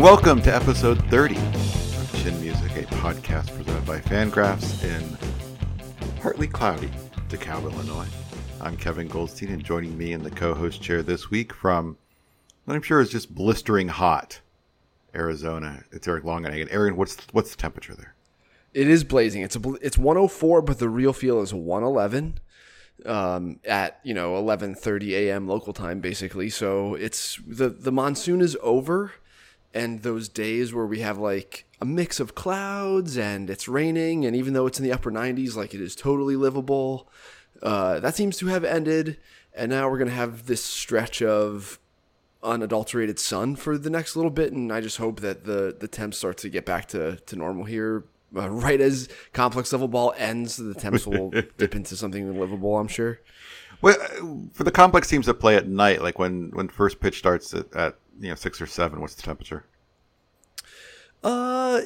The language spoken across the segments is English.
And welcome to episode 30 of Chin Music, a podcast presented by Fangraphs in partly cloudy DeKalb, Illinois. I'm Kevin Goldstein, and joining me in the co-host chair this week from what I'm sure is just blistering hot Arizona. It's Eric Longenhagen. Aaron, what's what's the temperature there? It is blazing. It's a it's 104, but the real feel is 111 um, at you know 11:30 a.m. local time, basically. So it's the the monsoon is over, and those days where we have like a mix of clouds and it's raining, and even though it's in the upper 90s, like it is totally livable. Uh, that seems to have ended, and now we're gonna have this stretch of unadulterated sun for the next little bit, and I just hope that the the temps start to get back to to normal here. Uh, right as complex level ball ends, the temps will dip into something livable. I'm sure. Well, uh, for the complex teams that play at night, like when when first pitch starts at, at you know six or seven, what's the temperature? Uh,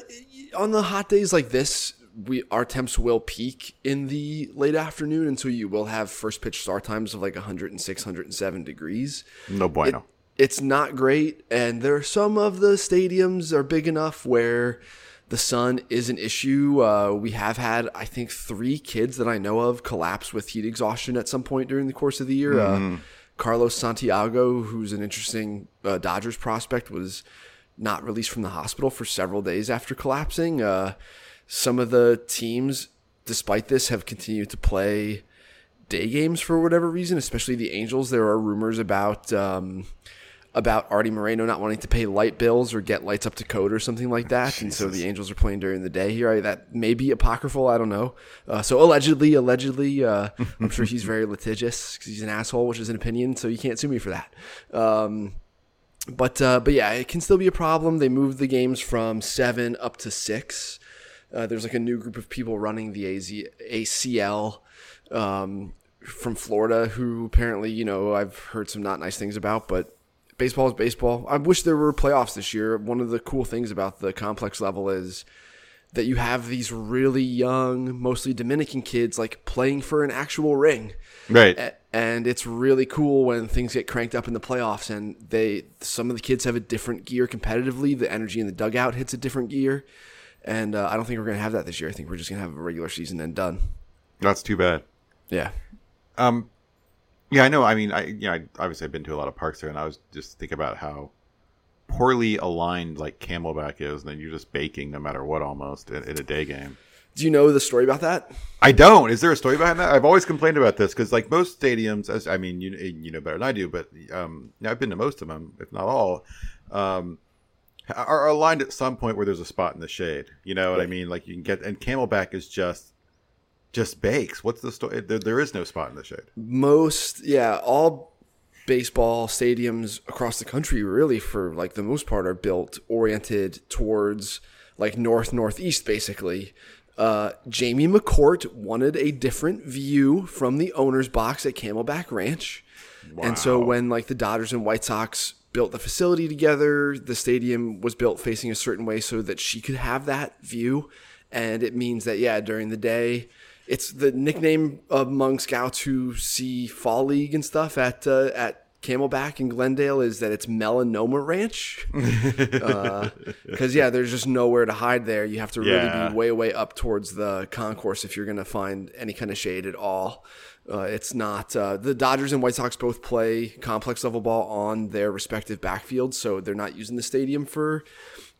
on the hot days like this, we our temps will peak in the late afternoon, and so you will have first pitch start times of like 106, 107 degrees. No bueno. it's not great and there are some of the stadiums are big enough where the sun is an issue uh, we have had i think three kids that i know of collapse with heat exhaustion at some point during the course of the year uh, carlos santiago who's an interesting uh, dodgers prospect was not released from the hospital for several days after collapsing uh, some of the teams despite this have continued to play day games for whatever reason, especially the Angels. There are rumors about um, about Artie Moreno not wanting to pay light bills or get lights up to code or something like that, and so the Angels are playing during the day here. I, that may be apocryphal. I don't know. Uh, so allegedly, allegedly, uh, I'm sure he's very litigious because he's an asshole, which is an opinion. So you can't sue me for that. Um, but uh, but yeah, it can still be a problem. They moved the games from seven up to six. Uh, there's like a new group of people running the AZ, ACL um, from Florida who apparently, you know, I've heard some not nice things about, but baseball is baseball. I wish there were playoffs this year. One of the cool things about the complex level is that you have these really young, mostly Dominican kids like playing for an actual ring. Right. And it's really cool when things get cranked up in the playoffs and they some of the kids have a different gear competitively. The energy in the dugout hits a different gear. And uh, I don't think we're going to have that this year. I think we're just going to have a regular season and done. That's too bad. Yeah. Um, yeah, I know. I mean, I you know, I, obviously I've been to a lot of parks there, and I was just thinking about how poorly aligned like Camelback is, and then you're just baking no matter what almost in, in a day game. Do you know the story about that? I don't. Is there a story behind that? I've always complained about this because, like most stadiums, as I mean, you you know better than I do, but um, I've been to most of them, if not all. Um, are aligned at some point where there's a spot in the shade. You know what I mean? Like you can get, and Camelback is just just bakes. What's the story? There, there is no spot in the shade. Most, yeah, all baseball stadiums across the country, really, for like the most part, are built oriented towards like north northeast, basically. Uh, Jamie McCourt wanted a different view from the owner's box at Camelback Ranch. And so when like the Dodgers and White Sox built the facility together, the stadium was built facing a certain way so that she could have that view. And it means that yeah, during the day, it's the nickname among scouts who see fall league and stuff at uh, at Camelback and Glendale is that it's Melanoma Ranch. Because yeah, there's just nowhere to hide there. You have to really Yeah. be way way up towards the concourse if you're going to find any kind of shade at all. Uh, it's not uh, the Dodgers and White Sox both play complex level ball on their respective backfields, so they're not using the stadium for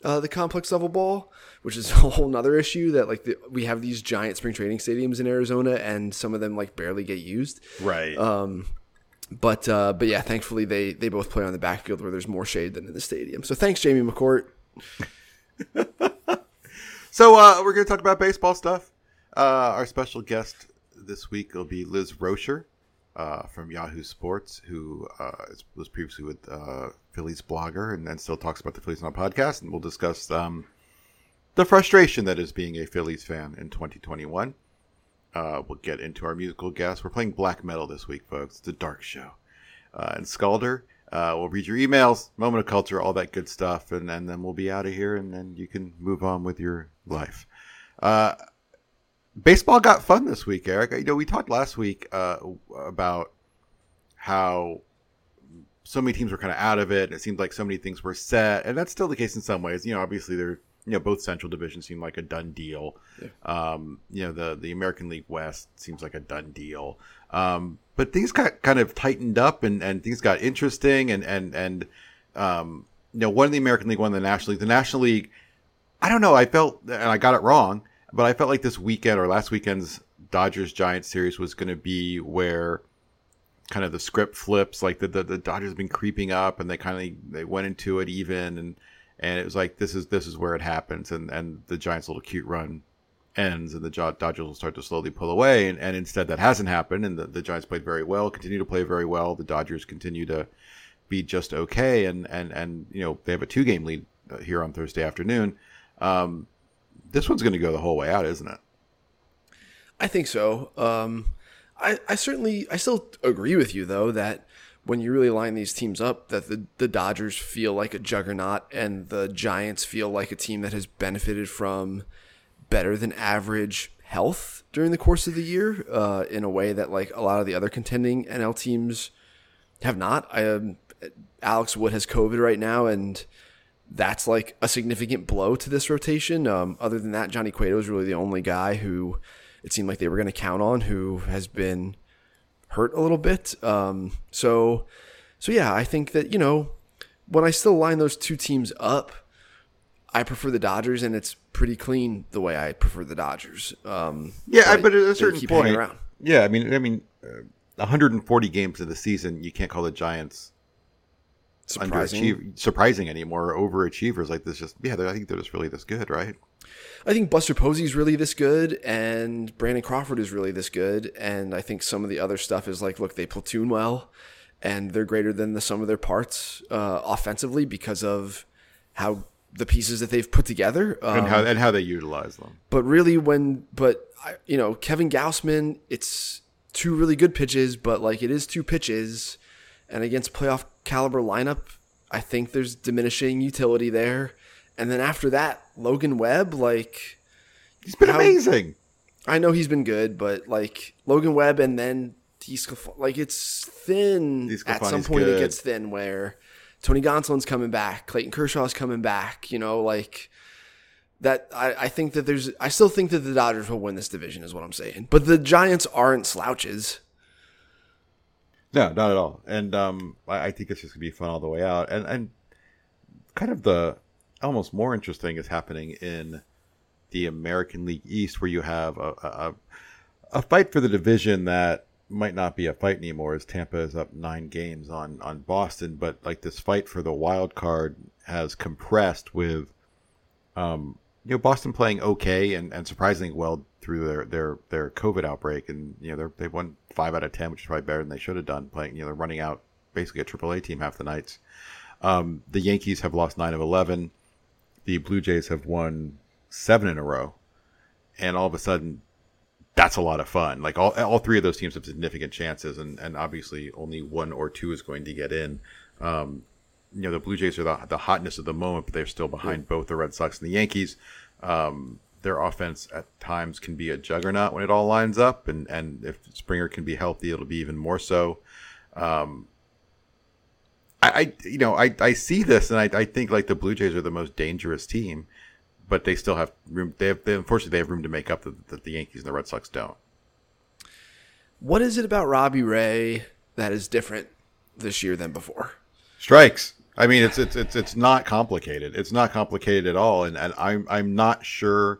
uh, the complex level ball, which is a whole nother issue. That like the, we have these giant spring training stadiums in Arizona, and some of them like barely get used. Right. Um, but uh, but yeah, thankfully they they both play on the backfield where there's more shade than in the stadium. So thanks, Jamie McCourt. So uh, we're going to talk about baseball stuff. Uh, our special guest this week will be Liz Roscher uh, from Yahoo Sports, who uh, was previously with uh, Phillies blogger and then still talks about the Phillies on a podcast. And we'll discuss um, the frustration that is being a Phillies fan in 2021. Uh, we'll get into our musical guest. We're playing black metal this week, folks. It's a dark show. Uh, and Scalder, uh, we'll read your emails, moment of culture, all that good stuff, and, and then we'll be out of here, and then you can move on with your life. Baseball got fun this week, Eric. You know, we talked last week uh, about how so many teams were kind of out of it. And it seemed like so many things were set, and that's still the case in some ways. You know, obviously they're you know both Central divisions seem like a done deal. Um, you know, the the American League West seems like a done deal. Um, but things got kind of tightened up, and and things got interesting, and and and um, you know, one in the American League, one in the National League. The National League, I don't know. I felt, and I got it wrong, but I felt like this weekend or last weekend's Dodgers Giants series was going to be where kind of the script flips. Like the, the, the Dodgers have been creeping up, and they kind of they went into it even, and and it was like this is this is where it happens, and and the Giants' little cute run ends, and the Dodgers will start to slowly pull away, and, and instead that hasn't happened, and the, the Giants played very well, continue to play very well. The Dodgers continue to be just okay, and and and you know they have a two game lead uh, here on Thursday afternoon. Um, this one's going to go the whole way out, isn't it? I think so. Um, I, I certainly, I still agree with you though that when you really line these teams up, that the the Dodgers feel like a juggernaut and the Giants feel like a team that has benefited from better than average health during the course of the year, uh, in a way that like a lot of the other contending NL teams have not. I, um, Alex Wood has COVID right now, and that's like a significant blow to this rotation. Um, other than that, Johnny Cueto is really the only guy who it seemed like they were going to count on who has been hurt a little bit. Um, so, so yeah, I think that you know when I still line those two teams up, I prefer the Dodgers, and it's pretty clean the way I prefer the Dodgers. Um, Yeah, I- but at a certain point, yeah. I mean, I mean, uh, 140 games of the season, you can't call the Giants surprising. surprising anymore. Overachievers like this, just yeah. I think they're just really this good, right? I think Buster Posey's really this good, and Brandon Crawford is really this good, and I think some of the other stuff is like, look, they platoon well, and they're greater than the sum of their parts uh, offensively because of how the pieces that they've put together. Um, And how and how they utilize them. but really, when but I, you know Kevin Gausman, it's two really good pitches, but like it is two pitches, and against playoff caliber lineup, I think there's diminishing utility there. And then after that, Logan Webb, like He's been How- amazing. I know he's been good, but like Logan Webb and then Desclaf- like it's thin. At some point, good. it gets thin where Tony Gonsolin's coming back, Clayton Kershaw's coming back. You know, like that. I, I think that there's. I still think that the Dodgers will win this division, is what I'm saying. But the Giants aren't slouches. No, not at all. And um, I, I think it's just gonna be fun all the way out. And and kind of the almost more interesting is happening in the American League East, where you have a a, a fight for the division that might not be a fight anymore, as Tampa is up nine games on on Boston. But like this fight for the wild card has compressed with um, you know Boston playing okay and, and surprisingly well through their, their their COVID outbreak, and you know they're, they've won five out of ten, which is probably better than they should have done. Playing, you know, they're running out basically a AAA team half the nights. Um, the Yankees have lost nine of eleven. The Blue Jays have won seven in a row, and all of a sudden, that's a lot of fun. Like all all three of those teams have significant chances, and and obviously only one or two is going to get in. Um, you know the Blue Jays are the, the hotness of the moment, but they're still behind both the Red Sox and the Yankees. Um, their offense at times can be a juggernaut when it all lines up, and and if Springer can be healthy, it'll be even more so. Um, I, I you know I, I see this and I, I think like the Blue Jays are the most dangerous team, but they still have room. They have they, unfortunately they have room to make up that, that the Yankees and the Red Sox don't. What is it about Robbie Ray that is different this year than before? strikes. I mean, it's it's it's it's not complicated. It's not complicated at all, and and I'm I'm not sure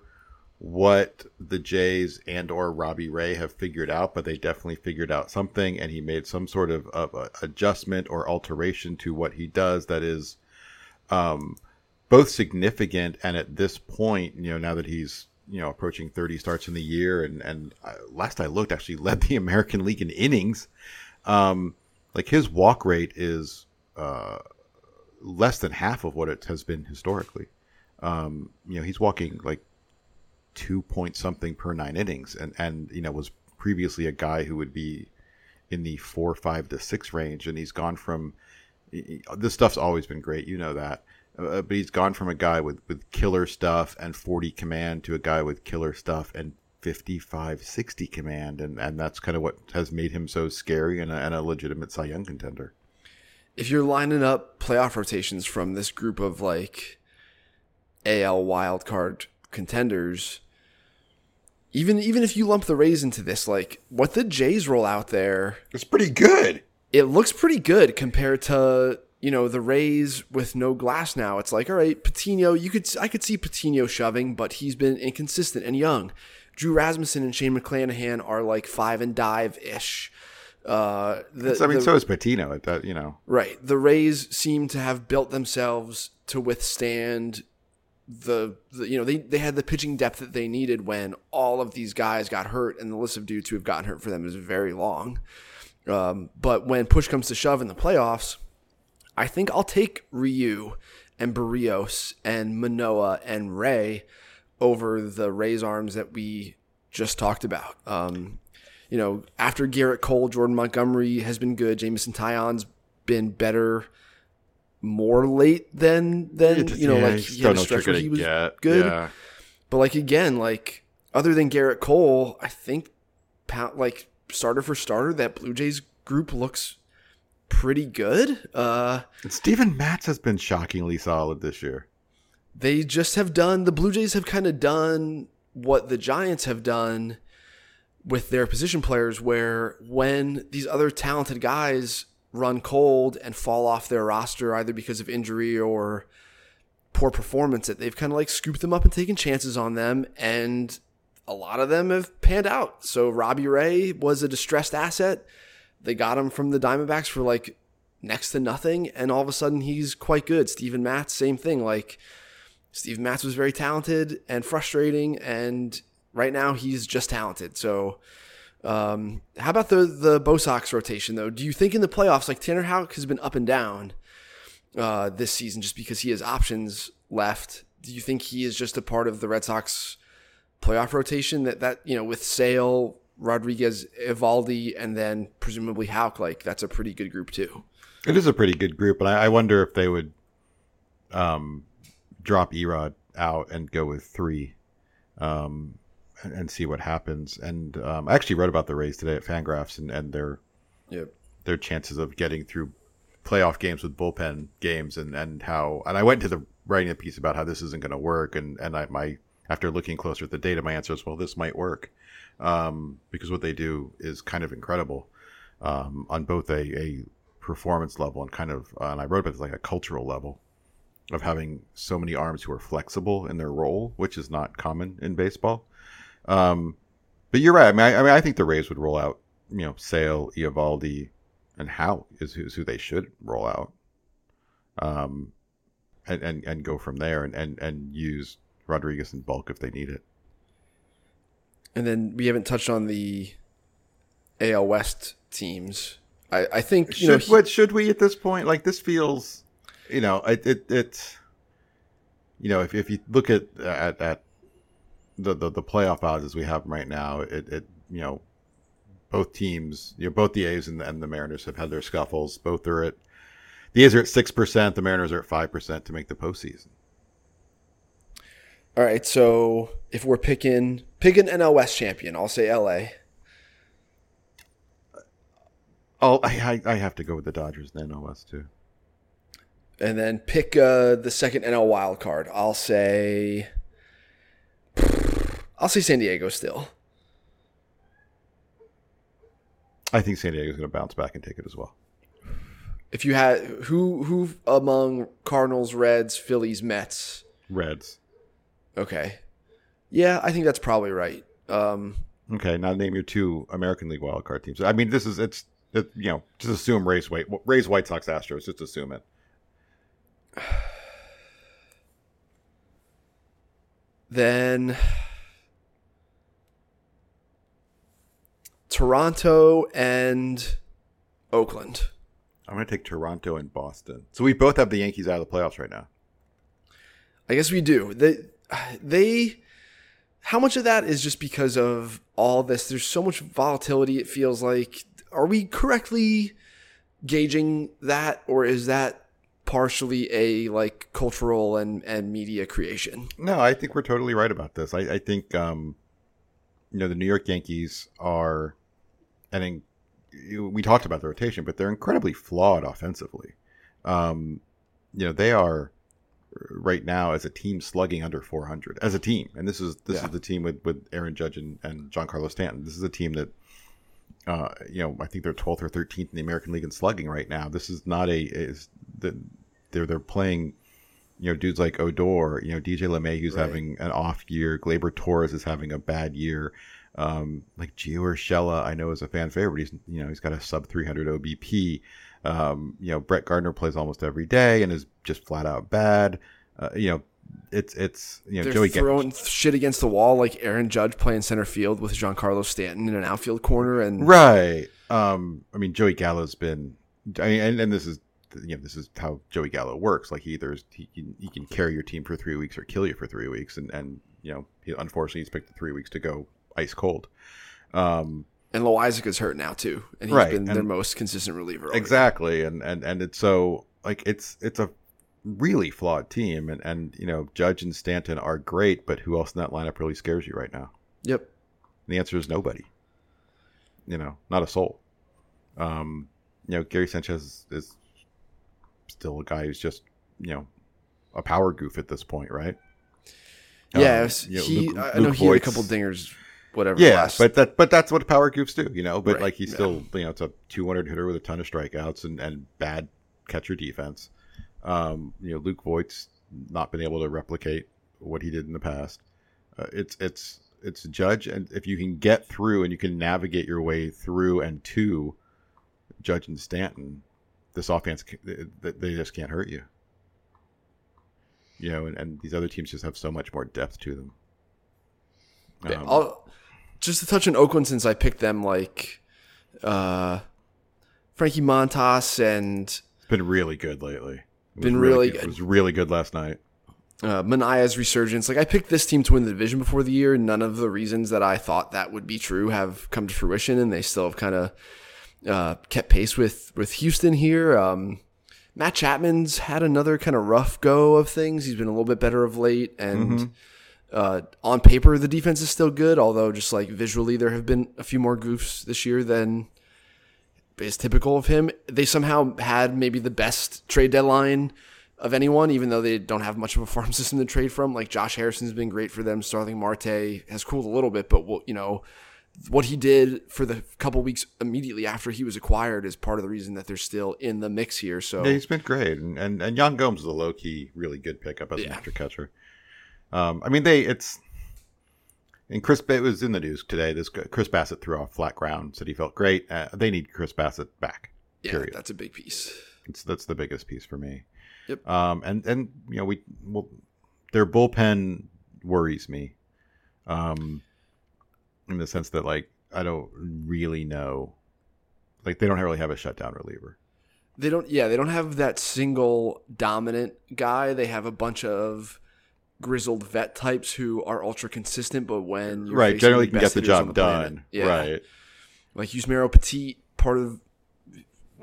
what the Jays and or Robbie Ray have figured out, but they definitely figured out something, and he made some sort of, of adjustment or alteration to what he does that is, um, both significant and at this point, you know, now that he's you know approaching 30 starts in the year and and last I looked actually led the American League in innings. Um, like his walk rate is uh, less than half of what it has been historically. Um, you know, he's walking like two point something per nine innings, and and you know was previously a guy who would be in the four, five to six range, and he's gone from this stuff's always been great, you know that. Uh, but he's gone from a guy with, with killer stuff and 40 command to a guy with killer stuff and 55, 60 command. And, and that's kind of what has made him so scary and a, and a legitimate Cy Young contender. If you're lining up playoff rotations from this group of like AL wildcard contenders, even even if you lump the Rays into this, like what the Jays roll out there, It's pretty good. it looks pretty good compared to you know the Rays with no Glasnow. It's like all right, Patino, you could I could see Patino shoving, but he's been inconsistent and young. Drew Rasmussen and Shane McClanahan are like five and dive ish. Uh, the, I mean, the- so is Patino. At that, you know, Right. The Rays seem to have built themselves to withstand the, the you know, they, they had the pitching depth that they needed when all of these guys got hurt, and the list of dudes who have gotten hurt for them is very long. Um, but when push comes to shove in the playoffs, I think I'll take Ryu and Berrios and Manoa and Ray over the Rays arms that we just talked about. Um, you know, after Gerrit Cole, Jordan Montgomery has been good. Jameson Taillon's been better more late than than you know, like he had a stretch where he was good. Yeah. But like again, like other than Gerrit Cole, I think like starter for starter, that Blue Jays group looks pretty good. Uh And Steven Matz has been shockingly solid this year. they just have done the Blue Jays have kind of done what the Giants have done with their position players where when these other talented guys run cold and fall off their roster either because of injury or poor performance that they've kind of like scooped them up and taken chances on them and a lot of them have panned out. So Robbie Ray was a distressed asset. They got him from the Diamondbacks for like next to nothing and all of a sudden he's quite good. Steven Matz same thing like Steve Matz was very talented and frustrating, and right now he's just talented. So, um, how about the the Bo Sox rotation though? Do you think in the playoffs, like Tanner Houck has been up and down uh, this season, just because he has options left? Do you think he is just a part of the Red Sox playoff rotation that that you know with Sale, Rodriguez, Eovaldi, and then presumably Houck, like that's a pretty good group too. It is a pretty good group, but I, I wonder if they would um, drop Erod out and go with three um, and, and see what happens. And um, I actually wrote about the Rays today at Fangraphs and, and their Yep. their chances of getting through playoff games with bullpen games and, and how and I went to the writing a piece about how this isn't going to work and and I my after looking closer at the data my answer is well this might work um, because what they do is kind of incredible um, on both a, a performance level and kind of uh, and I wrote about this like a cultural level of having so many arms who are flexible in their role which is not common in baseball um, but you're right. I mean I, I mean I think the Rays would roll out you know Sale Eovaldi and how is who, is who they should roll out. Um and, and and go from there and and and use rodriguez in bulk if they need it. And then we haven't touched on the AL West teams. I, I think you know should what should we at this point? Like this feels you know it it, it you know if, if you look at at, at the, the the playoff odds as we have them right now it, it you know both teams you know both the a's and the, and the mariners have had their scuffles both are at the a's are at 6% the mariners are at 5% to make the postseason All right, so if we're picking pick an NL West champion, I'll say LA. Oh, I, I I have to go with the Dodgers and the NL West too. And then pick uh, the second NL wild card. I'll say I'll say San Diego still. I think San Diego's going to bounce back and take it as well. If you had who who among Cardinals, Reds, Phillies, Mets? Reds. Okay. Yeah, I think that's probably right. Um, Okay, now name your two American League wildcard teams. I mean, this is it's it, you know just assume Rays White Rays White Sox Astros. Just assume it. Then Toronto and Oakland. I'm going to take Toronto and Boston. So we both have the Yankees out of the playoffs right now. I guess we do. They they how much of that is just because of all this? There's so much volatility it feels like. Are we correctly gauging that or is that partially a like cultural and and media creation? No, I think we're totally right about this. I, I think um, you know the New York Yankees are, and in, we talked about the rotation, but they're incredibly flawed offensively. Um, you know they are right now as a team slugging under 400 as a team, and this is this Yeah. is the team with with Aaron Judge and, and Giancarlo Stanton. This is a team that. Uh, you know, I think they're 12th or 13th in the American League in slugging right now. This is not a is the they're they're playing you know, dudes like Odor, you know, DJ LeMahieu's Right. having an off year. Gleyber Torres is having a bad year. Um, like Gio Urshela, I know is a fan favorite. He's, you know, he's got a sub 300 OBP. Um, you know, Brett Gardner plays almost every day and is just flat out bad. Uh, you know, it's, it's, you know, They're Joey throwing shit against the wall like Aaron Judge playing center field with Giancarlo Stanton in an outfield corner and Right. Um, I mean, Joey Gallo's been, I mean, and, and this is, you know, this is how Joey Gallo works. Like he either is, he can he can carry your team for three weeks or kill you for three weeks, and and you know, he, unfortunately, he's picked the three weeks to go ice cold. Um, and Loaisiga's hurt now too, and he's Right, been their most consistent reliever. all year. exactly, and and and it's so like it's it's a really flawed team, and and you know, Judge and Stanton are great, but who else in that lineup really scares you right now? Yep. And the answer is nobody. You know, not a soul. Um, you know, Gary Sanchez is still a guy who's just, you know, a power goof at this point, right? Yeah, Um, was- you know, he. Luke- I I know he had a couple dingers, whatever. Yeah, but that but that's what power goofs do, you know. But Right, like he's yeah. still, you know, it's a 200 hitter with a ton of strikeouts and and bad catcher defense. Um, you know, Luke Voit's not been able to replicate what he did in the past. Uh, it's it's it's Judge, and if you can get through and you can navigate your way through and to Judge and Stanton, this offense they, they just can't hurt you. You know, and, and these other teams just have so much more depth to them. Yeah, Um, just to touch on Oakland since I picked them like uh, Frankie Montas and It's been really good lately. Been really good. good. It was really good last night. uh, Manaea's resurgence. Like I picked this team to win the division before the year. None of the reasons that I thought that would be true have come to fruition, and they still have kind of uh, kept pace with with Houston here. Um, Matt Chapman's had another kind of rough go of things. He's been a little bit better of late, and uh, on paper the defense is still good. Although just like visually, there have been a few more goofs this year than is typical of him. They somehow had maybe the best trade deadline of anyone, even though they don't have much of a farm system to trade from. Like Josh Harrison's been great for them. Starling Marte has cooled a little bit, but what you know, what he did for the couple weeks immediately after he was acquired is part of the reason that they're still in the mix here. So Yeah, he's been great, and and, and Yan Gomes is a low key, really good pickup as an Yeah. extra catcher. Um, I mean, they it's and Chris it was in the news today. This Chris Bassitt threw off flat ground, said he felt great. Uh, they need Chris Bassitt back. yeah, period. that's a big piece. It's that's the biggest piece for me. Yep. Um, and and you know we well, their bullpen worries me, um, in the sense that like I don't really know, like they don't really have a shutdown reliever. They don't. Yeah, they don't have that single dominant guy. They have a bunch of grizzled vet types who are ultra consistent, but when you're right, generally can get the job planet- done. yeah. Right. like Yusmeiro Petit, part of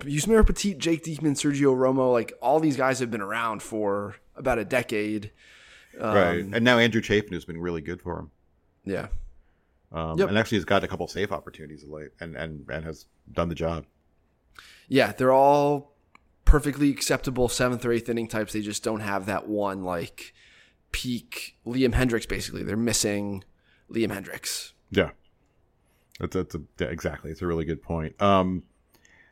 Yusmeiro Petit, Jake Diekman, Sergio Romo, like all these guys have been around for about a decade. Um, right. And now Andrew Chafin has been really good for him. Yeah. Um, Yep. and actually has got a couple safe opportunities of late and, and, and has done the job. Yeah, they're all perfectly acceptable seventh or eighth inning types. They just don't have that one like peak Liam Hendriks. Basically, they're missing Liam Hendriks. Yeah. That's, that's a, yeah, exactly. It's a really good point. Um,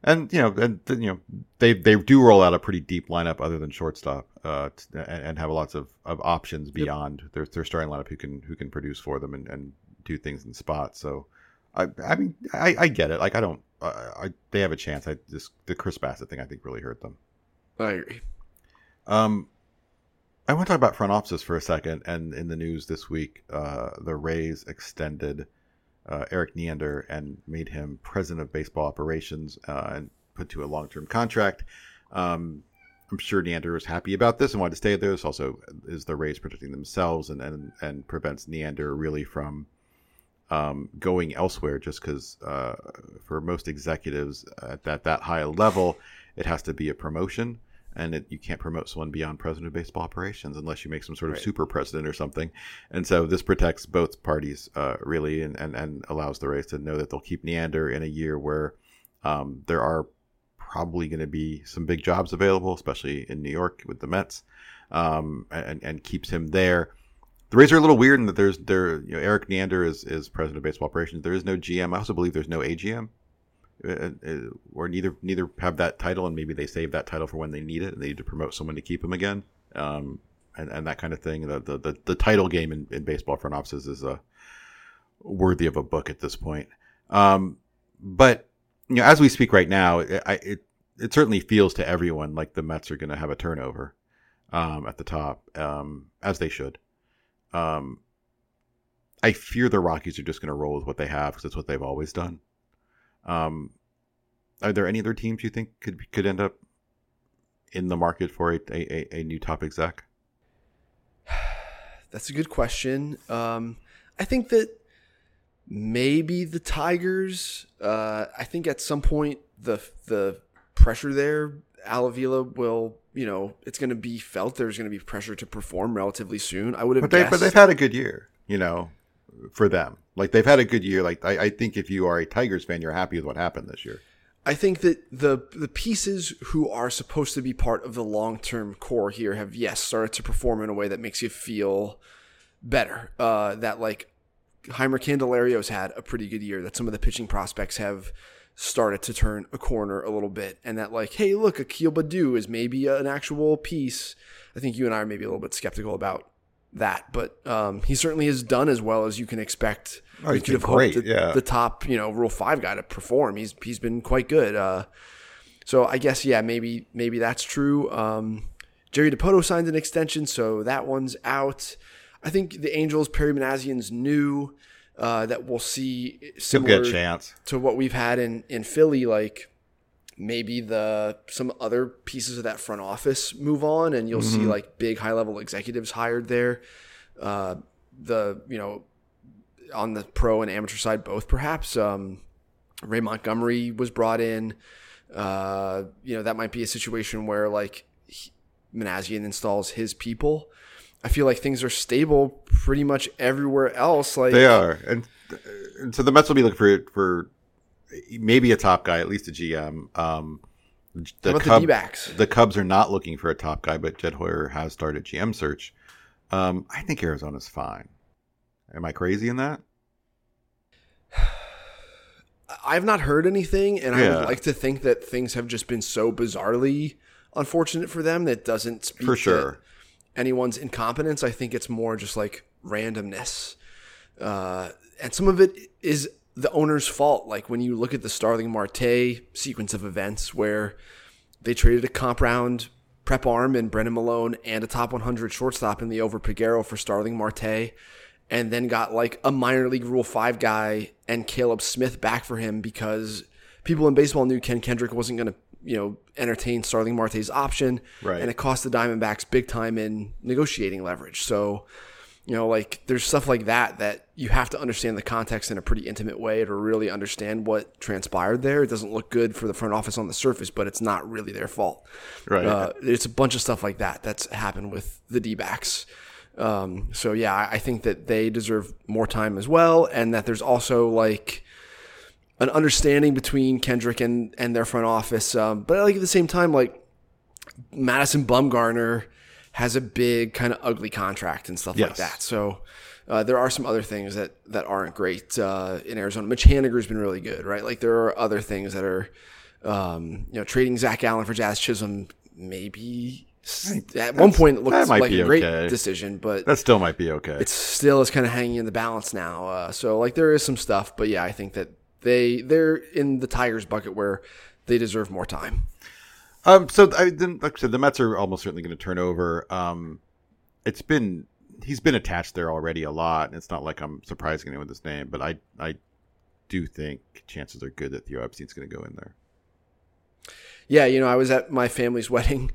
and you know, and you know, they they do roll out a pretty deep lineup other than shortstop, uh, and, and have lots of, of options beyond their their starting lineup who can who can produce for them and, and do things in spots. So, I I mean, I, I get it. Like I don't, uh, I they have a chance. I just the Chris Bassitt thing I think really hurt them. I agree. Um, I want to talk about front offices for a second. And in the news this week, uh, the Rays extended uh, Erik Neander and made him president of baseball operations uh, and put to a long term contract. Um, I'm sure Neander was happy about this and wanted to stay there. This also is the Rays protecting themselves and and, and prevents Neander really from um, going elsewhere. Just because uh, for most executives at that that high level, it has to be a promotion, and it, you can't promote someone beyond president of baseball operations unless you make some sort of Right. super president or something. And so this protects both parties uh, really, and, and and allows the Rays to know that they'll keep Neander in a year where um, there are probably going to be some big jobs available, especially in New York with the Mets, um, and and keeps him there. The Rays are a little weird in that there's there you know Erik Neander is is president of baseball operations. There is no GM. I also believe there's no AGM, uh, uh, or neither neither have that title, and maybe they save that title for when they need it. and They need to promote someone to keep them again, um, and and that kind of thing. The the the, the title game in, in baseball front offices is a worthy of a book at this point. Um, but you know, as we speak right now, it, I, it it certainly feels to everyone like the Mets are going to have a turnover um, at the top, um, as they should. Um, I fear the Rockies are just going to roll with what they have because it's what they've always done. Um, are there any other teams you think could could end up in the market for a, a, a new top exec? That's a good question. Um, I think that maybe the Tigers. Uh, I think at some point the the pressure there, Al Avila will. You know, it's going to be felt. There's going to be pressure to perform relatively soon. I would have But they guessed. but they've had a good year, you know, for them. Like they've had a good year. Like I, I think if you are a Tigers fan, you're happy with what happened this year. I think that the the pieces who are supposed to be part of the long term core here have yes started to perform in a way that makes you feel better. Uh, that like Jeimer Candelario's had a pretty good year. That some of the pitching prospects have started to turn a corner a little bit, and that like hey look, Akil Baddoo is maybe an actual piece. I think you and I are maybe a little bit skeptical about that, but um, he certainly has done as well as you can expect. Oh, you could have great, hoped the, yeah. the top, you know, Rule Five guy to perform. He's he's been quite good. Uh, so I guess yeah, maybe maybe that's true. Um, Jerry Dipoto signed an extension, so that one's out. I think the Angels, Perry Minasian's new. Uh, that we'll see similar get a chance. to what we've had in in Philly. Like maybe the some other pieces of that front office move on, and you'll see like big high level executives hired there. Uh, the you know on the pro and amateur side both perhaps. Um, Ray Montgomery was brought in. Uh, you know that might be a situation where like he, Minasian installs his people. I feel like things are stable pretty much everywhere else. Like They are, and, and so the Mets will be looking for for maybe a top guy, at least a GM. Um, the How about Cub- the the Cubs are not looking for a top guy, but Jed Hoyer has started GM search. Um, I think Arizona's fine. Am I crazy in that? I've not heard anything, and I would like to think that things have just been so bizarrely unfortunate for them that doesn't speak For to sure. anyone's incompetence. I think it's more just like randomness, uh, and some of it is the owner's fault. Like when you look at the Starling Marte sequence of events where they traded a comp round prep arm and Brennan Malone and a top 100 shortstop in Liover Peguero for Starling Marte, and then got like a minor league Rule 5 guy and Caleb Smith back for him because people in baseball knew Ken Kendrick wasn't going to, you know, entertain Starling Marte's option. Right. And it cost the Diamondbacks big time in negotiating leverage. So, you know, like there's stuff like that that you have to understand the context in a pretty intimate way to really understand what transpired there. It doesn't look good for the front office on the surface, but it's not really their fault. Right. Uh, it's a bunch of stuff like that that's happened with the D backs. Um, so yeah, I think that they deserve more time as well, and that there's also like an understanding between Kendrick and and their front office. Um, but like at the same time, like Madison Bumgarner has a big kind of ugly contract and stuff like that. So uh, there are some other things that that aren't great uh, in Arizona. Mitch Haniger's been really good, right? Like there are other things that are, um, you know, trading Zac Gallen for Jazz Chisholm. Maybe at one point it looked like a great okay. decision, but that still might be okay. it still is kind of hanging in the balance now. Uh, so like there is some stuff, but yeah, I think that they they're in the Tigers bucket where they deserve more time. Um, so I then, like I said, the Mets are almost certainly going to turn over. Um, it's been he's been attached there already a lot, and it's not like I'm surprising anyone with his name, but I I do think chances are good that Theo Epstein's going to go in there. Yeah, you know, I was at my family's wedding.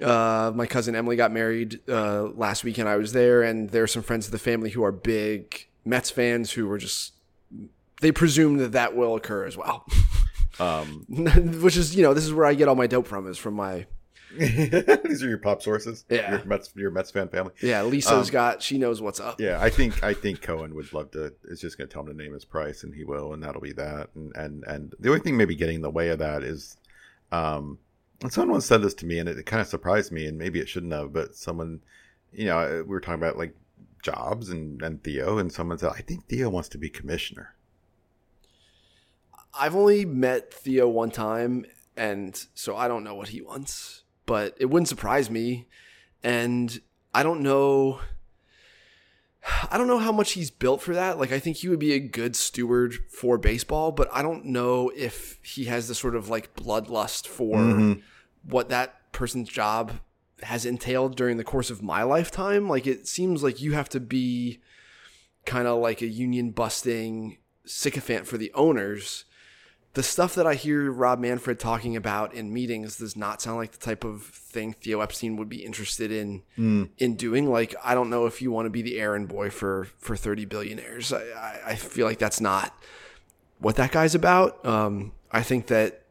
Uh, my cousin Emily got married uh, last weekend. I was there, and there are some friends of the family who are big Mets fans who were just they presume that that will occur as well. Um, Which is, you know, this is where I get all my dope from is from my these are your pop sources. Yeah. your Mets, your Mets fan family. yeah. Lisa's got she knows what's up. Yeah, I think I think Cohen would love to. Is just going to tell him to name his price, and he will, and that'll be that. And and and the only thing maybe getting in the way of that is, um, and someone once said this to me, and it, it kind of surprised me, and maybe it shouldn't have, but someone, you know, we were talking about like jobs and and Theo, and someone said, I think Theo wants to be commissioner. I've only met Theo one time, and so I don't know what he wants, but it wouldn't surprise me. And I don't know. I don't know how much he's built for that. Like, I think he would be a good steward for baseball, but I don't know if he has the sort of like bloodlust for mm-hmm. what that person's job has entailed during the course of my lifetime. Like, it seems like you have to be kind of like a union busting sycophant for the owners the stuff that I hear Rob Manfred talking about in meetings does not sound like the type of thing Theo Epstein would be interested in in doing. Like, I don't know if you want to be the errand boy for for thirty billionaires. I, I, feel like that's not what that guy's about. Um, I think that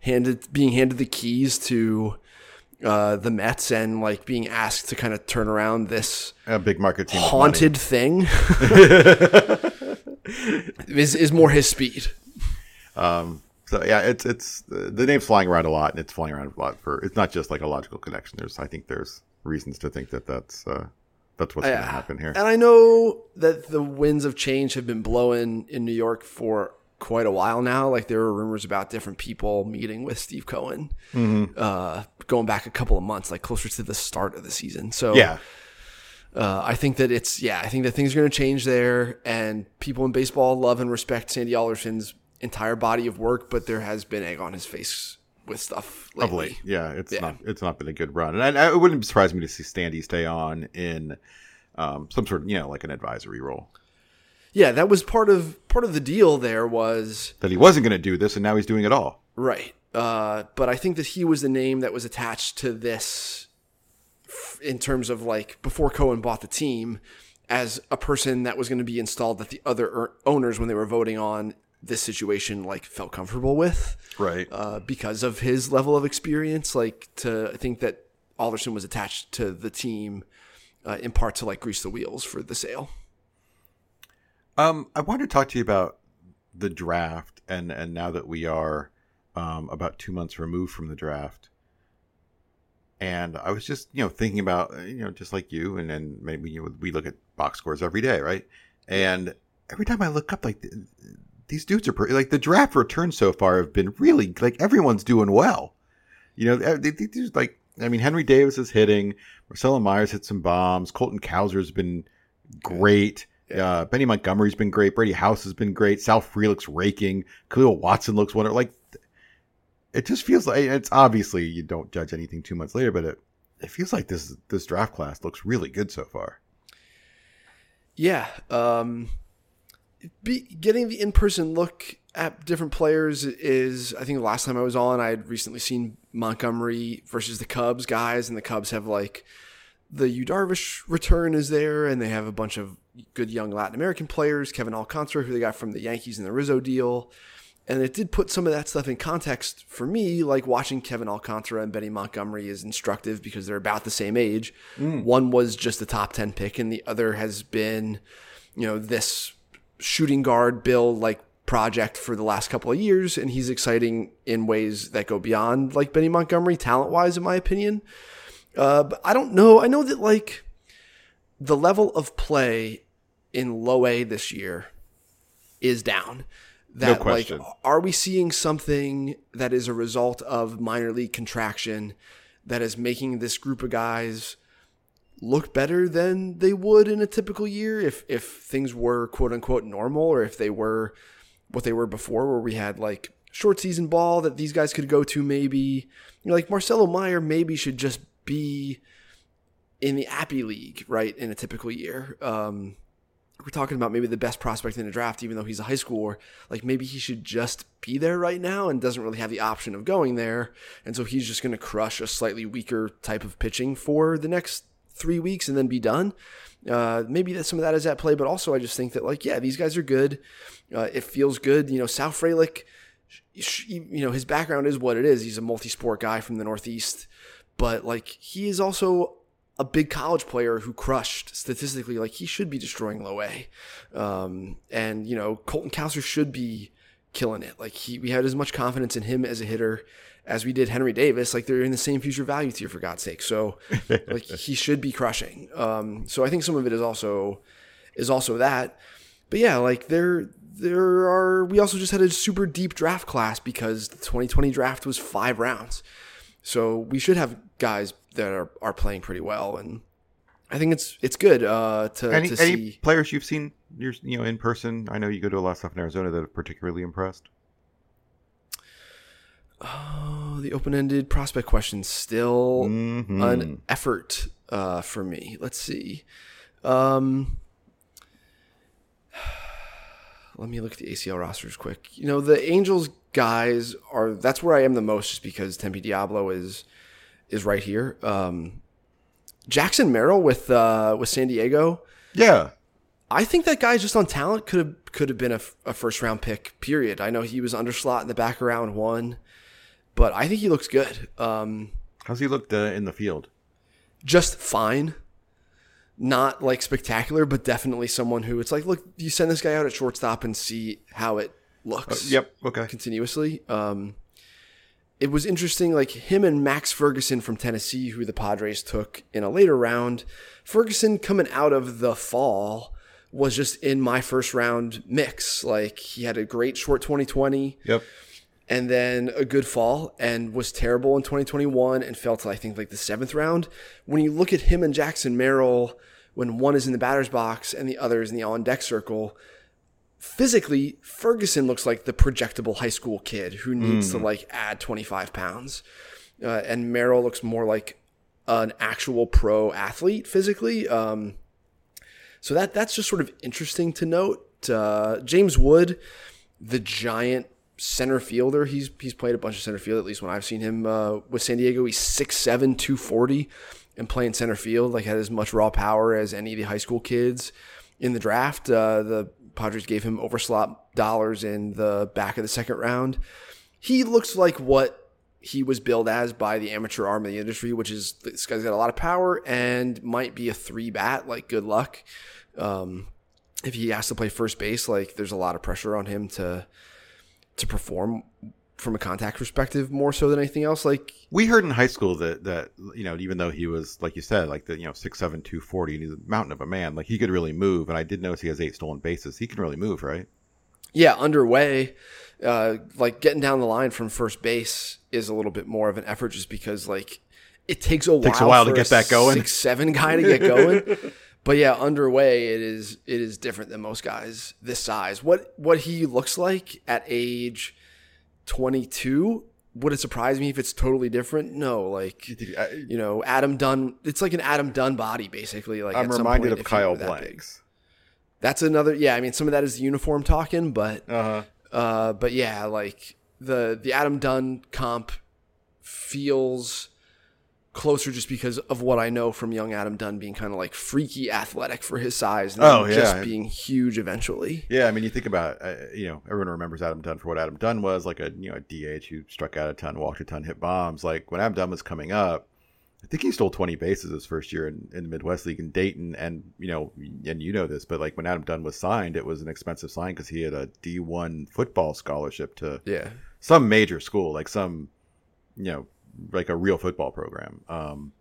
handed being handed the keys to uh, the Mets and like being asked to kind of turn around this A big market team. haunted thing is is more his speed. Money. So yeah, it's it's the the name's flying around a lot, and it's flying around a lot for. It's not just like a logical connection. There's I think there's reasons to think that that's uh, that's what's going to happen here. And I know that the winds of change have been blowing in New York for quite a while now. Like there were rumors about different people meeting with Steve Cohen, Mm-hmm. uh, going back a couple of months, like closer to the start of the season. So Yeah, uh, I think that it's yeah, I think that things are going to change there, and people in baseball love and respect Sandy Alderson's entire body of work, but there has been egg on his face with stuff lately. of late. Yeah, it's Yeah. not it's not been a good run, and I, it wouldn't surprise me to see Standy stay on in um, some sort of you know like an advisory role. Yeah, that was part of part of the deal. There was That he wasn't going to do this, and now he's doing it all. Right. Uh, but I think that he was the name that was attached to this f- in terms of like before Cohen bought the team as a person that was going to be installed that the other er- owners, when they were voting on this situation, like felt comfortable with Right. uh, because of his level of experience. Like to I think that Alderson was attached to the team uh, in part to like grease the wheels for the sale. Um, I wanted to talk to you about the draft, and and now that we are um, about two months removed from the draft, and I was just you know thinking about uh, you know just like you, and then maybe you know, we look at box scores every day, right? And every time I look up, like these dudes are pretty, like the draft returns so far have been really like everyone's doing well. You know, eh, these like I mean Henry Davis is hitting, Marcelo Mayer hit some bombs, Colton Cowser's been great. Uh, Benny Montgomery's been great. Brady House has been great. Sal Free raking. Khalil Watson looks wonderful. Like it just feels like it's obviously you don't judge anything two months later, but it it feels like this this draft class looks really good so far. Yeah. Um, be, getting the in person look at different players is, I think the last time I was on, I had recently seen Montgomery versus the Cubs guys, and the Cubs have like the Yu Darvish return is there, and they have a bunch of good young Latin American players, Kevin Alcantara, who they got from the Yankees in the Rizzo deal. And it did put some of that stuff in context for me, like watching Kevin Alcantara and Benny Montgomery is instructive because they're about the same age. Mm. One was just a top 10 pick, and the other has been, you know, this shooting guard build like project for the last couple of years. And he's exciting in ways that go beyond like Benny Montgomery, talent wise, in my opinion. Uh, but I don't know. I know that like the level of play in low A this year is down. That question. like are we seeing something that is a result of minor league contraction that is making this group of guys look better than they would in a typical year if if things were quote unquote normal or if they were what they were before where we had like short season ball that these guys could go to maybe you know like Marcelo Mayer maybe should just be in the Appy League, right, in a typical year. Um, we're talking about maybe the best prospect in the draft, even though he's a high schooler. Like maybe he should just be there right now and doesn't really have the option of going there. And so he's just going to crush a slightly weaker type of pitching for the next three weeks and then be done. Uh, maybe that some of that is at play, but also I just think that like yeah, these guys are good. Uh, it feels good. You know, Sal Frelick, you know, his background is what it is. He's a multi-sport guy from the Northeast, but like he is also a big college player who crushed statistically. Like he should be destroying low A, um, and you know Colton Cowser should be killing it. Like he, we had as much confidence in him as a hitter as we did Henry Davis. Like they're in the same future value tier for God's sake. So like he should be crushing. Um, so I think some of it is also is also that. But yeah, like there there are we also just had a super deep draft class because the 2020 draft was five rounds. So we should have guys that are, are playing pretty well and I think it's it's good uh, to, Any, to any see. players you've seen, you're, you know, in person? I know you go to a lot of stuff in Arizona that have particularly impressed. Oh, the open-ended prospect question still Mhm. an effort uh, for me. Let's see. Um, let me look at the ACL rosters quick. You know, the Angels guys are that's where I am the most, just because Tempe Diablo is is right here. Um, Jackson Merrill with uh, with San Diego. Yeah, I think that guy just on talent could have could have been a, a first round pick. Period. I know he was underslot in the back of round one, but I think he looks good. Um, how's he looked uh, in the field? just fine. Not like spectacular, but definitely someone who it's like, look, you send this guy out at shortstop and see how it looks. Uh, Yep. Okay. Continuously. Um, it was interesting, like him and Max Ferguson from Tennessee, who the Padres took in a later round. Ferguson coming out of the fall was just in my first round mix. Like he had a great short 2020 Yep. And then a good fall and was terrible in 2021 and fell to I think like the seventh round. When you look at him and Jackson Merrill, when one is in the batter's box and the other is in the on deck circle, physically Ferguson looks like the projectable high school kid who needs to like add 25 pounds, uh, and Merrill looks more like an actual pro athlete physically. Um, so that that's just sort of interesting to note. Uh, James Wood, the giant center fielder, he's he's played a bunch of center field at least when I've seen him uh, with San Diego. He's 6'7", 240 and playing center field. Like had as much raw power as any of the high school kids in the draft. Uh, the Padres gave him overslot dollars in the back of the second round. He looks like what he was billed as by the amateur arm of the industry, which is this guy's got a lot of power and might be a three bat. Like good luck. Um, if he has to play first base, like there's a lot of pressure on him to to perform from a contact perspective more so than anything else. Like We heard in high school that that you know even though he was like you said like the you know six seven two forty and he's a mountain of a man like he could really move and I did notice he has eight stolen bases he can really move right yeah, underway, uh, like getting down the line from first base is a little bit more of an effort just because like it takes a Takes a while while to get that going. Six seven guy to get going. but yeah, underway it is it is different than most guys this size. What what he looks like at age twenty two. Would it surprise me if it's totally different? No, like you know, Adam Dunn. It's like an Adam Dunn body, basically. Like I'm at some reminded point, of Kyle that. Blanks That's another. Yeah, I mean, some of that is the uniform talking, but uh-huh uh, but yeah, like the the Adam Dunn comp feels closer just because of what I know from young Adam Dunn being kind of like freaky athletic for his size, and Oh, yeah. just being huge eventually. Yeah, I mean, you think about, uh, you know, everyone remembers Adam Dunn for what Adam Dunn was, like a, you know, a DH who struck out a ton, walked a ton, hit bombs. Like when Adam Dunn was coming up, I think he stole 20 bases his first year in, in the Midwest League in Dayton. And, you know, and you know this, but like when Adam Dunn was signed, it was an expensive sign because he had a D1 football scholarship to Yeah, some major school, like some, you know, like a real football program. Um,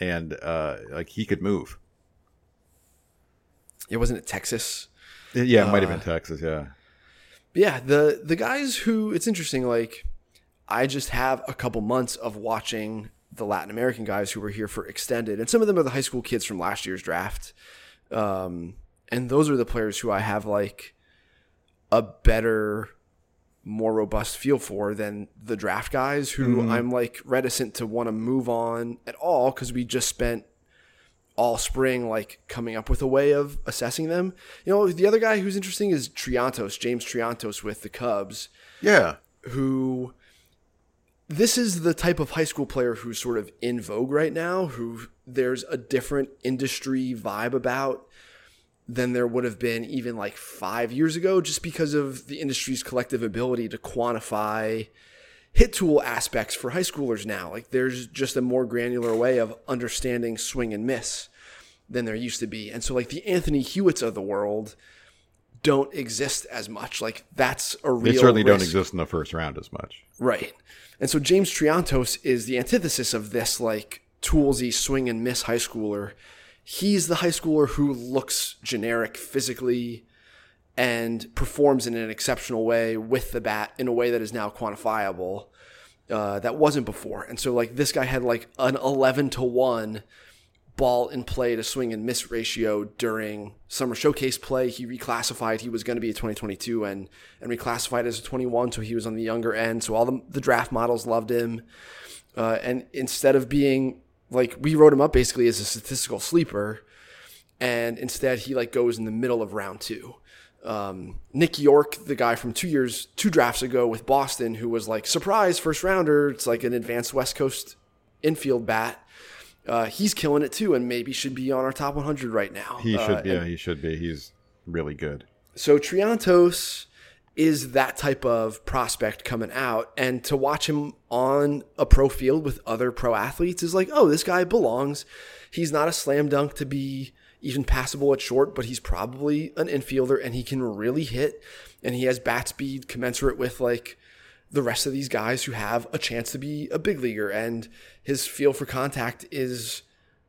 and uh, like he could move. it wasn't at Texas. Yeah, it might have Uh, been Texas. Yeah. Yeah, the the guys who it's interesting. Like, I just have a couple months of watching the Latin American guys who were here for extended, and some of them are the high school kids from last year's draft. Um, and those are the players who I have like a better, more robust feel for than the draft guys who mm-hmm. I'm like reticent to want to move on at all because we just spent all spring, like coming up with a way of assessing them. You know, the other guy who's interesting is Triantos, James Triantos with the Cubs, Yeah. who this is the type of high school player who's sort of in vogue right now, who there's a different industry vibe about than there would have been even like five years ago, just because of the industry's collective ability to quantify hit tool aspects for high schoolers now. Like there's just a more granular way of understanding swing and miss than there used to be. And so like the Anthony Hewitts of the world don't exist as much. Like that's a real They certainly don't exist in the first round as much. Right. And so James Triantos is the antithesis of this like toolsy swing and miss high schooler. He's the high schooler who looks generic physically and performs in an exceptional way with the bat in a way that is now quantifiable. Uh, that wasn't before. And so like this guy had like an 11 to 1 ball in play to swing and miss ratio during summer showcase play. He reclassified. He was going to be a 2022 and and reclassified as a 21, so he was on the younger end. So all the, the draft models loved him. Uh, and instead of being like we wrote him up basically as a statistical sleeper, and instead he like goes in the middle of round two. Um, Nick Yorke, the guy from two years, two drafts ago with Boston, who was like surprise first rounder. It's like an advanced West Coast infield bat. Uh, he's killing it too, and maybe should be on our top 100 right now. He Uh, should be. Yeah, he should be. He's really good. so Triantos is that type of prospect coming out, and to watch him on a pro field with other pro athletes is like, oh, this guy belongs. He's not a slam dunk to be even passable at short, but he's probably an infielder, and he can really hit, and he has bat speed commensurate with like the rest of these guys who have a chance to be a big leaguer, and his feel for contact is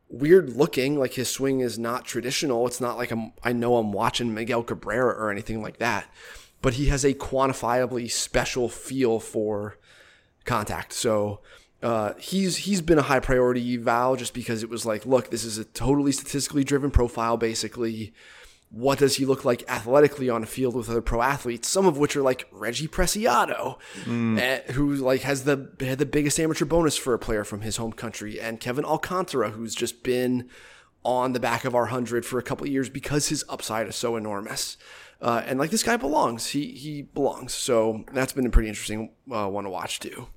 weird looking. Like his swing is not traditional. It's not like I'm, I know I'm watching Miguel Cabrera or anything like that. But he has a quantifiably special feel for contact. So uh, he's he's been a high priority eval just because it was like, look, this is a totally statistically driven profile, basically. What does he look like athletically on a field with other pro athletes? Some of which are like Reggie Preciado, eh, who like has the had the biggest amateur bonus for a player from his home country, and Kevin Alcantara, who's just been on the back of our hundred for a couple of years because his upside is so enormous. Uh, and like this guy belongs, he he belongs. So that's been a pretty interesting uh, one to watch too.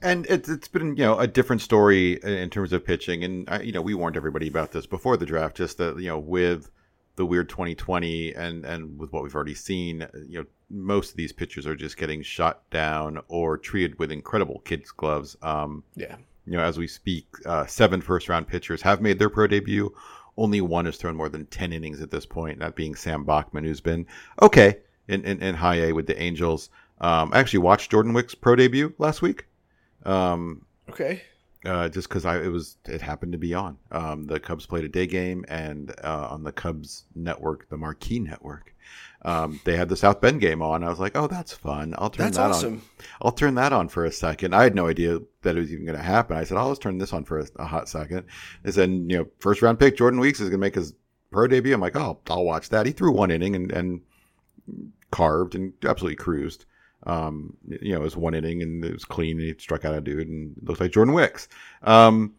And it's it's been you know a different story in terms of pitching, and uh, you know we warned everybody about this before the draft, just that you know with the weird 2020 and and with what we've already seen, you know most of these pitchers are just getting shot down or treated with incredible kids gloves. Um, Yeah. you know, as we speak, uh, seven first round pitchers have made their pro debut. Only one has thrown more than 10 innings at this point, that being Sam Bachman, who's been okay in, in, in high A with the Angels. Um, I actually watched Jordan Wicks' pro debut last week. Um, Okay. uh, just because I it was it happened to be on. Um, the Cubs played a day game, and uh, on the Cubs network, the Marquee network, um, they had the South Bend game on. I was like, oh, that's fun. I'll turn That's that awesome. on. I'll turn that on for a second. I had no idea that it was even going to happen. I said, I'll just turn this on for a, a hot second. And then you know, first round pick Jordan Wicks is going to make his pro debut. I'm like, oh, I'll watch that. He threw one inning and and carved and absolutely cruised. Um, you know, it was one inning and it was clean and he struck out a dude and it looked like Jordan Wicks. Um,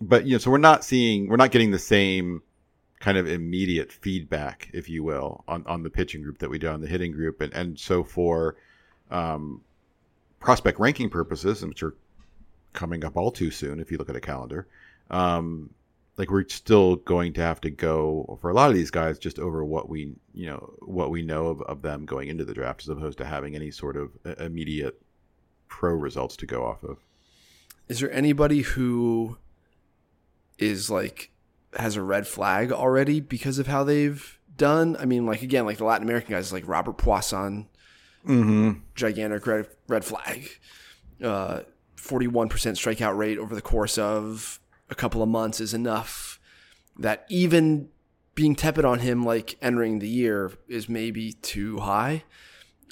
but you know, so we're not seeing, we're not getting the same kind of immediate feedback, if you will, on, on the pitching group that we do on the hitting group. And, and so for, um, prospect ranking purposes, which are coming up all too soon, if you look at a calendar, um, like we're still going to have to go for a lot of these guys just over what we you know what we know of, of them going into the draft as opposed to having any sort of uh, immediate pro results to go off of Is there anybody who is like has a red flag already because of how they've done? I mean, like again, like the Latin American guys, like Robert Puason, mm-hmm. gigantic red red flag. Uh, Forty-one percent strikeout rate over the course of a couple of months is enough that even being tepid on him, like entering the year, is maybe too high.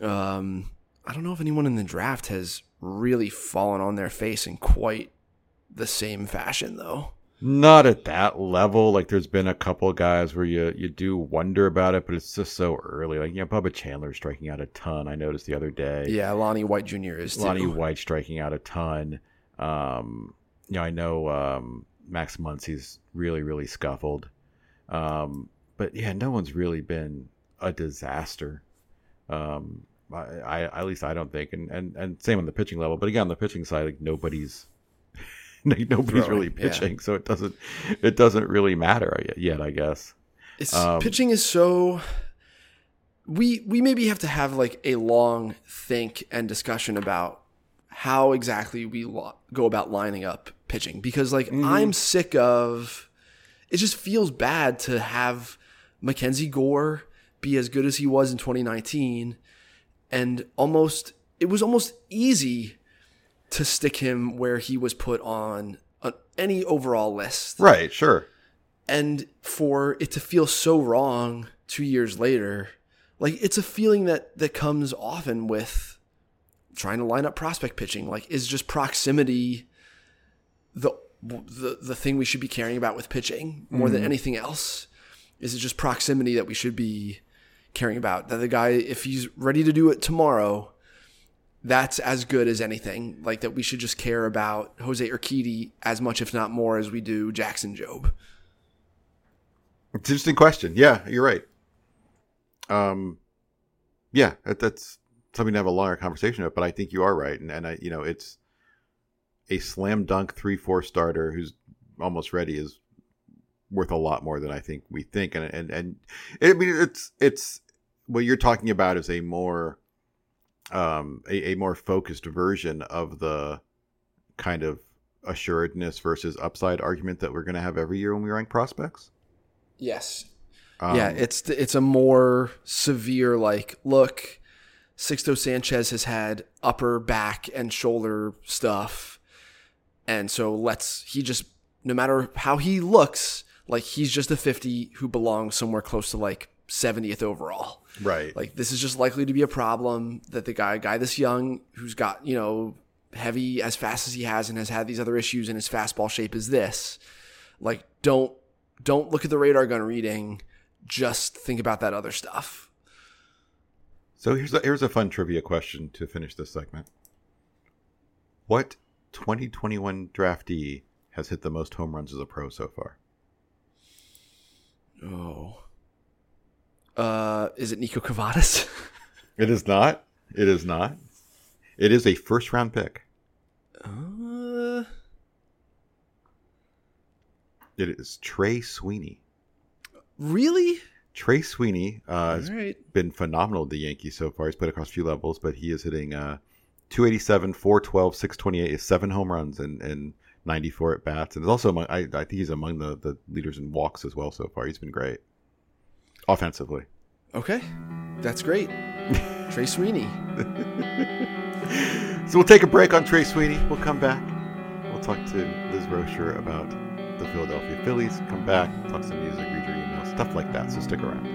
Um, I don't know if anyone in the draft has really fallen on their face in quite the same fashion, though. Not at that level like there's been a couple guys where you you do wonder about it but it's just so early like you know Bubba Chandler striking out a ton I noticed the other day Yeah, Lonnie White Jr. is too. Lonnie White striking out a ton. Um, you know, I know um, Max Muncy's really really scuffled. Um, but yeah, no one's really been a disaster. Um, I, I at least I don't think, and, and and same on the pitching level. But again, on the pitching side, like nobody's nobody's really yeah. pitching, so it doesn't it doesn't really matter yet, I guess. It's Um, pitching is so we we maybe have to have like a long think and discussion about how exactly we lo- go about lining up pitching because like I'm sick of it just feels bad to have Mackenzie Gore be as good as he was in 2019 and almost it was almost easy to stick him where he was put on uh, any overall list. Right, sure. and for it to feel so wrong two years later like it's a feeling that that comes often with trying to line up prospect pitching. Like is just proximity the the, the thing we should be caring about with pitching more than anything else? Is it just proximity that we should be caring about? That the guy if he's ready to do it tomorrow that's as good as anything like that we should just care about Jose Urquidy as much if not more as we do Jackson Jobe It's an interesting question. Yeah, you're right. Um, yeah, that, that's something to have a longer conversation about. But I think you are right, and, and I, you know, it's a slam dunk three four starter who's almost ready is worth a lot more than I think we think, and and and I mean it's it's what you're talking about is a more um a, a more focused version of the kind of assuredness versus upside argument that we're going to have every year when we rank prospects. Yes. Um, yeah, it's it's a more severe like look. Sixto Sanchez has had upper back and shoulder stuff, and so let's he just no matter how he looks, like he's just a fifty who belongs somewhere close to like seventieth overall. right. Like this is just likely to be a problem that the guy guy this young who's got you know heavy as fast as he has and has had these other issues and his fastball shape is this. Like don't don't look at the radar gun reading. Just think about that other stuff. So here's a, here's a fun trivia question to finish this segment. What 2021 draftee has hit the most home runs as a pro so far? Oh. Uh, is it Niko Kavadas? It is not. It is not. It is a first round pick. uh, It is Trey Sweeney. really? Trey Sweeney uh, has right. been phenomenal with the Yankees so far. He's played across a few levels, but he is hitting uh, 287, 412, 628, seven home runs and, and 94 at bats. And is also among, I, I think he's among the, the leaders in walks as well so far. He's been great offensively. Okay, that's great. Trey Sweeney. So we'll take a break on Trey Sweeney. We'll come back. We'll talk to Liz Roscher about the Philadelphia Phillies. Come back, talk some music, read your emails, stuff like that. So stick around.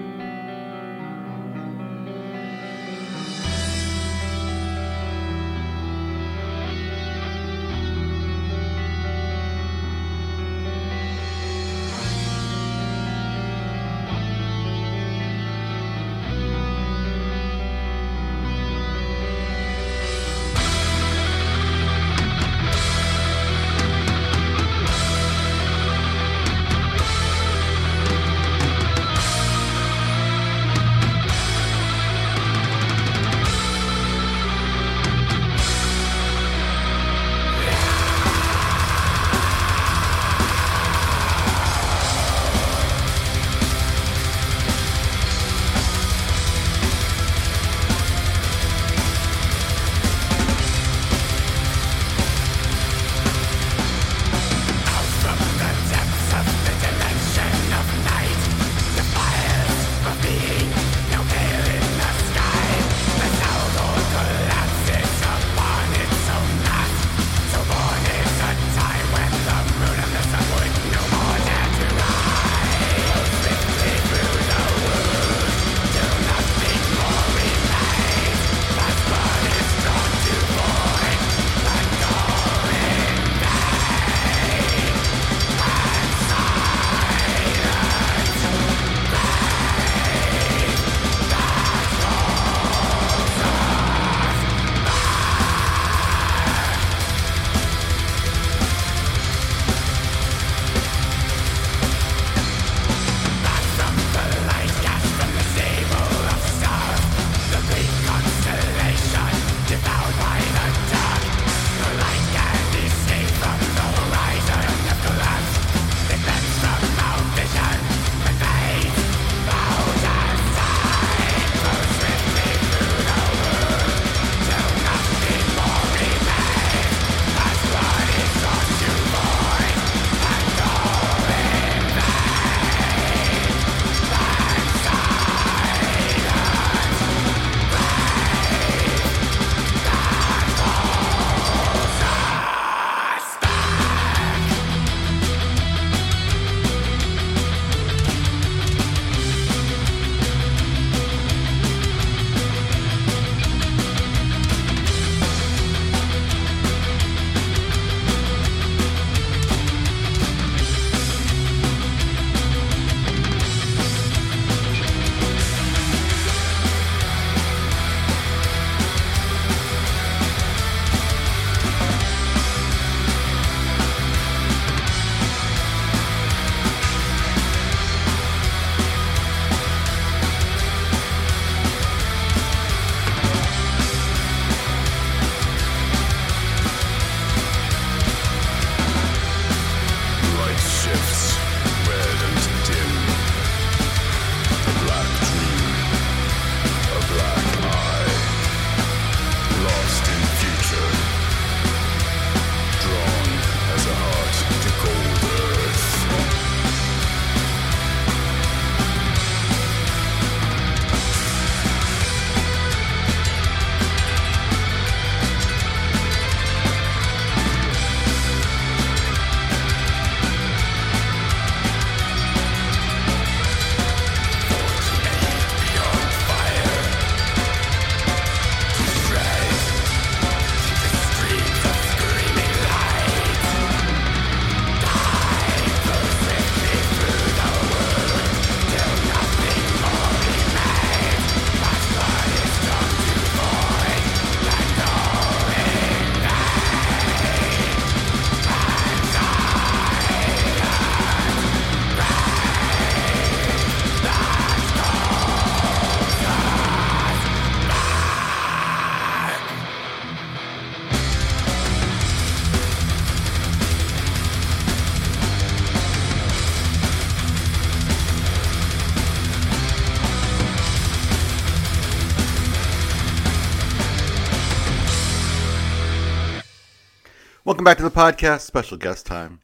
Welcome back to the podcast. Special guest time.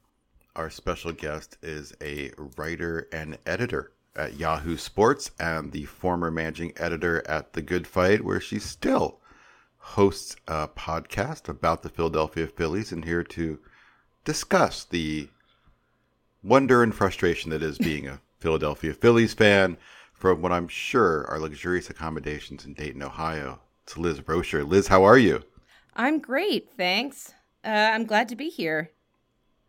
Our special guest is a writer and editor at Yahoo Sports and the former managing editor at The Good Phight, where she still hosts a podcast about the Philadelphia Phillies and here to discuss the wonder and frustration that is being a Philadelphia Phillies fan from what I'm sure are luxurious accommodations in Dayton, Ohio. It's Liz Roscher. Liz, how are you? I'm great, thanks. Uh, I'm glad to be here.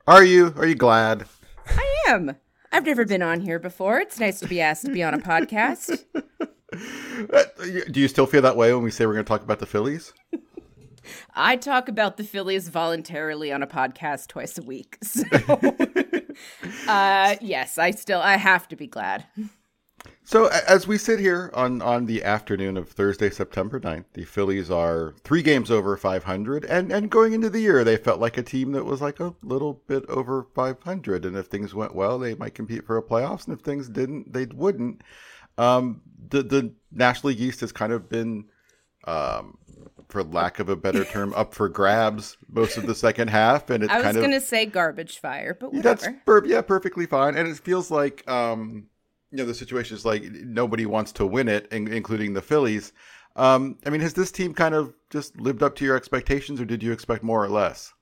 Are you? Are you glad? I am. I've never been on here before. It's nice to be asked to be on a podcast. Uh, Do you still feel that way when we say we're going to talk about the Phillies? I talk about the Phillies voluntarily on a podcast twice a week. So, uh, yes, I still I have to be glad. So as we sit here on, on the afternoon of Thursday, September 9th, the Phillies are three games over 500. And, and going into the year, they felt like a team that was like a little bit over 500. And if things went well, they might compete for a playoffs. And if things didn't, they wouldn't. Um, the, the National League East has kind of been, um, for lack of a better term, up for grabs most of the second half. And it's I was kind of gonna say garbage fire, but yeah, that's per- yeah, perfectly fine. And it feels like um, you know the situation is like nobody wants to win it, in- including the Phillies. Um, I mean, has this team kind of just lived up to your expectations, or did you expect more or less?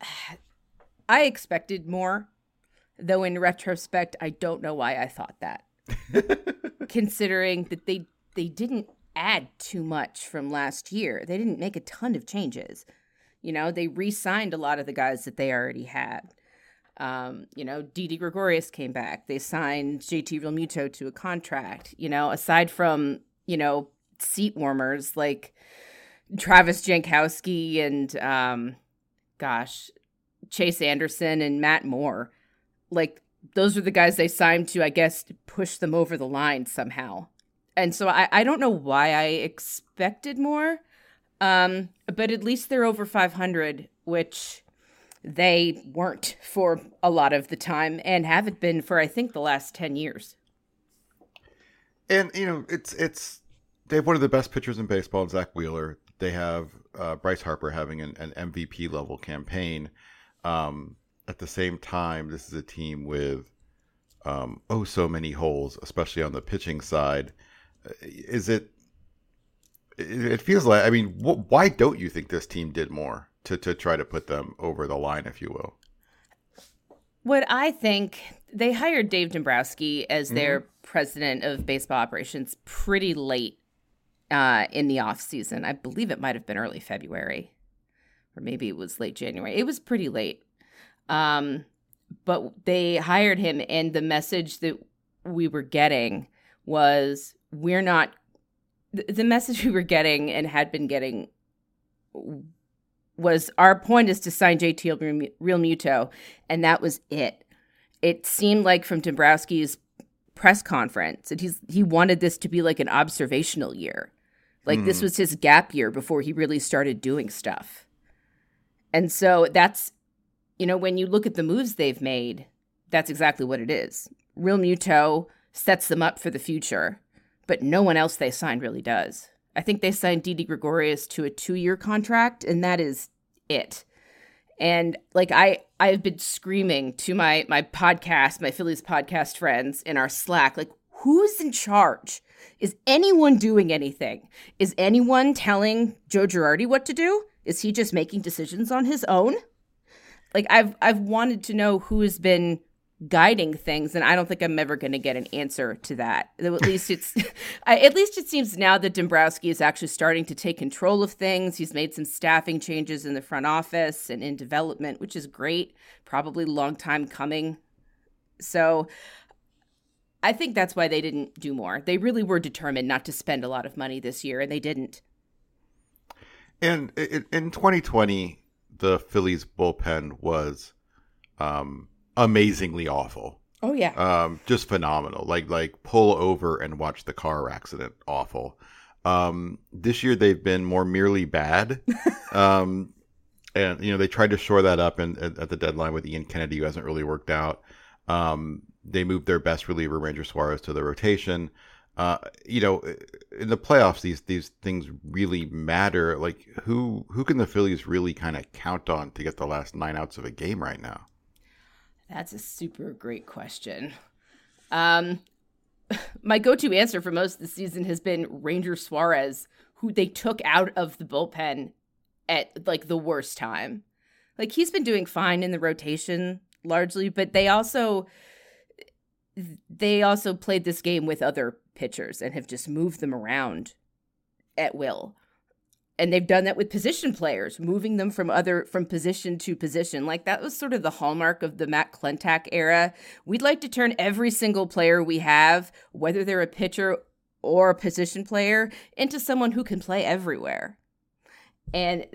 I expected more, though in retrospect, I don't know why I thought that. Considering that they they didn't add too much from last year. They didn't make a ton of changes. You know, they re-signed a lot of the guys that they already had. Um, you know, Didi Gregorius came back. They signed JT Realmuto to a contract. You know, aside from, you know, seat warmers like Travis Jankowski and um gosh, Chase Anderson and Matt Moore. Like those are the guys they signed to, I guess, push them over the line somehow. And so I, I don't know why I expected more. Um, but at least they're over 500, which they weren't for a lot of the time and haven't been for, I think, the last 10 years. And you know, it's it's they have one of the best pitchers in baseball, Zack Wheeler. They have uh, Bryce Harper having an, an MVP level campaign. Um, at the same time, this is a team with um, oh so many holes, especially on the pitching side. Is it? It it feels like. I mean, wh- why don't you think this team did more to to try to put them over the line, if you will? What I think they hired Dave Dombrowski as their president of baseball operations pretty late uh, in the off season. I believe it might have been early February, or maybe it was late January. It was pretty late. Um, but they hired him, and the message that we were getting was we're not. The message we were getting and had been getting was our point is to sign JT Realmuto, and that was it. It seemed like from Dombrowski's press conference that he's he wanted this to be like an observational year, like this hmm. was his gap year before he really started doing stuff. And so that's, you know, when you look at the moves they've made, that's exactly what it is. Realmuto sets them up for the future, but no one else they signed really does. I think they signed Didi Gregorius to a two year contract, and that is it. And like I I've been screaming to my my podcast, my Phillies podcast friends in our Slack, like who's in charge? Is anyone doing anything? Is anyone telling Joe Girardi what to do? Is he just making decisions on his own? Like I've I've wanted to know who has been guiding things and I don't think I'm ever going to get an answer to that. At least it's at least it seems now that Dombrowski is actually starting to take control of things. He's made some staffing changes in the front office and in development, which is great. Probably long time coming. So I think that's why they didn't do more. They really were determined not to spend a lot of money this year and they didn't. And in, in 2020, the Phillies bullpen was um, amazingly awful. Oh yeah. um, just phenomenal. Like like pull over and watch the car accident. Awful. Um, this year they've been more merely bad. um, and you know they tried to shore that up at, at the deadline with Ian Kennedy, who hasn't really worked out. Um, they moved their best reliever Ranger Suarez to the rotation. Uh, you know, in the playoffs, these these things really matter. Like who who can the Phillies really kind of count on to get the last nine outs of a game right now? That's a super great question. Um, my go-to answer for most of the season has been Ranger Suarez, who they took out of the bullpen at like the worst time. Like he's been doing fine in the rotation largely, but they also they also played this game with other pitchers and have just moved them around at will. And they've done that with position players, moving them from other from position to position. Like that was sort of the hallmark of the Matt Klentak era. We'd like to turn every single player we have, whether they're a pitcher or a position player, into someone who can play everywhere. And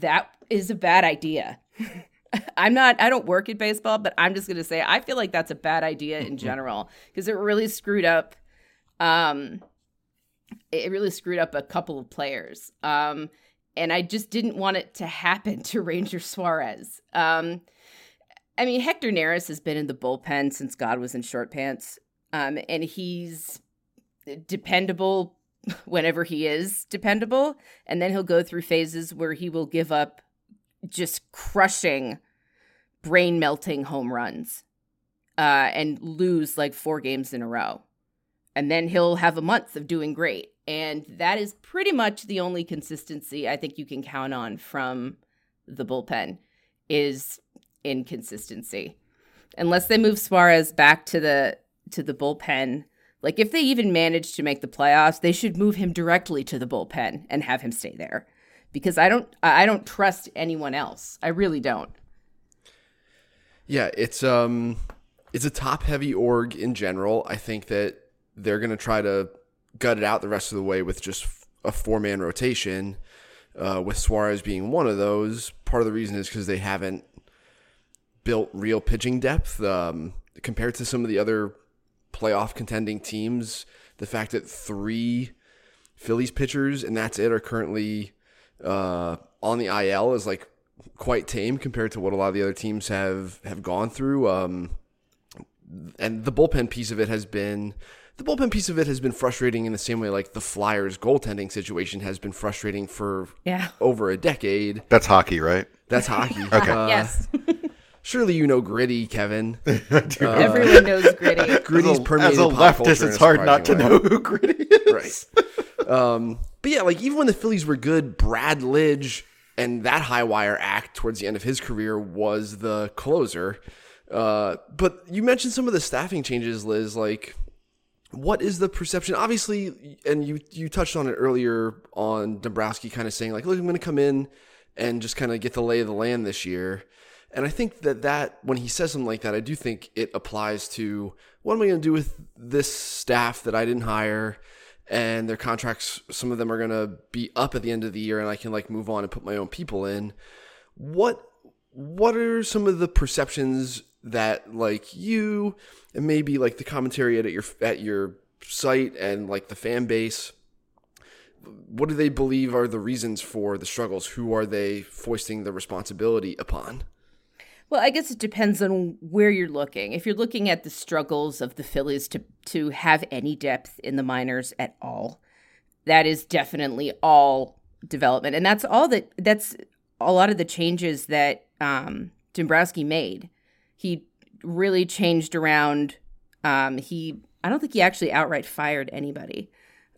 that is a bad idea. I'm not I don't work in baseball, but I'm just going to say I feel like that's a bad idea in general because it really screwed up um it really screwed up a couple of players. Um and I just didn't want it to happen to Ranger Suarez. Um I mean Hector Neris has been in the bullpen since God was in short pants. Um and he's dependable whenever he is dependable and then he'll go through phases where he will give up just crushing, brain melting home runs uh, and lose like four games in a row. And then he'll have a month of doing great. And that is pretty much the only consistency I think you can count on from the bullpen is inconsistency. Unless they move Suarez back to the to the bullpen, like if they even manage to make the playoffs, they should move him directly to the bullpen and have him stay there because I don't I don't trust anyone else. I really don't. Yeah, it's um it's a top heavy org in general. I think that they're going to try to gut it out the rest of the way with just a four man rotation, uh, with Suarez being one of those. Part of the reason is because they haven't built real pitching depth um, compared to some of the other playoff contending teams. The fact that three Phillies pitchers and that's it are currently uh, on the IL is like quite tame compared to what a lot of the other teams have have gone through. Um, and the bullpen piece of it has been the bullpen piece of it has been frustrating in the same way like the Flyers goaltending situation has been frustrating for Yeah. over a decade. That's hockey, right? That's hockey. Okay. Uh, yes. Surely you know gritty, Kevin. Everyone knows gritty. Gritty's as a, permeated as a pop leftist, it's hard not to surprising know who Gritty is. Right. um, but yeah, like even when the Phillies were good, Brad Lidge and that high wire act towards the end of his career was the closer. Uh, but you mentioned some of the staffing changes, Liz. Like, what is the perception? Obviously, and you you touched on it earlier on Dombrowski, kind of saying like, "Look, I'm going to come in and just kind of get the lay of the land this year." And I think that that when he says something like that, I do think it applies to what am I going to do with this staff that I didn't hire, and their contracts. Some of them are going to be up at the end of the year, and I can like move on and put my own people in. What what are some of the perceptions that like you and maybe like the commentary at your at your site and like the fan base what do they believe are the reasons for the struggles who are they foisting the responsibility upon Well, I guess it depends on where you're looking. If you're looking at the struggles of the Phillies to to have any depth in the minors at all, that is definitely all development, and that's all that. That's a lot of the changes that um, Dombrowski made. He really changed around. Um, he, I don't think he actually outright fired anybody.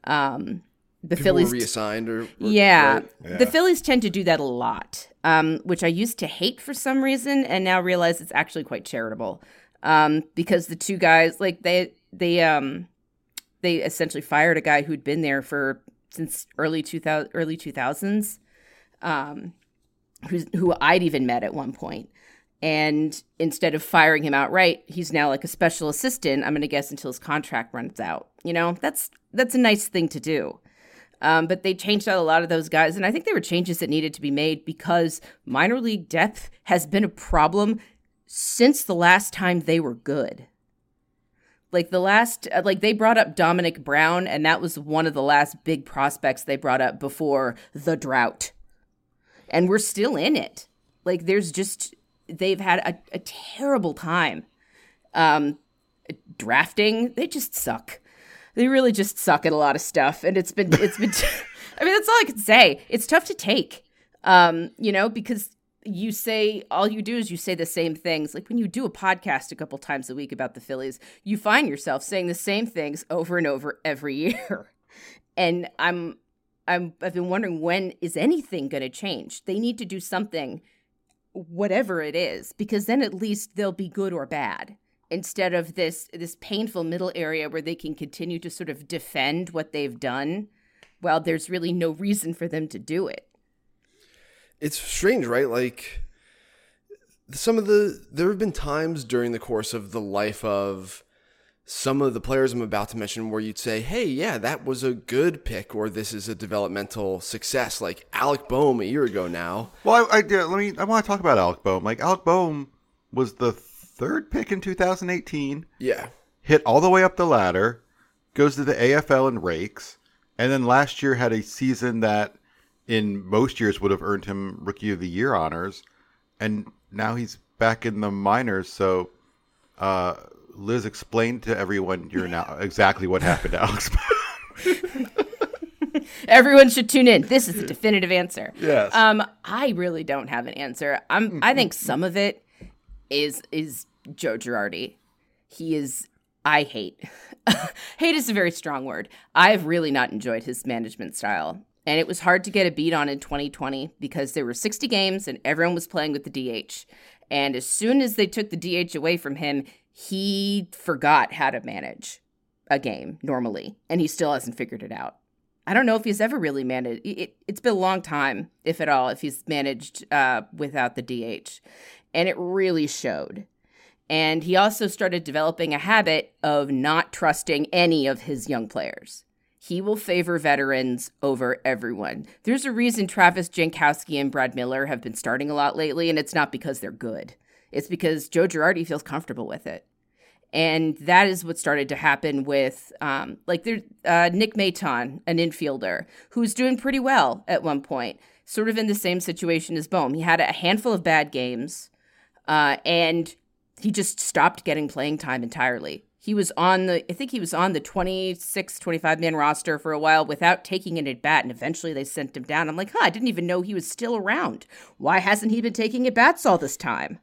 Um, the people were Phillies reassigned or, or- yeah. right? The Phillies tend to do that a lot, um, which I used to hate for some reason, and now realize it's actually quite charitable. Um, because the two guys, like they, they, um, they essentially fired a guy who'd been there for since early two thousand, early two thousands, um, who's who I'd even met at one point. And instead of firing him outright, he's now like a special assistant. I'm going to guess until his contract runs out. You know, that's that's a nice thing to do. Um, but they changed out a lot of those guys, and I think there were changes that needed to be made because minor league depth has been a problem since the last time they were good. Like the last, uh, like they brought up Domonic Brown, and that was one of the last big prospects they brought up before the drought. And we're still in it. Like there's just, they've had a, a terrible time um, drafting. They just suck. they really just suck at a lot of stuff, and it's been it's been. I mean, that's all I can say. It's tough to take, um, you know, because you say all you do is you say the same things. Like when you do a podcast a couple times a week about the Phillies, you find yourself saying the same things over and over every year. And I'm I'm I've been wondering when is anything going to change? They need to do something whatever it is because then at least they'll be good or bad instead of this this painful middle area where they can continue to sort of defend what they've done while there's really no reason for them to do it. It's strange, right? Like some of the there have been times during the course of the life of some of the players I'm about to mention where you'd say, "Hey, yeah, that was a good pick," or "This is a developmental success." Like Alec Bohm a year ago now. Well, I, I yeah, let me. I want to talk about Alec Bohm. Like Alec Bohm was the third pick in 2018. Yeah, hit all the way up the ladder, goes to the AFL and rakes, and then last year had a season that in most years would have earned him Rookie of the Year honors, and now he's back in the minors. So, uh, Liz, explain to everyone you're now exactly what happened to Alex. Everyone should tune in. This is the definitive answer. Yes. Um, I really don't have an answer. I'm. I think some of it is is Joe Girardi. He is. I hate. hate is a very strong word. I've really not enjoyed his management style. And it was hard to get a beat on in 2020 because there were 60 games and everyone was playing with the DH. And as soon as they took the DH away from him, he forgot how to manage a game normally. And he still hasn't figured it out. I don't know if he's ever really managed. It, has been a long time, if at all, if he's managed uh, without the DH. And it really showed. And he also started developing a habit of not trusting any of his young players. He will favor veterans over everyone. There's a reason Travis Jankowski and Brad Miller have been starting a lot lately, and it's not because they're good. It's because Joe Girardi feels comfortable with it. And that is what started to happen with, um, like, there's uh, Nick Maton, an infielder, who's doing pretty well at one point, sort of in the same situation as Bohm. He had a handful of bad games, uh, and he just stopped getting playing time entirely. He was on the, I think he was on the 26, 25 man roster for a while without taking an at bat, and eventually they sent him down. I'm like, huh, I didn't even know he was still around. Why hasn't he been taking at bats all this time?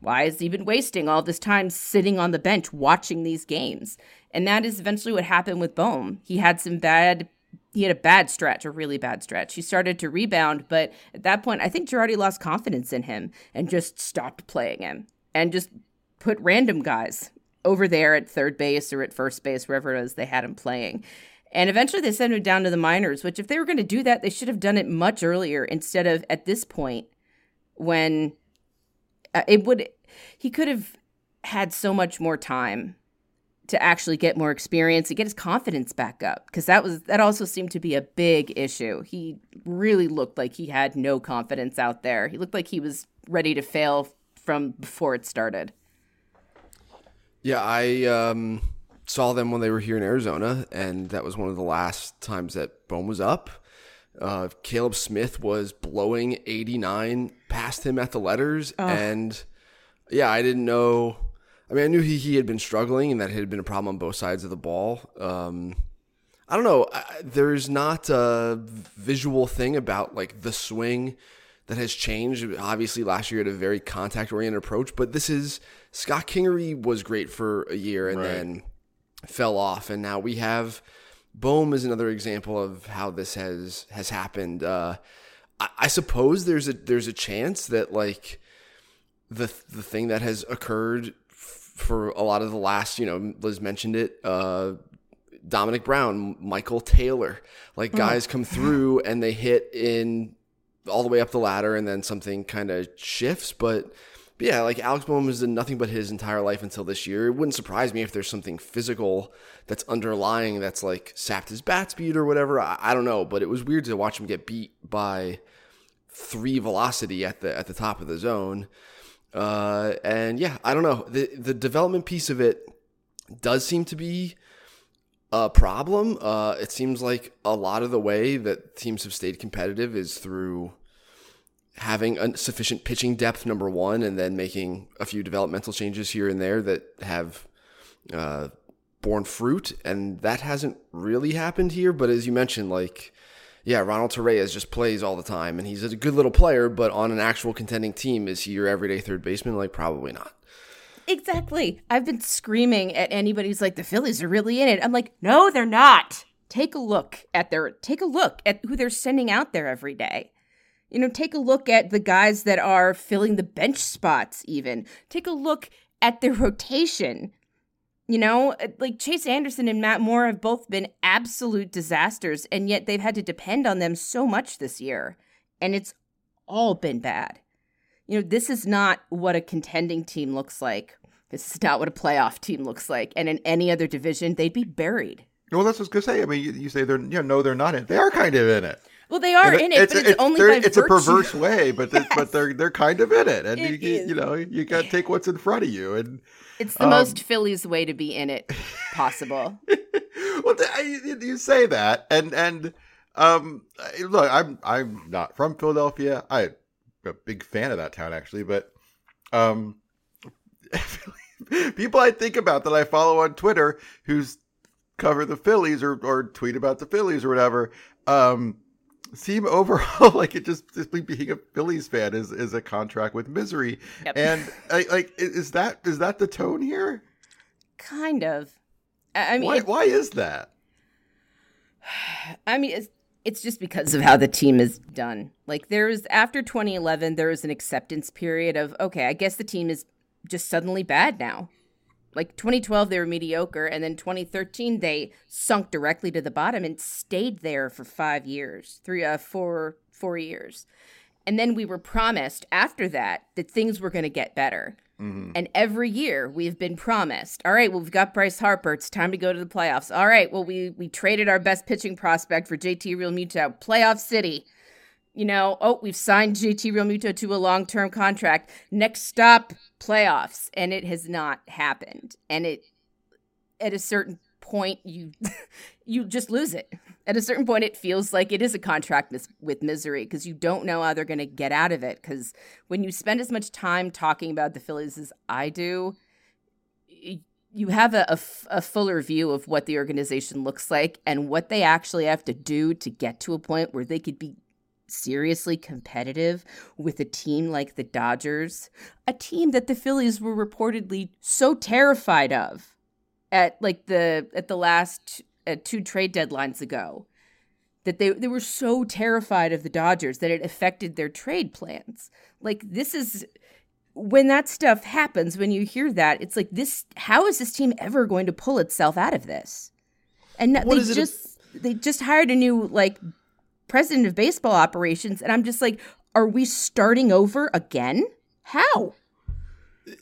Why has he been wasting all this time sitting on the bench watching these games? And that is eventually what happened with Bohm. He had some bad he had a bad stretch, a really bad stretch. He started to rebound, but at that point, I think Girardi lost confidence in him and just stopped playing him and just put random guys over there at third base or at first base, wherever it was they had him playing. And eventually they sent him down to the minors, which if they were going to do that, they should have done it much earlier instead of at this point when it would, he could have had so much more time to actually get more experience and get his confidence back up because that was that also seemed to be a big issue. He really looked like he had no confidence out there. He looked like he was ready to fail from before it started. Yeah, I um, saw them when they were here in Arizona, and that was one of the last times that Bohm was up. Uh, Caleb Smith was blowing 89 past him at the letters, and yeah, I didn't know. I mean, I knew he, he had been struggling and that had been a problem on both sides of the ball. Um, I don't know. I, there's not a visual thing about like the swing that has changed. Obviously, last year had a very contact oriented approach, but this is Scott Kingery was great for a year and Right. then fell off, and now we have Bohm is another example of how this has has happened. Uh, I, I suppose there's a there's a chance that like the the thing that has occurred f- for a lot of the last, you know, Liz mentioned it. Uh, Domonic Brown, Michael Taylor, like guys come through and they hit in all the way up the ladder, and then something kind of shifts. But, but yeah, like Alex Bohm has done nothing but his entire life until this year. It wouldn't surprise me if there's something physical that's underlying that's like sapped his bat speed or whatever. I, I don't know, but it was weird to watch him get beat by three velocity at the at the top of the zone. Uh, and yeah, I don't know. The the development piece of it does seem to be a problem. Uh, it seems like a lot of the way that teams have stayed competitive is through having a sufficient pitching depth, number one, and then making a few developmental changes here and there that have uh, borne fruit, and that hasn't really happened here. But as you mentioned, like, yeah, Ronald Torreyes just plays all the time, and he's a good little player. But on an actual contending team, is he your everyday third baseman? Like, probably not. Exactly. I've been screaming at anybody who's like, the Phillies are really in it. I'm like, no, they're not. Take a look at their take a look at who they're sending out there every day. You know, take a look at the guys that are filling the bench spots, even. Take a look at their rotation. You know, uh, like Chase Anderson and Matt Moore have both been absolute disasters, and yet they've had to depend on them so much this year. And it's all been bad. You know, this is not what a contending team looks like. This is not what a playoff team looks like. And in any other division, they'd be buried. Well, that's what I was gonna say. I mean, you, you say they're, you know, no, they're not in. it. They are kind of in it. Well, they are And in it, but it's, only they're- by it's a perverse way, but they, but they're they're kind of in it, and It you, you, is. you know you got to take what's in front of you. And It's the Um, most Phillies way to be in it possible. well, I- you you say that, and and um, look, I'm I'm not from Philadelphia. I'm a big fan of that town, actually, but um, people I think about that I follow on Twitter who's cover the Phillies or or tweet about the Phillies or whatever, um, seem overall like it just simply being a Phillies fan is is a contract with misery. Yep. And I, like, is that is that the tone here? kind of. I I mean, why it- why is that? I mean, it's, it's just because of how the team is done. Like there was after 2011, there was an acceptance period of okay, I guess the team is just suddenly bad now. Like 2012, they were mediocre, and then 2013, they sunk directly to the bottom and stayed there for five years, three, uh, four, four years. And then we were promised after that that things were going to get better. And every year we've been promised, all right, well, we've got Bryce Harper. It's time to go to the playoffs. All right, well, we we traded our best pitching prospect for JT Realmuto. Playoff City. You know, oh, we've signed JT Realmuto to a long term contract. Next stop, playoffs. And it has not happened. And it at a certain point you you just lose it. At a certain point it feels like it is a contract mis- with misery because you don't know how they're going to get out of it cuz when you spend as much time talking about the Phillies as I do you have a, a f- a fuller view of what the organization looks like and what they actually have to do to get to a point where they could be seriously competitive with a team like the Dodgers, a team that the Phillies were reportedly so terrified of at like the at the last at two trade deadlines ago that they they were so terrified of the Dodgers that it affected their trade plans. Like this is when that stuff happens when you hear that it's like this how is this team ever going to pull itself out of this? And What they is it- just they just hired a new like president of baseball operations and I'm just like are we starting over again? How?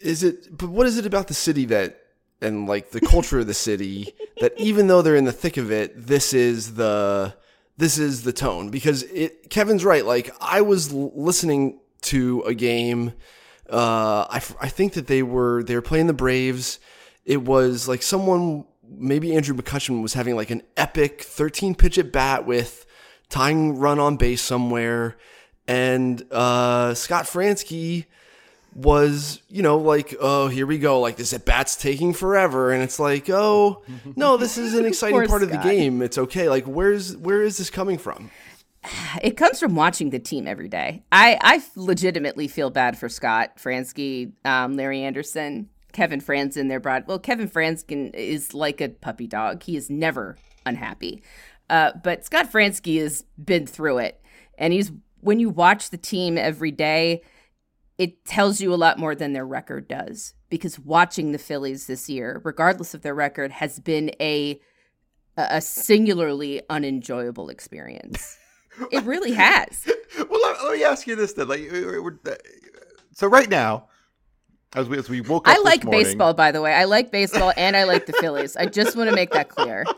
Is it? But what is it about the city that and like the culture of the city that even though they're in the thick of it, this is the this is the tone because it. Kevin's right. Like I was listening to a game. Uh, I f- I think that they were they were playing the Braves. It was like someone maybe Andrew McCutchen was having like an epic 13 pitch at bat with tying run on base somewhere, and uh, Scott Franzke was, you know, like, oh, here we go. Like this at bat's taking forever. And it's like, oh, no, this is an exciting part of the game. It's okay. Like, where's where is this coming from? It comes from watching the team every day. I, I legitimately feel bad for Scott Franzke, um, Larry Andersen, Kevin Frandsen. They're brought. Well, Kevin Frandsen is like a puppy dog. He is never unhappy. Uh, but Scott Franzke has been through it, and he's when you watch the team every day, it tells you a lot more than their record does. Because watching the Phillies this year, regardless of their record, has been a a singularly unenjoyable experience. It really has. well, let, let me ask you this then. Like, we're- so right now, as we as we woke up, I like morning- baseball, by the way. I like baseball and I like the Phillies. I just want to make that clear.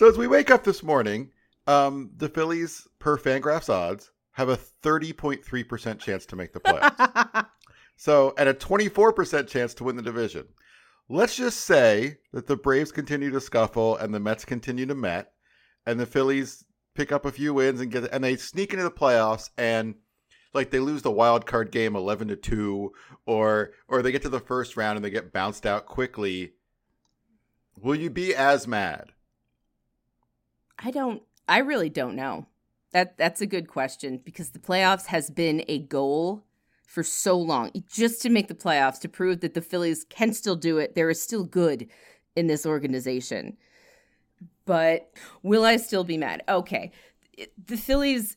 So as we wake up this morning, um, the Phillies per Fangraphs odds have a thirty point three percent chance to make the playoffs. so at a twenty four percent chance to win the division. Let's just say that the Braves continue to scuffle and the Mets continue to met, and the Phillies pick up a few wins and get and they sneak into the playoffs and like they lose the wild card game 11 to 2 or or they get to the first round and they get bounced out quickly Will you be as mad? I don't I really don't know. That that's a good question because the playoffs has been a goal for so long. Just to make the playoffs to prove that the Phillies can still do it. There is still good in this organization. But will I still be mad? Okay. The Phillies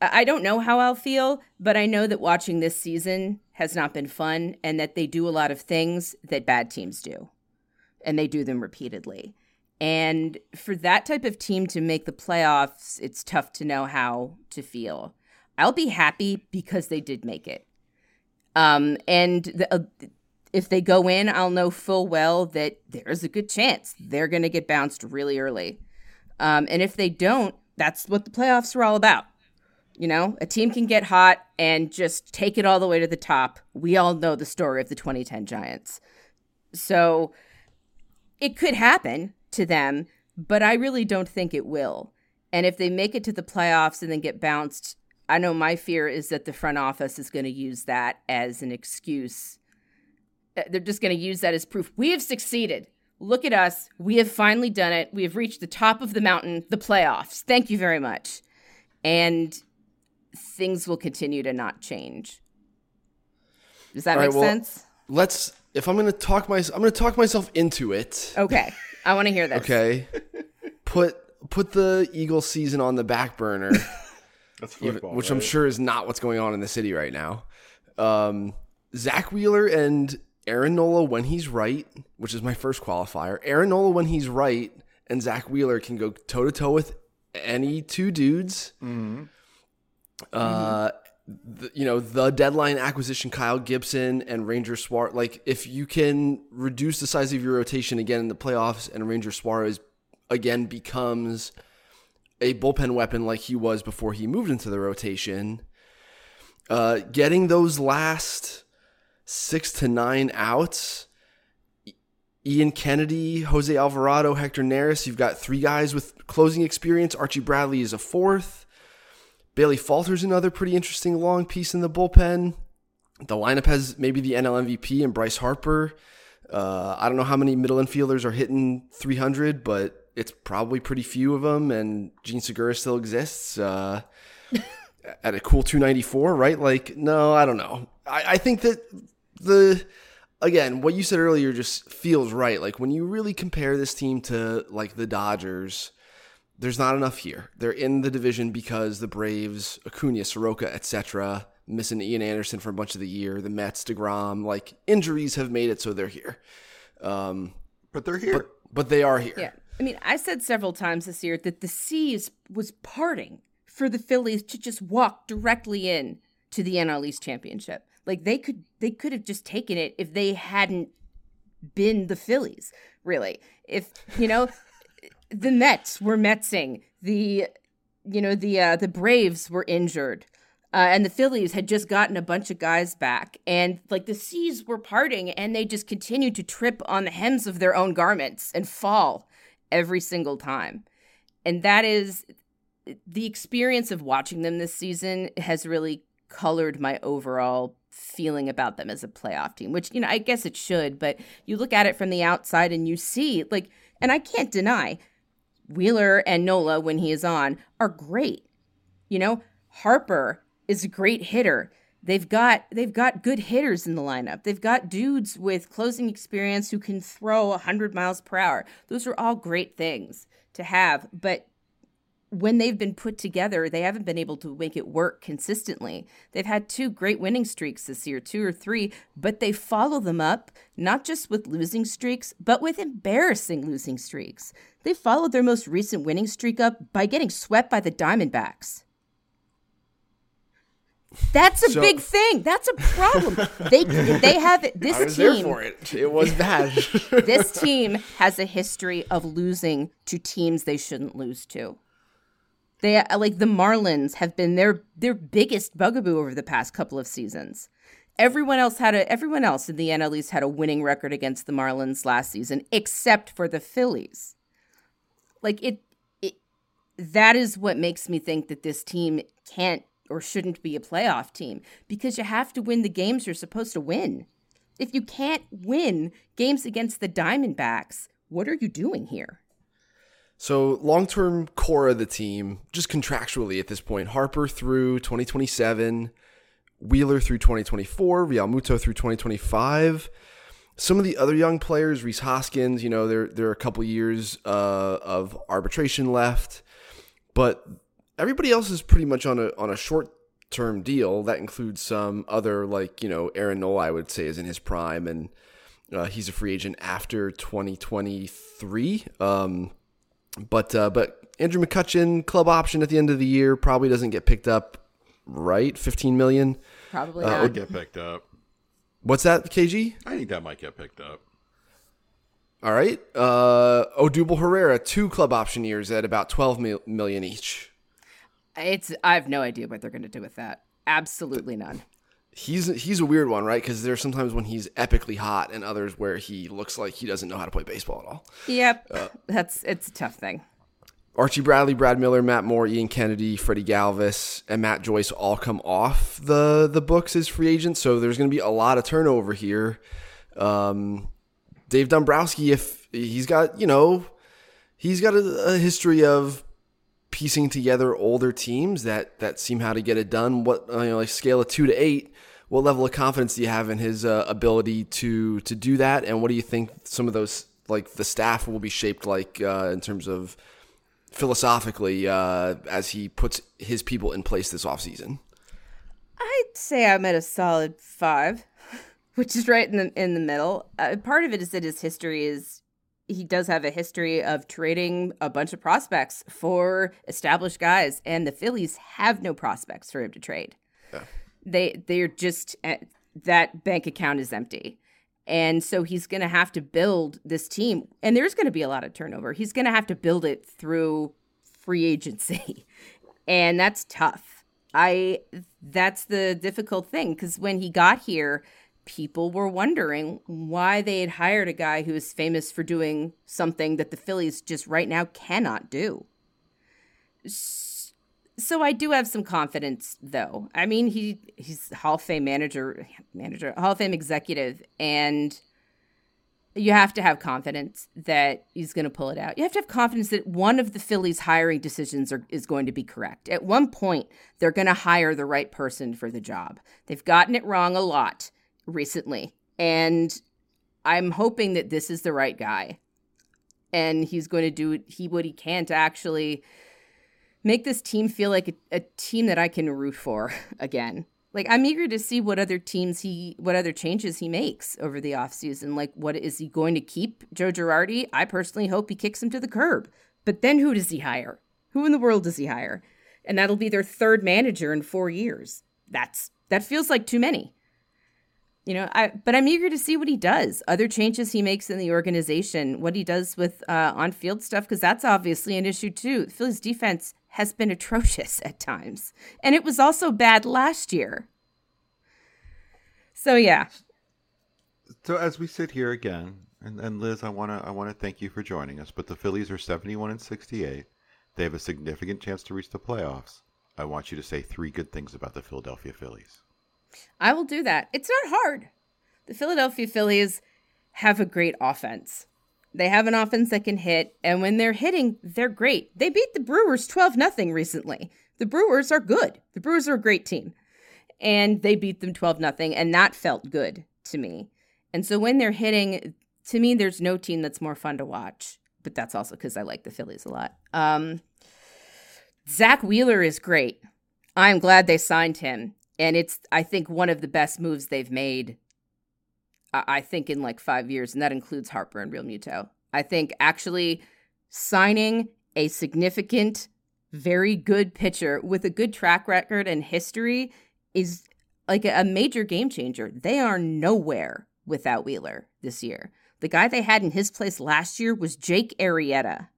I don't know how I'll feel, but I know that watching this season has not been fun and that they do a lot of things that bad teams do. And they do them repeatedly. And for that type of team to make the playoffs, it's tough to know how to feel. I'll be happy because they did make it. Um, and the, uh, if they go in, I'll know full well that there's a good chance they're going to get bounced really early. Um, and if they don't, that's what the playoffs are all about. You know, a team can get hot and just take it all the way to the top. We all know the story of the 2010 Giants. So it could happen to them, but I really don't think it will. And if they make it to the playoffs and then get bounced, I know my fear is that the front office is going to use that as an excuse. Uh, They're just going to use that as proof. We have succeeded. Look at us. We have finally done it. We have reached the top of the mountain, the playoffs. Thank you very much. And things will continue to not change. Does that All right, make well, sense? Let's. If I'm gonna talk my, I'm gonna talk myself into it. Okay. I want to hear this. Okay. put put the Eagle season on the back burner, That's football, which I'm sure is not what's going on in the city right now. Um, Zack Wheeler and Aaron Nola when he's right, which is my first qualifier. Aaron Nola when he's right, and Zack Wheeler can go toe to toe with any two dudes. Uh, the, you know the deadline acquisition, Kyle Gibson and Ranger Suarez. Like if you can reduce the size of your rotation again in the playoffs, and Ranger Suarez again becomes a bullpen weapon like he was before he moved into the rotation. Uh, getting those last six to nine outs. Ian Kennedy, Jose Alvarado, Hector Neris. You've got three guys with closing experience. Archie Bradley is a fourth. Bailey Falter's another pretty interesting long piece in the bullpen. The lineup has maybe the NL MVP and Bryce Harper. Uh, I don't know how many middle infielders are hitting 300, but it's probably pretty few of them. And Jean Segura still exists uh, at a cool 294, right? Like, no, I don't know. I, I think that the again, what you said earlier just feels right. Like when you really compare this team to like the Dodgers, there's not enough here. They're in the division because the Braves, Acuna, Soroka, etc., missing Ian Anderson for a bunch of the year. The Mets, Degrom, like injuries have made it so they're here. Um, But they're here. but but they are here. Yeah. I mean, I said several times this year that the seas was parting for the Phillies to just walk directly in to the NL East championship. Like they could they could have just taken it if they hadn't been the Phillies, really. If, you know, the Mets were Metsing, the you know, the uh the Braves were injured. Uh, and the Phillies had just gotten a bunch of guys back, and like the seas were parting, and they just continued to trip on the hems of their own garments and fall every single time. And that is the experience of watching them this season has really colored my overall feeling about them as a playoff team, which, you know, I guess it should, but you look at it from the outside and you see, like, and I can't deny Wheeler and Nola, when he is on, are great. You know, Harper is a great hitter. They've got they've got good hitters in the lineup. They've got dudes with closing experience who can throw 100 miles per hour. Those are all great things to have, but when they've been put together, they haven't been able to make it work consistently. They've had two great winning streaks this year, two or three, but they follow them up not just with losing streaks, but with embarrassing losing streaks. They followed their most recent winning streak up by getting swept by the Diamondbacks. That's a So- big thing. That's a problem. they they have this I was team there for it. It was bad. this team has a history of losing to teams they shouldn't lose to. They uh, like the Marlins have been their their biggest bugaboo over the past couple of seasons. Everyone else had a everyone else in the NL East had a winning record against the Marlins last season, except for the Phillies. Like it, it that is what makes me think that this team can't or shouldn't be a playoff team because you have to win the games you're supposed to win if you can't win games against the Diamondbacks, what are you doing here? So long term core of the team, just contractually at this point, Harper through 2027, Wheeler through 2024, Realmuto through 2025. Some of the other young players, Rhys Hoskins, you know, there there are a couple years uh, of arbitration left, but everybody else is pretty much on a on a short term deal. That includes some other like you know Aaron Nola, I would say, is in his prime, and uh, he's a free agent after 2023. Um, but uh, but Andrew McCutchen club option at the end of the year probably doesn't get picked up, right? 15 million. Probably That not. would get picked up. What's that, KG? I think that might get picked up. All right. Uh, Odubel Herrera, two club option years at about 12 mil- million each. It's I have no idea what they're going to do with that. Absolutely none. He's he's a weird one, right? Because there's sometimes when he's epically hot, and others where he looks like he doesn't know how to play baseball at all. Yep. That's it's a tough thing. Archie Bradley, Brad Miller, Matt Moore, Ian Kennedy, Freddie Galvis, and Matt Joyce all come off the the books as free agents. So there's going to be a lot of turnover here. Um, Dave Dombrowski, if he's got you know, he's got a, a history of piecing together older teams that that seem how to get it done. What uh, you know, like scale of two to eight. What level of confidence do you have in his uh, ability to to do that? And what do you think some of those like the staff will be shaped like uh, in terms of philosophically uh, as he puts his people in place this offseason? I'd say I'm at a solid five, which is right in the in the middle. Uh, part of it is that his history is he does have a history of trading a bunch of prospects for established guys, and the Phillies have no prospects for him to trade. They they're just uh, that bank account is empty. And so he's going to have to build this team. And there's going to be a lot of turnover. He's going to have to build it through free agency. and that's tough. I that's the difficult thing cuz when he got here, people were wondering why they had hired a guy who is famous for doing something that the Phillies just right now cannot do. S- So I do have some confidence though. I mean, he he's Hall of Fame manager, manager, Hall of Fame executive and you have to have confidence that he's going to pull it out. You have to have confidence that one of the Phillies' hiring decisions are, is going to be correct. At one point, they're going to hire the right person for the job. They've gotten it wrong a lot recently, and I'm hoping that this is the right guy, and he's going to do he what he can to actually make this team feel like a, a team that I can root for again. Like i'm eager to see what other teams he what other changes he makes over the offseason. Like what is he going to keep joe girardi? I personally hope he kicks him to the curb. But then who does he hire? Who in the world does he hire? And that'll be their third manager in four years. That's that feels like too many. You know i but i'm eager to see what he does other changes he makes in the organization what he does with uh, on-field stuff because that's obviously an issue too. The phillies defense has been atrocious at times and it was also bad last year so yeah So as we sit here again, and, and Liz, I wanna I wanna thank you for joining us. But the Phillies are seventy one and sixty eight. They have a significant chance to reach the playoffs. I want you to say three good things about the Philadelphia Phillies. I will do that. It's not hard. The Philadelphia Phillies have a great offense. They have an offense that can hit, and when they're hitting, they're great. They beat the Brewers 12 nothing recently. The Brewers are good. The Brewers are a great team. And they beat them 12 nothing, and that felt good to me. And so when they're hitting, to me, there's no team that's more fun to watch. But that's also because I like the Phillies a lot. Um, Zack Wheeler is great. I'm glad they signed him. And it's, I think, one of the best moves they've made, I think, in like five years. And that includes Harper and Realmuto. I think actually signing a significant, very good pitcher with a good track record and history is like a, major game changer. They are nowhere without Wheeler this year. The guy they had in his place last year was Jake Arrieta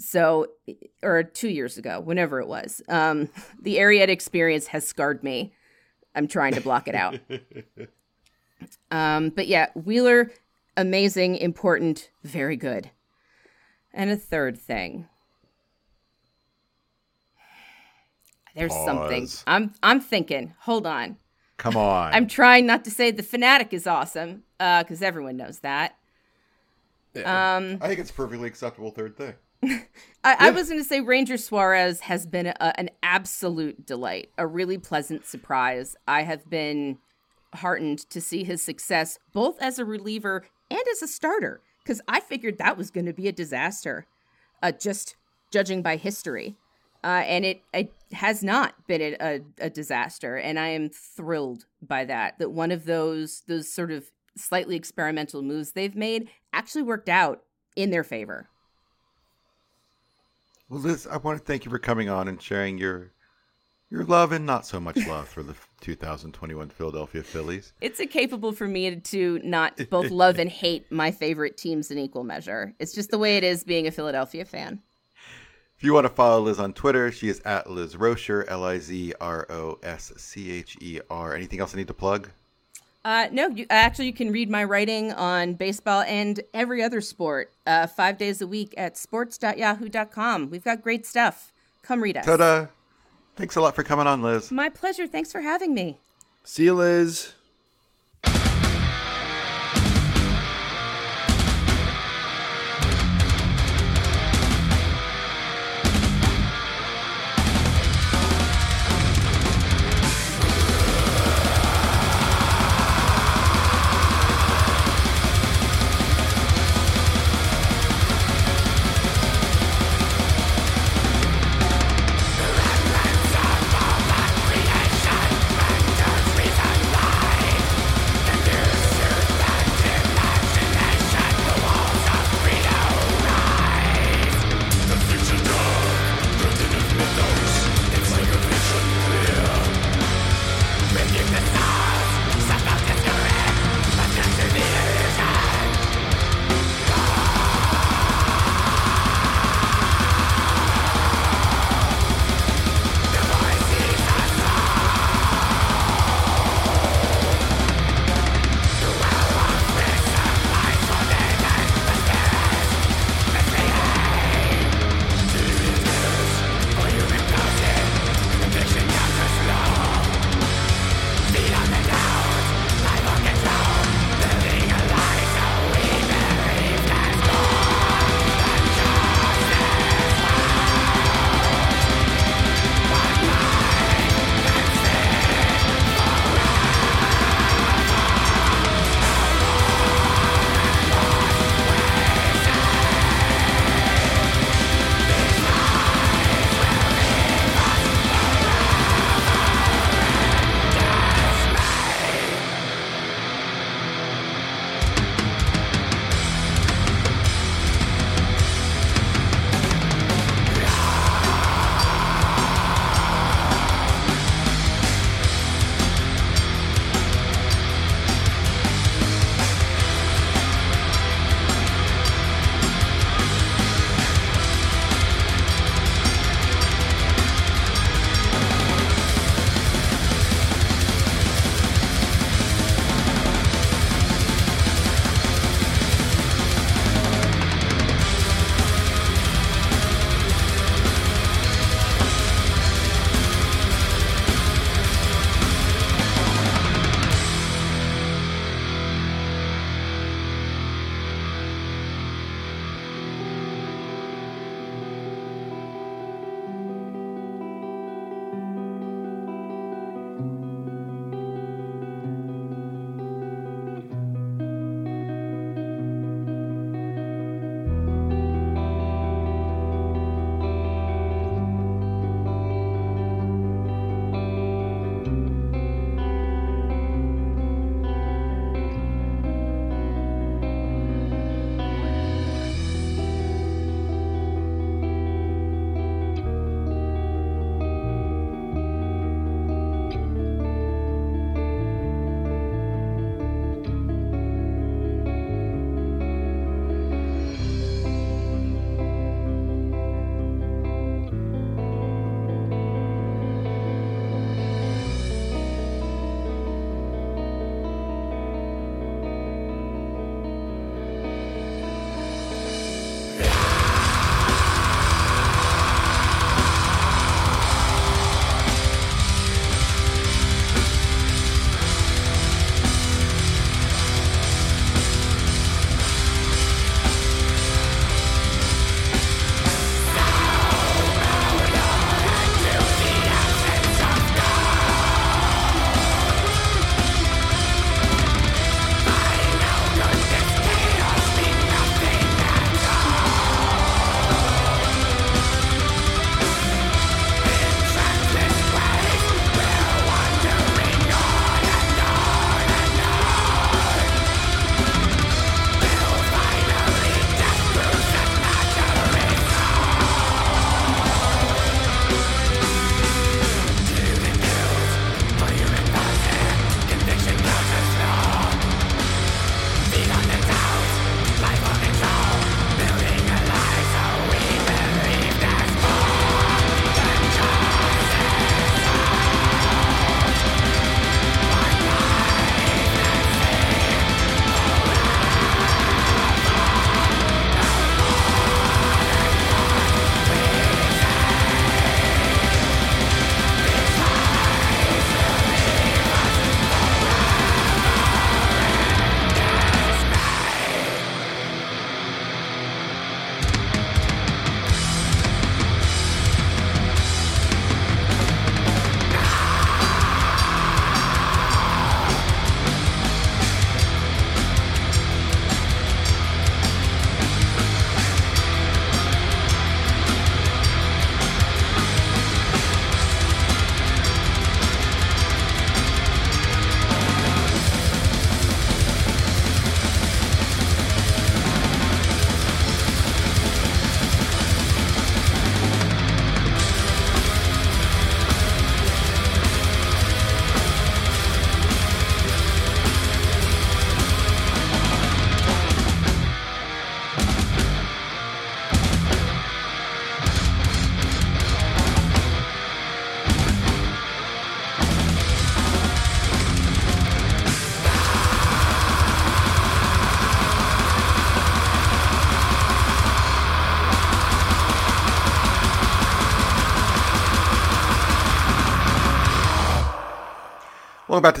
so or two years ago whenever it was um the Arrieta experience has scarred me i'm trying to block it out um but yeah wheeler amazing important very good. And a third thing. There's something. I'm i'm thinking. Hold on. Come on. i'm trying not to say the fanatic is awesome uh because everyone knows that. Um, I think it's a perfectly acceptable third thing. I, I was going to say Ranger Suarez has been a, an absolute delight, a really pleasant surprise. I have been heartened to see his success both as a reliever and as a starter because I figured that was going to be a disaster, uh, just judging by history. Uh, and it, it has not been a, a, a disaster, and I am thrilled by that. That one of those those sort of slightly experimental moves they've made actually worked out in their favor. Well, Liz, I want to thank you for coming on and sharing your your love and not so much love for the 2021 Philadelphia Phillies. It's incapable for me to not both love and hate my favorite teams in equal measure. It's just the way it is being a Philadelphia fan. If you want to follow Liz on Twitter, she is at Liz Roscher, L I Z R O S C H E R. Anything else I need to plug? Uh, no, you, actually, you can read my writing on baseball and every other sport uh, five days a week at sports.yahoo.com. We've got great stuff. Come read us. Ta-da! Thanks a lot for coming on, Liz. My pleasure. Thanks for having me. See you, Liz.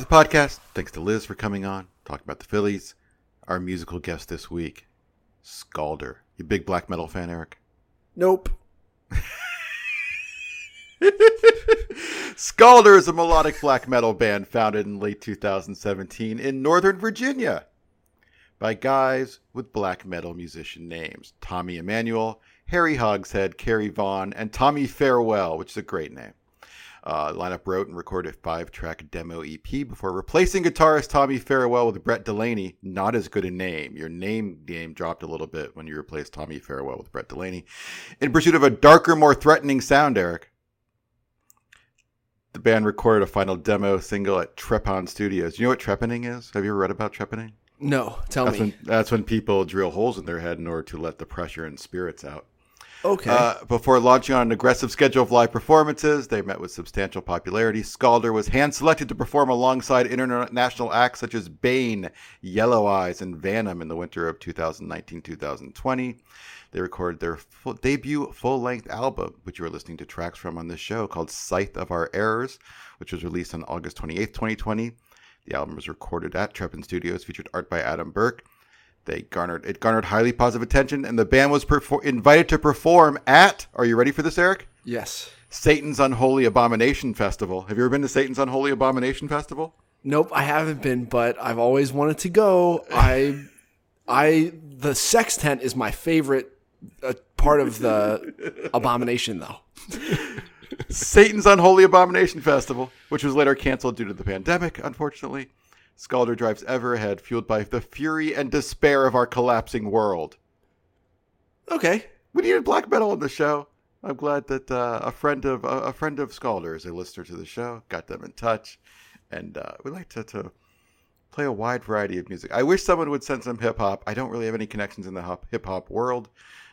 The podcast. Thanks to Liz for coming on, talking about the Phillies. Our musical guest this week, Scalder. You big black metal fan, Eric? Nope. Scalder is a melodic black metal band founded in late 2017 in Northern Virginia by guys with black metal musician names Tommy Emmanuel, Harry Hogshead, Kerry Vaughn, and Tommy Farewell, which is a great name. Uh, lineup wrote and recorded a five track demo EP before replacing guitarist Tommy Farewell with Brett Delaney. Not as good a name. Your name name dropped a little bit when you replaced Tommy Farewell with Brett Delaney. In pursuit of a darker, more threatening sound, Eric. The band recorded a final demo single at Trepon Studios. You know what trepanning is? Have you ever read about trepanning? No. Tell That's me. when, that's when people drill holes in their head in order to let the pressure and spirits out. Okay. Uh, before launching on an aggressive schedule of live performances, they met with substantial popularity. Scalder was hand selected to perform alongside international acts such as Bane, Yellow Eyes, and Venom in the winter of 2019 2020. They recorded their full, debut full length album, which you are listening to tracks from on this show, called Scythe of Our Errors, which was released on August 28, 2020. The album was recorded at Trepin Studios, featured art by Adam Burke. They garnered it garnered highly positive attention, and the band was perfor- invited to perform at. Are you ready for this, Eric? yes. Satan's Unholy Abomination Festival. Have you ever been to Satan's Unholy Abomination Festival? Nope, I haven't been, but I've always wanted to go. I, I, the sex tent is my favorite uh, part of the abomination, though. Satan's Unholy Abomination Festival, which was later canceled due to the pandemic, unfortunately. Scalder drives ever ahead, fueled by the fury and despair of our collapsing world. Okay. We needed black metal on the show. I'm glad that uh, a friend of uh, a friend of Scalder is a listener to the show. Got them in touch, and uh, we like to, to play a wide variety of music. I wish someone would send some hip hop. I don't really have any connections in the hip hop world.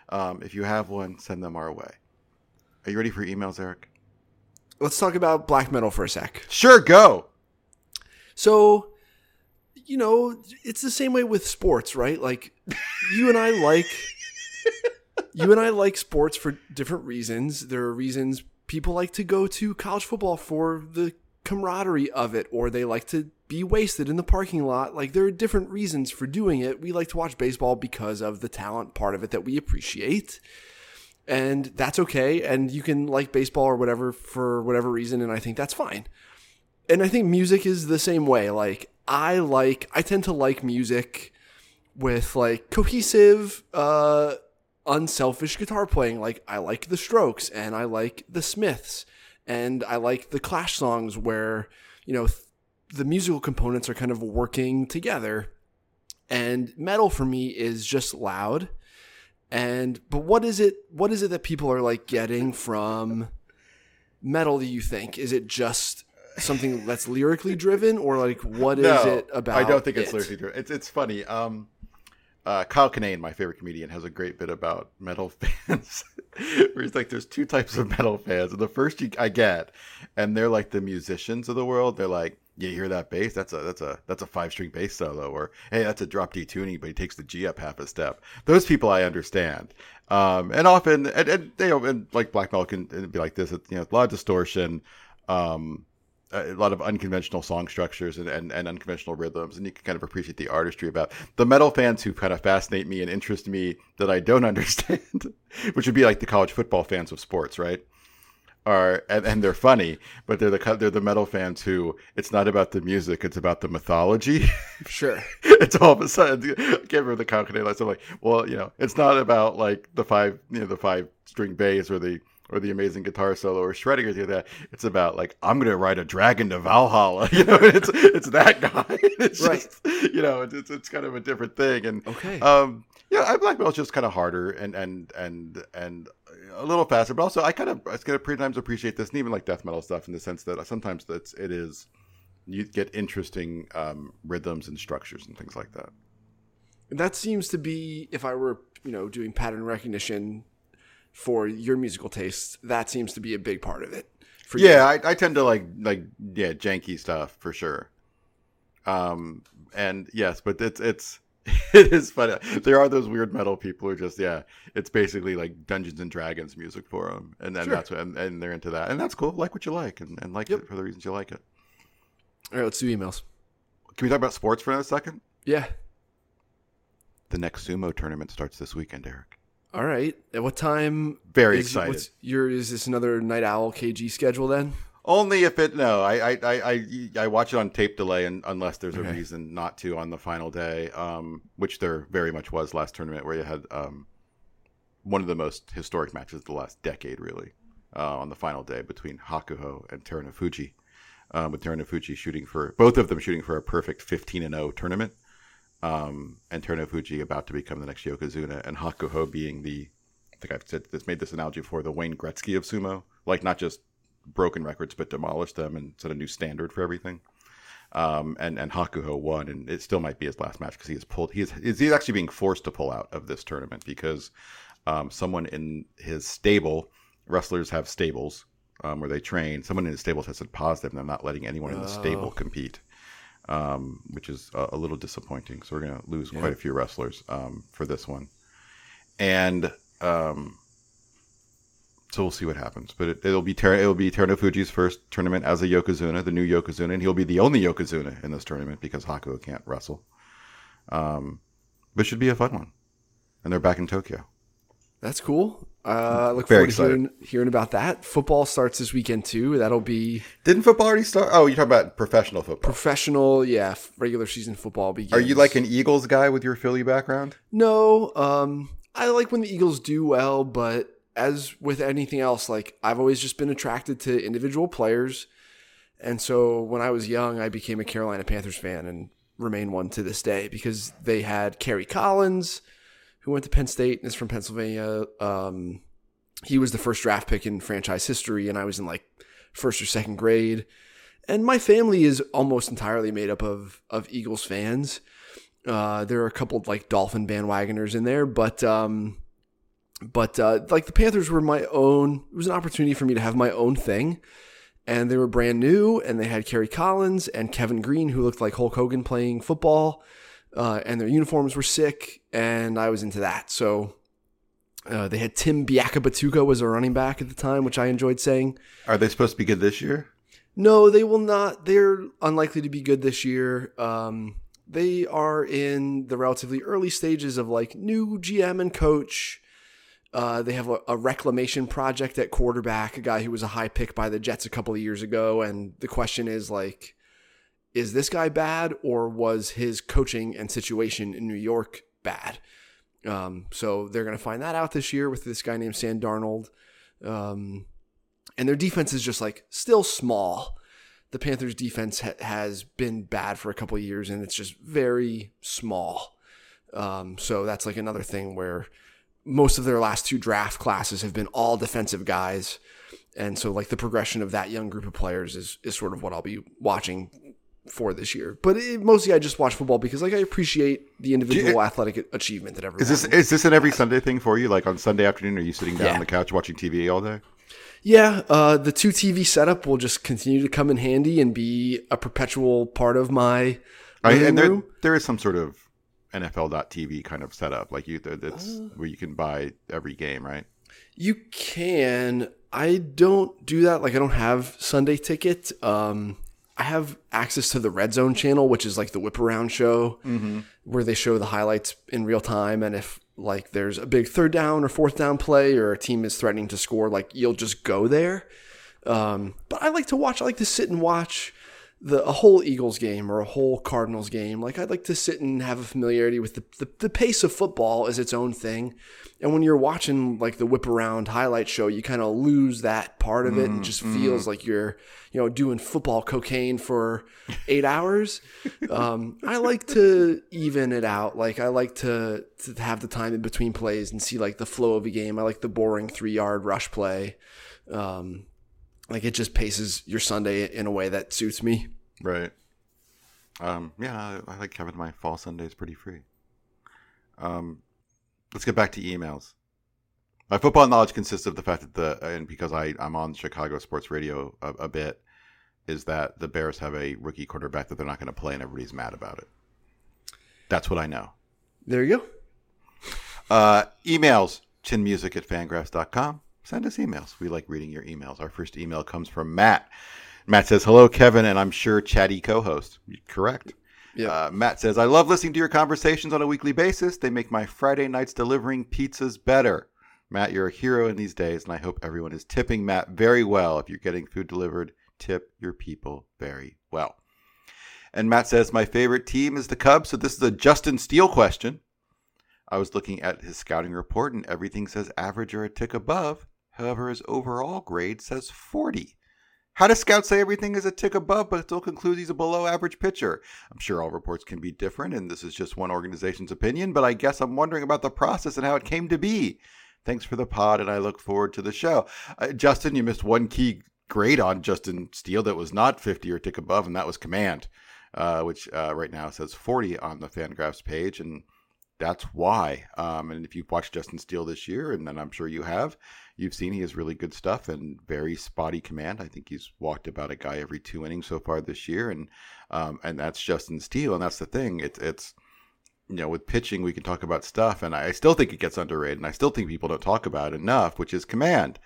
Um, if you have one, send them our way. Are you ready for emails, Eric? Let's talk about black metal for a sec. Sure, go. So, you know, it's the same way with sports, right? Like, you and I like, you and I like sports for different reasons. There are reasons people like to go to college football for the camaraderie of it, or they like to be wasted in the parking lot. Like, there are different reasons for doing it. We like to watch baseball because of the talent part of it that we appreciate. And that's okay. And you can like baseball or whatever for whatever reason. And I think that's fine and I think music is the same way. Like I like I tend to like music with like cohesive, uh unselfish guitar playing. Like I like the Strokes and I like the Smiths and I like the Clash songs where, you know, th- the musical components are kind of working together. And metal for me is just loud. And but what is it what is it that people are like getting from metal do you think? Is it just something that's lyrically driven or like what is it about I don't think it's it? lyrically driven. It's it's funny. Um, uh, Kyle Kinane, my favorite comedian, has a great bit about metal fans. where he's like, "There's two types of metal fans, and the first you, I get, and they're like the musicians of the world. They're like, you hear that bass? That's a that's a that's a five string bass solo, or hey, that's a drop D tuning, but he takes the G up half a step. Those people I understand, um, and often and, and know, and like black metal can be like this. It's, you know, a lot of distortion. Um, a lot of unconventional song structures and, and, and unconventional rhythms, and you can kind of appreciate the artistry about the metal fans who kind of fascinate me and interest me that I don't understand, which would be like the college football fans of sports, right? Are and, and they're funny, but they're the they're the metal fans who it's not about the music, it's about the mythology. Sure. it's all of a sudden I can't remember the calculator. So I'm like, well, you know, it's not about like the five you know the five string bass or the or the amazing guitar solo or shredding or anything like that. It's about like I'm gonna ride a dragon to Valhalla. You know, it's it's that guy. It's Right. just you know, it's, it's kind of a different thing. And Okay. um, yeah, I black metal's just kind of harder and and and and a little faster, but also I kind of I kind of pretty times appreciate this, and even like death metal stuff in the sense that sometimes that's it is you get interesting um, rhythms and structures and things like that. that seems to be if I were, you know, doing pattern recognition for your musical tastes, that seems to be a big part of it. For you. Yeah, I, I tend to like like yeah janky stuff for sure. Um and yes, but it's it's it is funny. There are those weird metal people who just yeah, it's basically like Dungeons and Dragons music for them, and then Sure. that's what and, and they're into that, and that's cool. Like what you like, and, and like Yep. it for the reasons you like it. All right, let's do emails. Can we talk about sports for a second? Yeah. The next sumo tournament starts this weekend, Eric. All right. At what time? Very is, excited. What's your is this another Night Owl KG schedule then? Only if it no, I I, I, I, watch it on tape delay, and unless there's a Okay. reason not to on the final day, um, which there very much was last tournament, where you had um, one of the most historic matches of the last decade, really, uh, on the final day between Hakuho and Terunofuji, um, with Terunofuji shooting for both of them shooting for a perfect 15 and 0 tournament, um, and Terunofuji about to become the next Yokozuna, and Hakuho being the I think I've said this made this analogy for the Wayne Gretzky of sumo, like not just broken records but demolished them and set a new standard for everything. Um, and and Hakuho won, and it still might be his last match because he has pulled. He is he's actually being forced to pull out of this tournament because um, someone in his stable, wrestlers have stables um, where they train. Someone in his stable tested positive, and they're not letting anyone in the stable compete, um, which is a, a little disappointing. So we're gonna lose quite a few wrestlers um, for this one, and um, so we'll see what happens. But it, it'll be Ter- it'll be Terunofuji's first tournament as a Yokozuna, the new Yokozuna, and he'll be the only Yokozuna in this tournament because Hakuho can't wrestle. Um, but it should be a fun one, and they're back in Tokyo. That's cool. Uh, I look Very forward to hearing, hearing about that. Football starts this weekend too. That'll be Didn't football already start? Oh, you're talking about professional football. professional. Yeah, regular season football begins. Are you like an Eagles guy with your Philly background? No, um, I like when the Eagles do well, but as with anything else, like I've always just been attracted to individual players. And so when I was young, I became a Carolina Panthers fan and remain one to this day because they had Kerry Collins, who went to Penn State and is from Pennsylvania. Um, he was the first draft pick in franchise history, and I was in like first or second grade. And my family is almost entirely made up of of Eagles fans. Uh, there are a couple of like Dolphin bandwagoners in there, but um, but uh, like the Panthers were my own. It was an opportunity for me to have my own thing, and they were brand new, and they had Kerry Collins and Kevin Greene, who looked like Hulk Hogan playing football, uh, and their uniforms were sick, and I was into that. So. Uh, they had Tim Biakabatuka was a running back at the time, which I enjoyed saying. Are they supposed to be good this year? No, they will not. They're unlikely to be good this year. Um, they are in the relatively early stages of like new GM and coach. Uh, they have a, a reclamation project at quarterback, a guy who was a high pick by the Jets a couple of years ago. And the question is like, is this guy bad or was his coaching and situation in New York bad? Um, so they're going to find that out this year with this guy named Sam Darnold. Um, and their defense is just like still small. The Panthers' defense ha- has been bad for a couple years, and it's just very small. Um, so that's like another thing where most of their last two draft classes have been all defensive guys, and so like the progression of that young group of players is is sort of what I'll be watching for this year. But it, mostly I just watch football because like I appreciate the individual athletic achievement that everyone. Is this is this an every Sunday thing for you? Like on Sunday afternoon, are you sitting down Yeah. on the couch watching TV all day? Yeah, uh, the two TV setup will just continue to come in handy and be a perpetual part of my I, and there room. there is some sort of NFL.TV kind of setup, like you that's Uh. where you can buy every game, right? You can. I don't do that. Like I don't have Sunday ticket. Um, I have access to the Red Zone channel, which is like the whip around show where they show the highlights in real time. And if like there's a big third down or fourth down play or a team is threatening to score, like you'll just go there. Um, but I like to watch. I like to sit and watch the a whole Eagles game or a whole Cardinals game. Like I'd like to sit and have a familiarity with the, the the pace of football is its own thing. And when you're watching like the whip around highlight show, you kind of lose that part of it. and It just feels like you're you know doing football cocaine for eight hours. Um, I like to even it out. Like I like to to have the time in between plays and see like the flow of a game. I like the boring three yard rush play. Um, like it just paces your Sunday in a way that suits me. Right. Um, yeah, I, I like having my fall Sundays pretty free. Um, let's get back to emails. My football knowledge consists of the fact that the and because I I'm on Chicago sports radio a, a bit, is that the Bears have a rookie quarterback that they're not going to play and everybody's mad about it. That's what I know. There you go. Uh, emails, chinmusic at fangraphs.com. Send us emails. We like reading your emails. Our first email comes from Matt. Matt says, hello, Kevin, and I'm sure chatty co-host. Correct. Yep. Uh, Matt says, I love listening to your conversations on a weekly basis. They make my Friday nights delivering pizzas better. Matt, you're a hero in these days, and I hope everyone is tipping Matt very well. If you're getting food delivered, tip your people very well. And Matt says, My favorite team is the Cubs, so this is a Justin Steele question. I was looking at his scouting report, and everything says average or a tick above. However, his overall grade says 40. How does scouts say everything is a tick above, but still conclude he's a below average pitcher? I'm sure all reports can be different, and this is just one organization's opinion, but I guess I'm wondering about the process and how it came to be. Thanks for the pod, and I look forward to the show. Uh, Justin, you missed one key grade on Justin Steele that was not 50 or tick above, and that was command, uh, which uh, right now says 40 on the Fangraphs page, and that's why. Um, and if you've watched Justin Steele this year, and then I'm sure you have, you've seen he has really good stuff and very spotty command. I think he's walked about a guy every two innings so far this year, and um, and that's Justin Steele, and that's the thing. It's it's you know with pitching we can talk about stuff, and I still think it gets underrated, and I still think people don't talk about enough, which is command.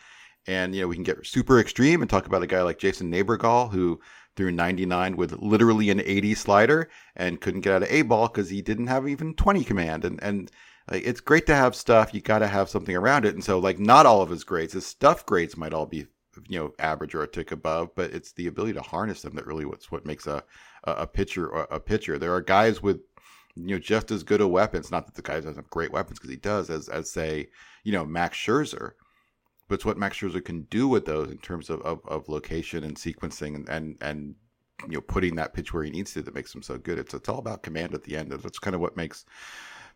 And you know we can get super extreme and talk about a guy like Jason Neighborgall who threw 99 with literally an 80 slider and couldn't get out of a ball because he didn't have even 20 command. And and like, it's great to have stuff. You got to have something around it. And so like not all of his grades his stuff grades might all be you know average or a tick above but it's the ability to harness them that really what's what makes a a, a pitcher a pitcher. There are guys with you know just as good a weapons not that the guy doesn't have great weapons because he does as as say you know Max Scherzer but it's what Max Scherzer can do with those in terms of, of, of location and sequencing and, and, and you know putting that pitch where he needs to that makes him so good. It's it's all about command at the end. That's kind of what makes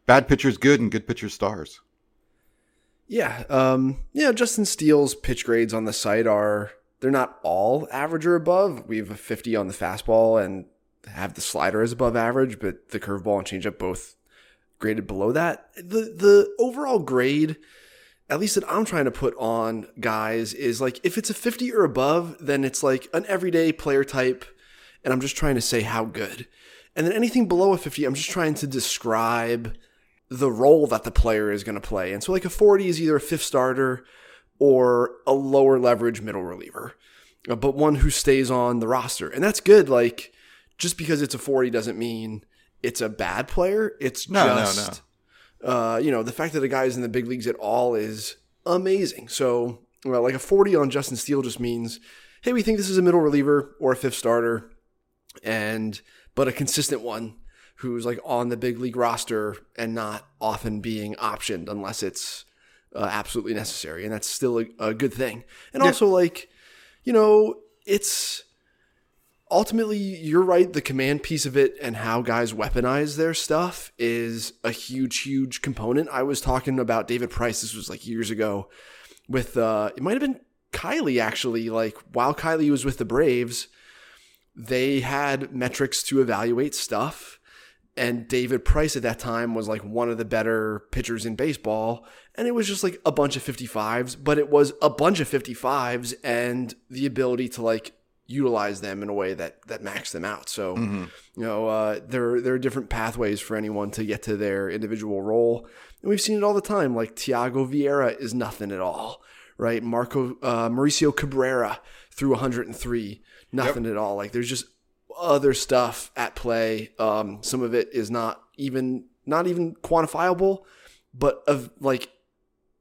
bad pitchers good and good pitchers stars. Yeah, um, yeah. Justin Steele's pitch grades on the site are they're not all average or above. We have a 50 on the fastball and have the slider as above average, but the curveball and changeup both graded below that. The the overall grade at least that I'm trying to put on guys is like if it's a 50 or above, then it's like an everyday player type, and I'm just trying to say how good. And then anything below a 50, I'm just trying to describe the role that the player is going to play. And so like a 40 is either a fifth starter or a lower leverage middle reliever, uh, but one who stays on the roster. And that's good. Like just because it's a 40 doesn't mean it's a bad player. It's No, no, just no. Uh, you know, the fact that a guy is in the big leagues at all is amazing. So, well, like a 40 on Justin Steele just means, hey, we think this is a middle reliever or a fifth starter, and but a consistent one who's like on the big league roster and not often being optioned unless it's uh, absolutely necessary, and that's still a, a good thing. And also, like, you know, it's ultimately you're right the command piece of it and how guys weaponize their stuff is a huge huge component i was talking about david price this was like years ago with uh it might have been kiley actually like while kiley was with the braves they had metrics to evaluate stuff and David Price at that time was like one of the better pitchers in baseball. And it was just like a bunch of 55s, but it was a bunch of 55s and the ability to like utilize them in a way that that maxed them out. So, you know, uh, there there are different pathways for anyone to get to their individual role, and we've seen it all the time. Like Thyago Vieira is nothing at all, right? Marco uh, Mauricio Cabrera threw 103, nothing at all. Like there's just other stuff at play. Um, some of it is not even not even quantifiable, but of like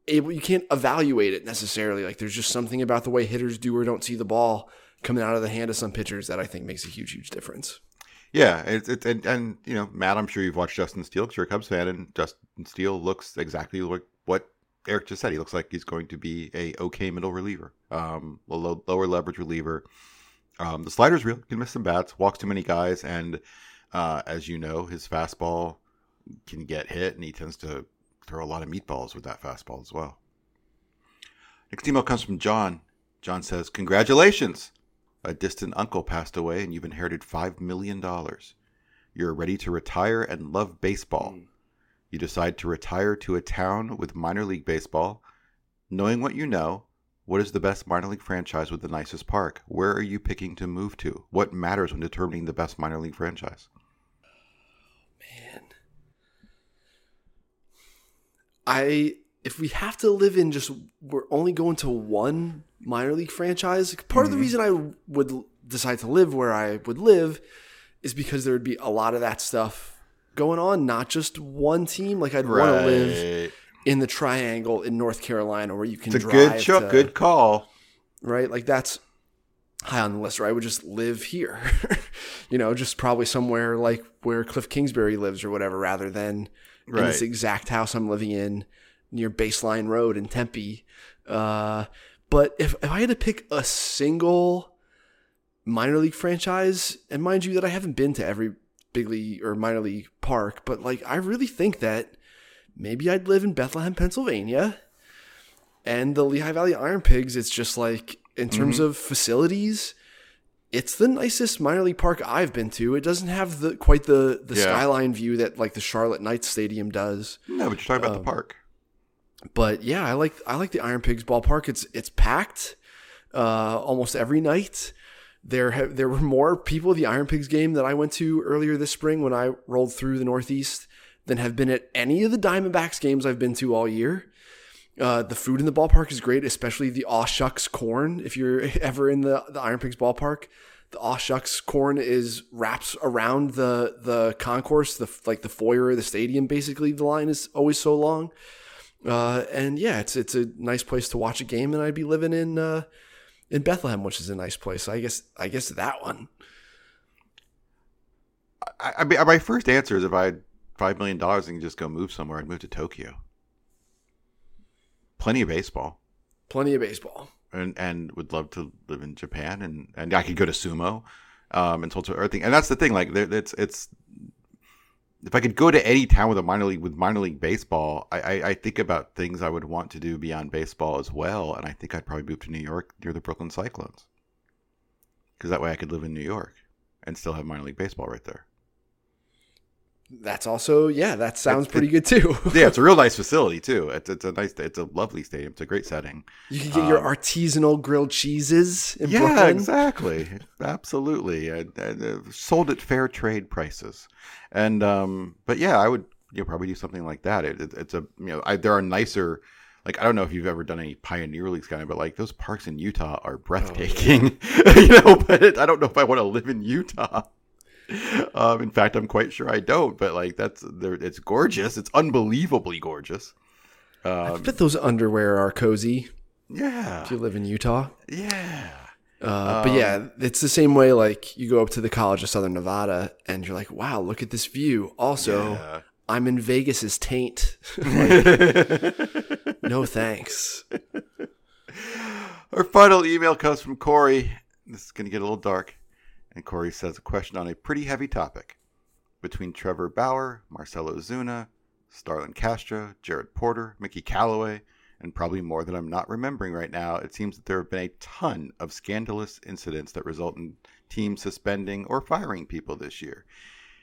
able you can't evaluate it necessarily. Like there's just something about the way hitters do or don't see the ball coming out of the hand of some pitchers that I think makes a huge, huge difference. Yeah, it's it, and, and you know, Matt, I'm sure you've watched Justin Steele because you're a Cubs fan, and Justin Steele looks exactly like what Eric just said. He looks like he's going to be a okay middle reliever, um, a low, lower leverage reliever. Um, the slider's real. Can miss some bats. Walks too many guys, and uh, as you know, his fastball can get hit, and he tends to throw a lot of meatballs with that fastball as well. Next email comes from John. John says, "Congratulations." A distant uncle passed away and you've inherited $5 million. You're ready to retire and love baseball. Hmm. You decide to retire to a town with minor league baseball. Knowing what you know, what is the best minor league franchise with the nicest park? Where are you picking to move to? What matters when determining the best minor league franchise? Man. I if we have to live in just we're only going to one minor league franchise. Part of the reason I would decide to live where I would live is because there would be a lot of that stuff going on, not just one team. Like I'd want to live in the triangle in North Carolina where you can It's a good to- good call. right? Like that's high on the list, or I would just live here. you know, just probably somewhere like where Cliff Kingsbury lives or whatever, rather than in this exact house I'm living in near Baseline Road in Tempe. Uh, but if, if I had to pick a single minor league franchise, and mind you that I haven't been to every big league or minor league park, but like I really think that maybe I'd live in Bethlehem, Pennsylvania and the Lehigh Valley Iron Pigs, it's just like in terms Mm-hmm. of facilities, it's the nicest minor league park I've been to. It doesn't have the quite the the Yeah. skyline view that like the Charlotte Knights Stadium does. No, but you're talking about Um, the park. But yeah, I like I like the Iron Pigs ballpark. It's it's packed uh, almost every night. There have there were more people at the Iron Pigs game that I went to earlier this spring when I rolled through the Northeast than have been at any of the Diamondbacks games I've been to all year. Uh, the food in the ballpark is great, especially the Aw Shucks corn. If you're ever in the, the Iron Pigs ballpark, the Aw Shucks corn is wraps around the the concourse, the like the foyer of the stadium. Basically, the line is always so long. Uh, and yeah, it's it's a nice place to watch a game, and I'd be living in uh, in Bethlehem, which is a nice place. I guess I guess that one. I, I mean, my first answer is if I had five million dollars and could just go move somewhere, I'd move to Tokyo. Plenty of baseball, Plenty of baseball. and and would love to live in Japan, and and I could go to sumo, um, and Tulsa everything. And that's the thing, like there, it's it's. If I could go to any town with a minor league with minor league baseball, I, I, I think about things I would want to do beyond baseball as well, and I think I'd probably move to New York near the Brooklyn Cyclones, because that way I could live in New York and still have minor league baseball right there. That's also yeah, that sounds It's- pretty good too. yeah, it's a real nice facility too. It's it's a nice, it's a lovely stadium. It's a great setting. You can get your Um, artisanal grilled cheeses in yeah, Brooklyn. exactly, absolutely. And, and, uh, sold at fair trade prices, and um, but yeah, I would you know, probably do something like that. It, it, it's a you know, I, there are nicer. Like I don't know if you've ever done any pioneer leagues kind of, but like those parks in Utah are breathtaking. you know, but it, I don't know if I want to live in Utah. Um, in fact, I'm quite sure I don't. But like that's there, it's gorgeous. It's unbelievably gorgeous. I Um, bet those underwear are cozy yeah, if you live in Utah. yeah. Uh, but yeah, it's the same way. Like you go up to the College of Southern Nevada, and you're like, "Wow, look at this view." Also, Yeah. I'm in Vegas's taint. Like, no thanks. Our final email comes from Corey. This is going to get a little dark. And Corey says a question on a pretty heavy topic. Between Trevor Bauer, Marcell Ozuna, Starlin Castro, Jared Porter, Mickey Callaway, and probably more that I'm not remembering right now, it seems that there have been a ton of scandalous incidents that result in teams suspending or firing people this year.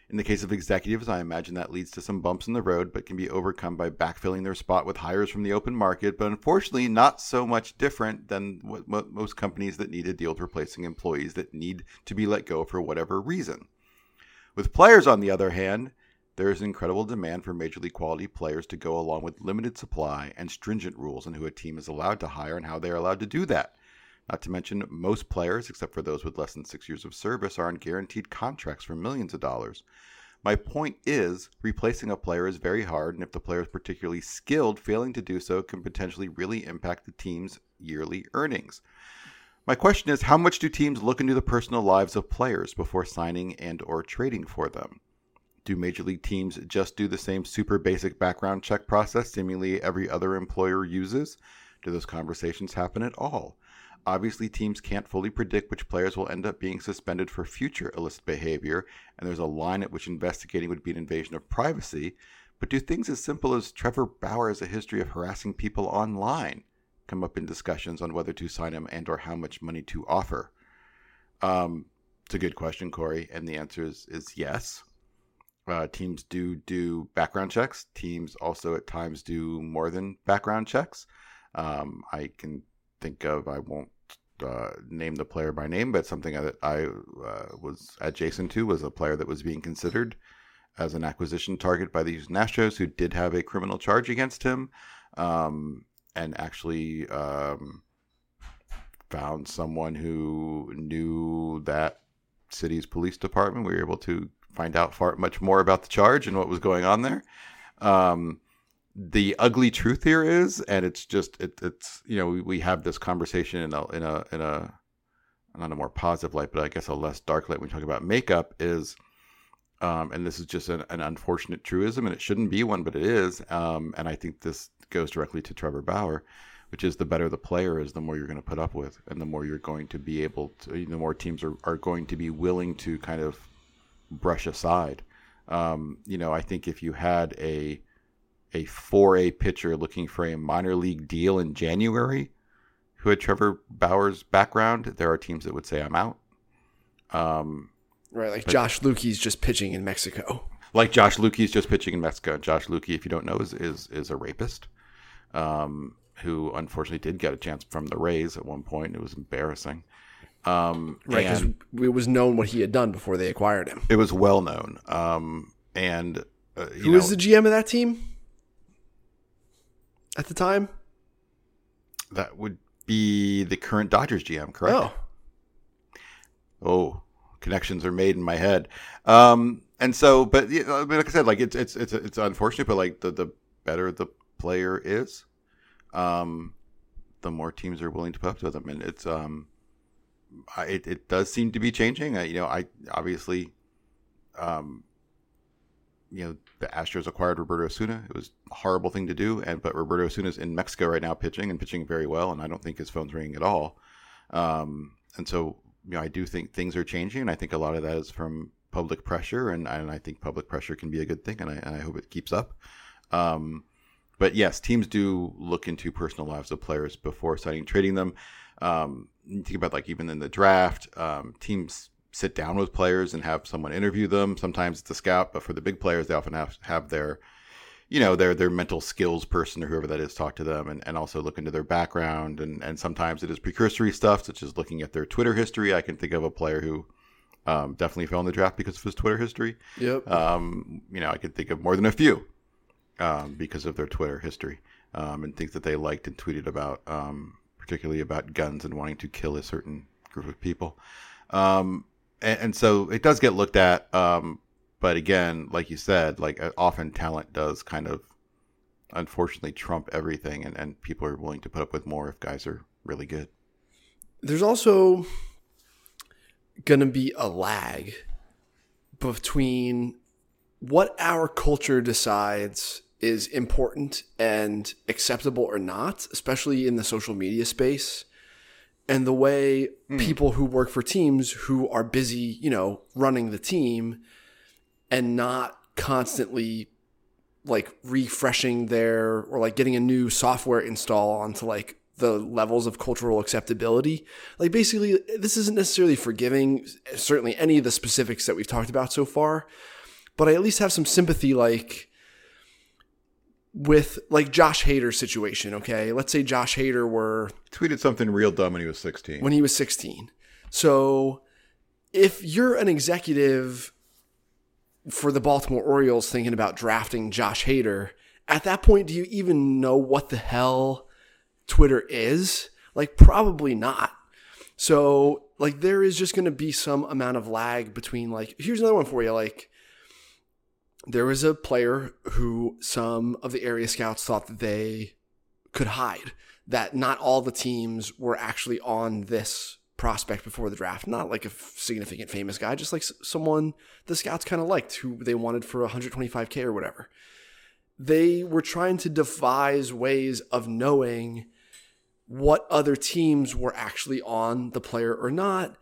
In the case of executives, I imagine that leads to some bumps in the road, but can be overcome by backfilling their spot with hires from the open market. But unfortunately, not so much different than what mo- most companies that need to deal with replacing employees that need to be let go for whatever reason. With players, on the other hand, there is an incredible demand for major league quality players to go along with limited supply and stringent rules on who a team is allowed to hire and how they are allowed to do that. Not to mention, most players, except for those with less than six years of service, are on guaranteed contracts for millions of dollars. My point is, replacing a player is very hard, and if the player is particularly skilled, failing to do so can potentially really impact the team's yearly earnings. My question is, how much do teams look into the personal lives of players before signing and or trading for them? Do major league teams just do the same super basic background check process seemingly every other employer uses? Do those conversations happen at all? Obviously, teams can't fully predict which players will end up being suspended for future illicit behavior, and there's a line at which investigating would be an invasion of privacy. But do things as simple as Trevor Bauer has a history of harassing people online come up in discussions on whether to sign him and or how much money to offer? Um, it's a good question, Corey, and the answer is, is yes. Uh, teams do do background checks. Teams also at times do more than background checks. Um, I can think of, I won't uh, name the player by name, but something that I uh, was adjacent to was a player that was being considered as an acquisition target by the Houston Astros, who did have a criminal charge against him, um, and actually um, found someone who knew that city's police department. We were able to find out far much more about the charge and what was going on there. Um, the ugly truth here is, and it's just it, it's you know we, we have this conversation in a in a in a not a more positive light, but I guess a less dark light when we talk about makeup is, um, and this is just an, an, unfortunate truism, and it shouldn't be one, but it is. Um, and I think this goes directly to Trevor Bauer, which is the better the player is, the more you're going to put up with, and the more you're going to be able to, the more teams are, are going to be willing to kind of brush aside. Um, you know, I think if you had a a 4A pitcher looking for a minor league deal in January, who had Trevor Bauer's background, there are teams that would say I'm out. Um, right, like Josh Lueke's just pitching in Mexico. Like Josh Lueke's just pitching in Mexico. Josh Lueke, if you don't know, is is, is a rapist, um, who unfortunately did get a chance from the Rays at one point. It was embarrassing. Um, right, because it was known what he had done before they acquired him. It was well known. Um, and uh, who was the GM of that team at the time? That would be the current Dodgers GM, correct? Oh. Oh, connections are made in my head. Um, and so, but you know, like I said, like it's it's it's it's unfortunate, but like the the better the player is, um, the more teams are willing to put up with them, and it's um, I, it it does seem to be changing. I, you know, I obviously, um, you know, the Astros acquired Roberto Osuna. It was a horrible thing to do, and but Roberto Osuna is in Mexico right now pitching and pitching very well, and I don't think his phone's ringing at all. Um, and so, you know, I do think things are changing, and I think a lot of that is from public pressure, and, and I think public pressure can be a good thing, and I, and I hope it keeps up. Um, but yes, teams do look into personal lives of players before signing trading them. Um, think about like even in the draft, um, teams sit down with players and have someone interview them. Sometimes it's a scout, but for the big players, they often have have their, you know, their their mental skills person or whoever that is talk to them and, and also look into their background. And, and sometimes it is precursory stuff, such as looking at their Twitter history. I can think of a player who um, definitely fell in the draft because of his Twitter history. Yep. Um, you know, I could think of more than a few um, because of their Twitter history um, and things that they liked and tweeted about, um, particularly about guns and wanting to kill a certain group of people. And, and so it does get looked at. Um, but again, like you said, like uh, often talent does kind of unfortunately trump everything, and, and people are willing to put up with more if guys are really good. There's also going to be a lag between what our culture decides is important and acceptable or not, especially in the social media space, and the way mm. people who work for teams who are busy, you know, running the team and not constantly like refreshing their or like getting a new software install onto like the levels of cultural acceptability. Like basically this isn't necessarily forgiving certainly any of the specifics that we've talked about so far, but I at least have some sympathy like with like Josh Hader's situation, okay? Let's say Josh Hader were tweeted something real dumb when he was 16. When he was 16. So if you're an executive for the Baltimore Orioles thinking about drafting Josh Hader, at that point do you even know what the hell Twitter is? Like probably not. So like there is just going to be some amount of lag between like here's another one for you like there was a player who some of the area scouts thought that they could hide, that not all the teams were actually on this prospect before the draft. Not like a significant famous guy, just like someone the scouts kind of liked who they wanted for 125K or whatever. They were trying to devise ways of knowing what other teams were actually on the player or not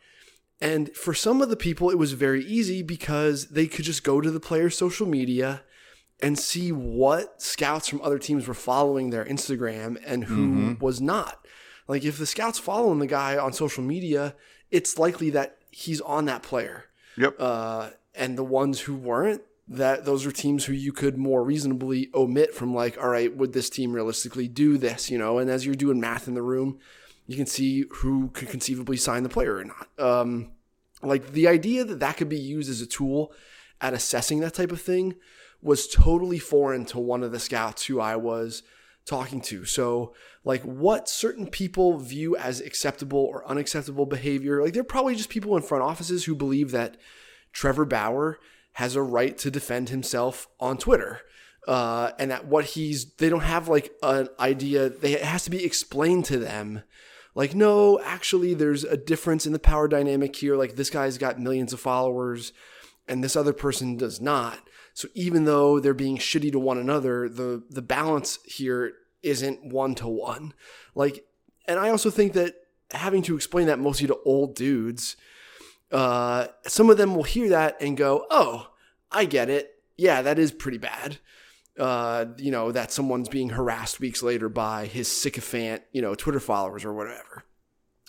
and for some of the people, it was very easy because they could just go to the player's social media and see what scouts from other teams were following their Instagram and who mm-hmm. was not. Like if the scouts following the guy on social media, it's likely that he's on that player. Yep. Uh, and the ones who weren't, that those are teams who you could more reasonably omit from like, all right, would this team realistically do this? You know, and as you're doing math in the room, you can see who could conceivably sign the player or not. Um, like the idea that that could be used as a tool at assessing that type of thing was totally foreign to one of the scouts who I was talking to. So, like, what certain people view as acceptable or unacceptable behavior. Like, they're probably just people in front offices who believe that Trevor Bauer has a right to defend himself on Twitter. Uh, and that what he's, they don't have like an idea, they, it has to be explained to them. Like, no, actually, there's a difference in the power dynamic here. Like, this guy's got millions of followers and this other person does not. So even though they're being shitty to one another, the the balance here isn't one to one. Like, and I also think that having to explain that mostly to old dudes, uh, some of them will hear that and go, "Oh, I get it. Yeah, that is pretty bad." Uh, you know that someone's being harassed weeks later by his sycophant, you know, Twitter followers or whatever.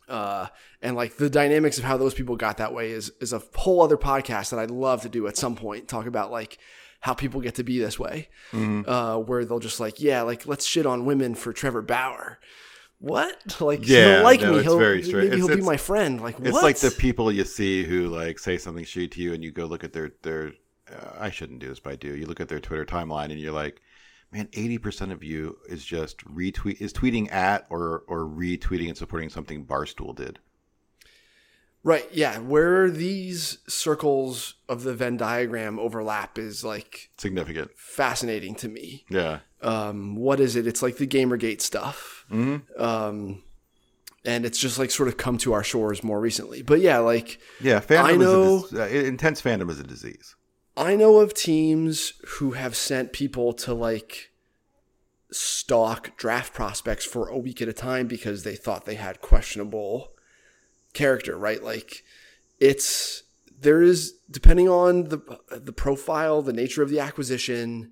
Uh, and like the dynamics of how those people got that way is is a whole other podcast that I'd love to do at some point. Talk about like how people get to be this way, uh, where they'll just like, yeah, like let's shit on women for Trevor Bauer. What? Like, Yeah, he'll like no, me. it's He'll very maybe It's- he'll be my friend. Like, It's what? like the people you see who like say something shitty to you, and you go look at their their. Uh, I shouldn't do this, but I do. You look at their Twitter timeline, and you're like, man, eighty percent of you is just retweet is tweeting at or or retweeting and supporting something Barstool did. Right. Yeah. Where these circles of the Venn diagram overlap is like Significant. fascinating to me. Yeah. Um, what is it? It's like the Gamergate stuff. Um, and it's just like sort of come to our shores more recently. But yeah, like Yeah. Fandom I know- Is a, uh, intense fandom is a disease. I know of teams who have sent people to like stalk draft prospects for a week at a time because they thought they had questionable character, right? Like it's there is depending on the the profile, the nature of the acquisition,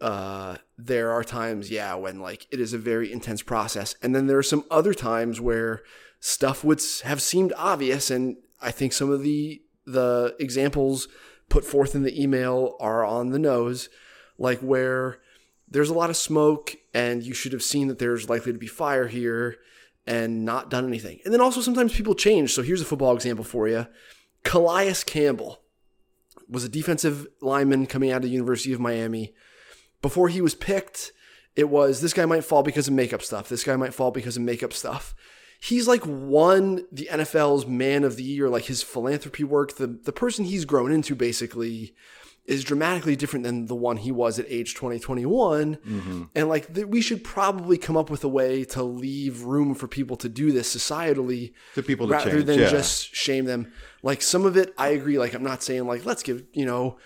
uh there are times yeah when like it is a very intense process and then there are some other times where stuff would have seemed obvious and I think some of the the examples put forth in the email are on the nose like where there's a lot of smoke and you should have seen that there's likely to be fire here and not done anything. And then also sometimes people change. So here's a football example for you. Calais Campbell was a defensive lineman coming out of the University of Miami. Before he was picked, it was this guy might fall because of makeup stuff. This guy might fall because of makeup stuff. He's like won the NFL's man of the year, like his philanthropy work. The the person he's grown into basically is dramatically different than the one he was at age 20, 21. And like th- we should probably come up with a way to leave room for people to do this societally For people to rather change, than yeah. just shame them. Like some of it, I agree. Like I'm not saying like let's give you know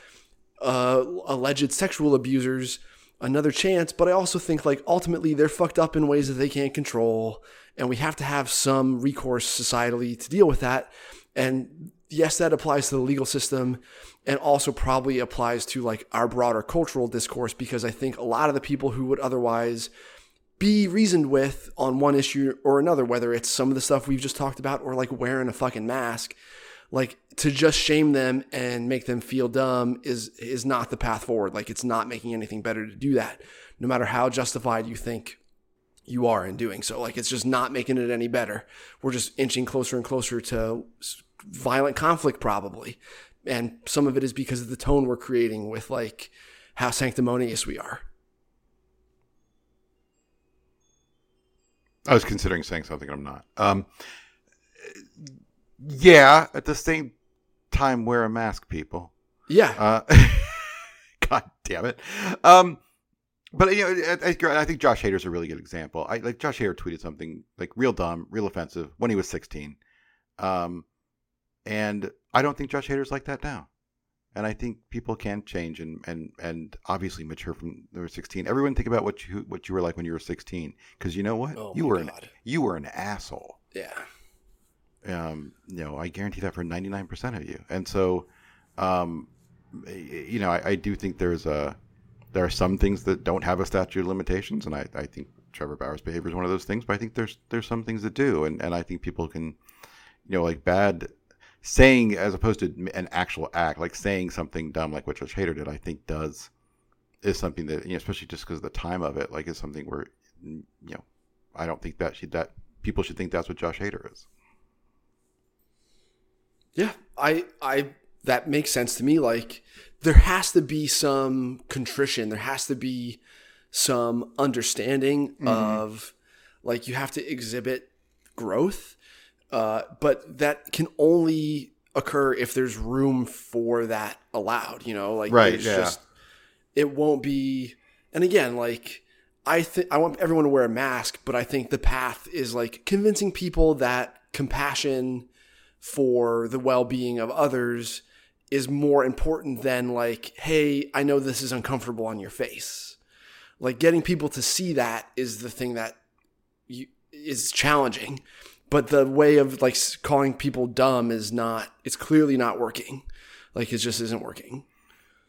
uh, alleged sexual abusers another chance, but I also think like ultimately they're fucked up in ways that they can't control, and we have to have some recourse societally to deal with that. And yes, that applies to the legal system, and also probably applies to like our broader cultural discourse because I think a lot of the people who would otherwise be reasoned with on one issue or another, whether it's some of the stuff we've just talked about or like wearing a fucking mask, like to just shame them and make them feel dumb is is not the path forward. Like it's not making anything better to do that, no matter how justified you think you are in doing so. Like it's just not making it any better. We're just inching closer and closer to violent conflict, probably, and some of it is because of the tone we're creating with like how sanctimonious we are. I was considering saying something, I'm not. Um, yeah, at the same time, wear a mask, people. Yeah, Uh, God damn it. Um, but you know, I, I, I think Josh Hader's a really good example. I like Josh Hader tweeted something like real dumb, real offensive when he was 16. Um, and I don't think Josh Hader's like that now. And I think people can change and, and, and obviously mature from they were 16. Everyone think about what you what you were like when you were 16, because you know what, Oh you were an, you were an asshole yeah. um, you know, I guarantee that for 99% of you. And so, um, you know, I, I do think there's a, there are some things that don't have a statute of limitations. And I, I think Trevor Bauer's behavior is one of those things, but I think there's, there's some things that do. And, and I think people can, you know, like bad saying as opposed to an actual act, like saying something dumb, like what Josh Hader did, I think does, is something that, you know, especially just because of the time of it, like is something where, you know, I don't think that should, that people should think that's what Josh Hader is. Yeah, I I that makes sense to me. Like there has to be some contrition. There has to be some understanding of like you have to exhibit growth, uh, but that can only occur if there's room for that allowed. You know, like Right, there's yeah. it won't be. And again, like I think I want everyone to wear a mask, but I think the path is like convincing people that compassion for the well-being of others is more important than like, hey, I know this is uncomfortable on your face. Like getting people to see that is the thing that you, is challenging. But the way of like calling people dumb is not. It's clearly not working. Like it just isn't working.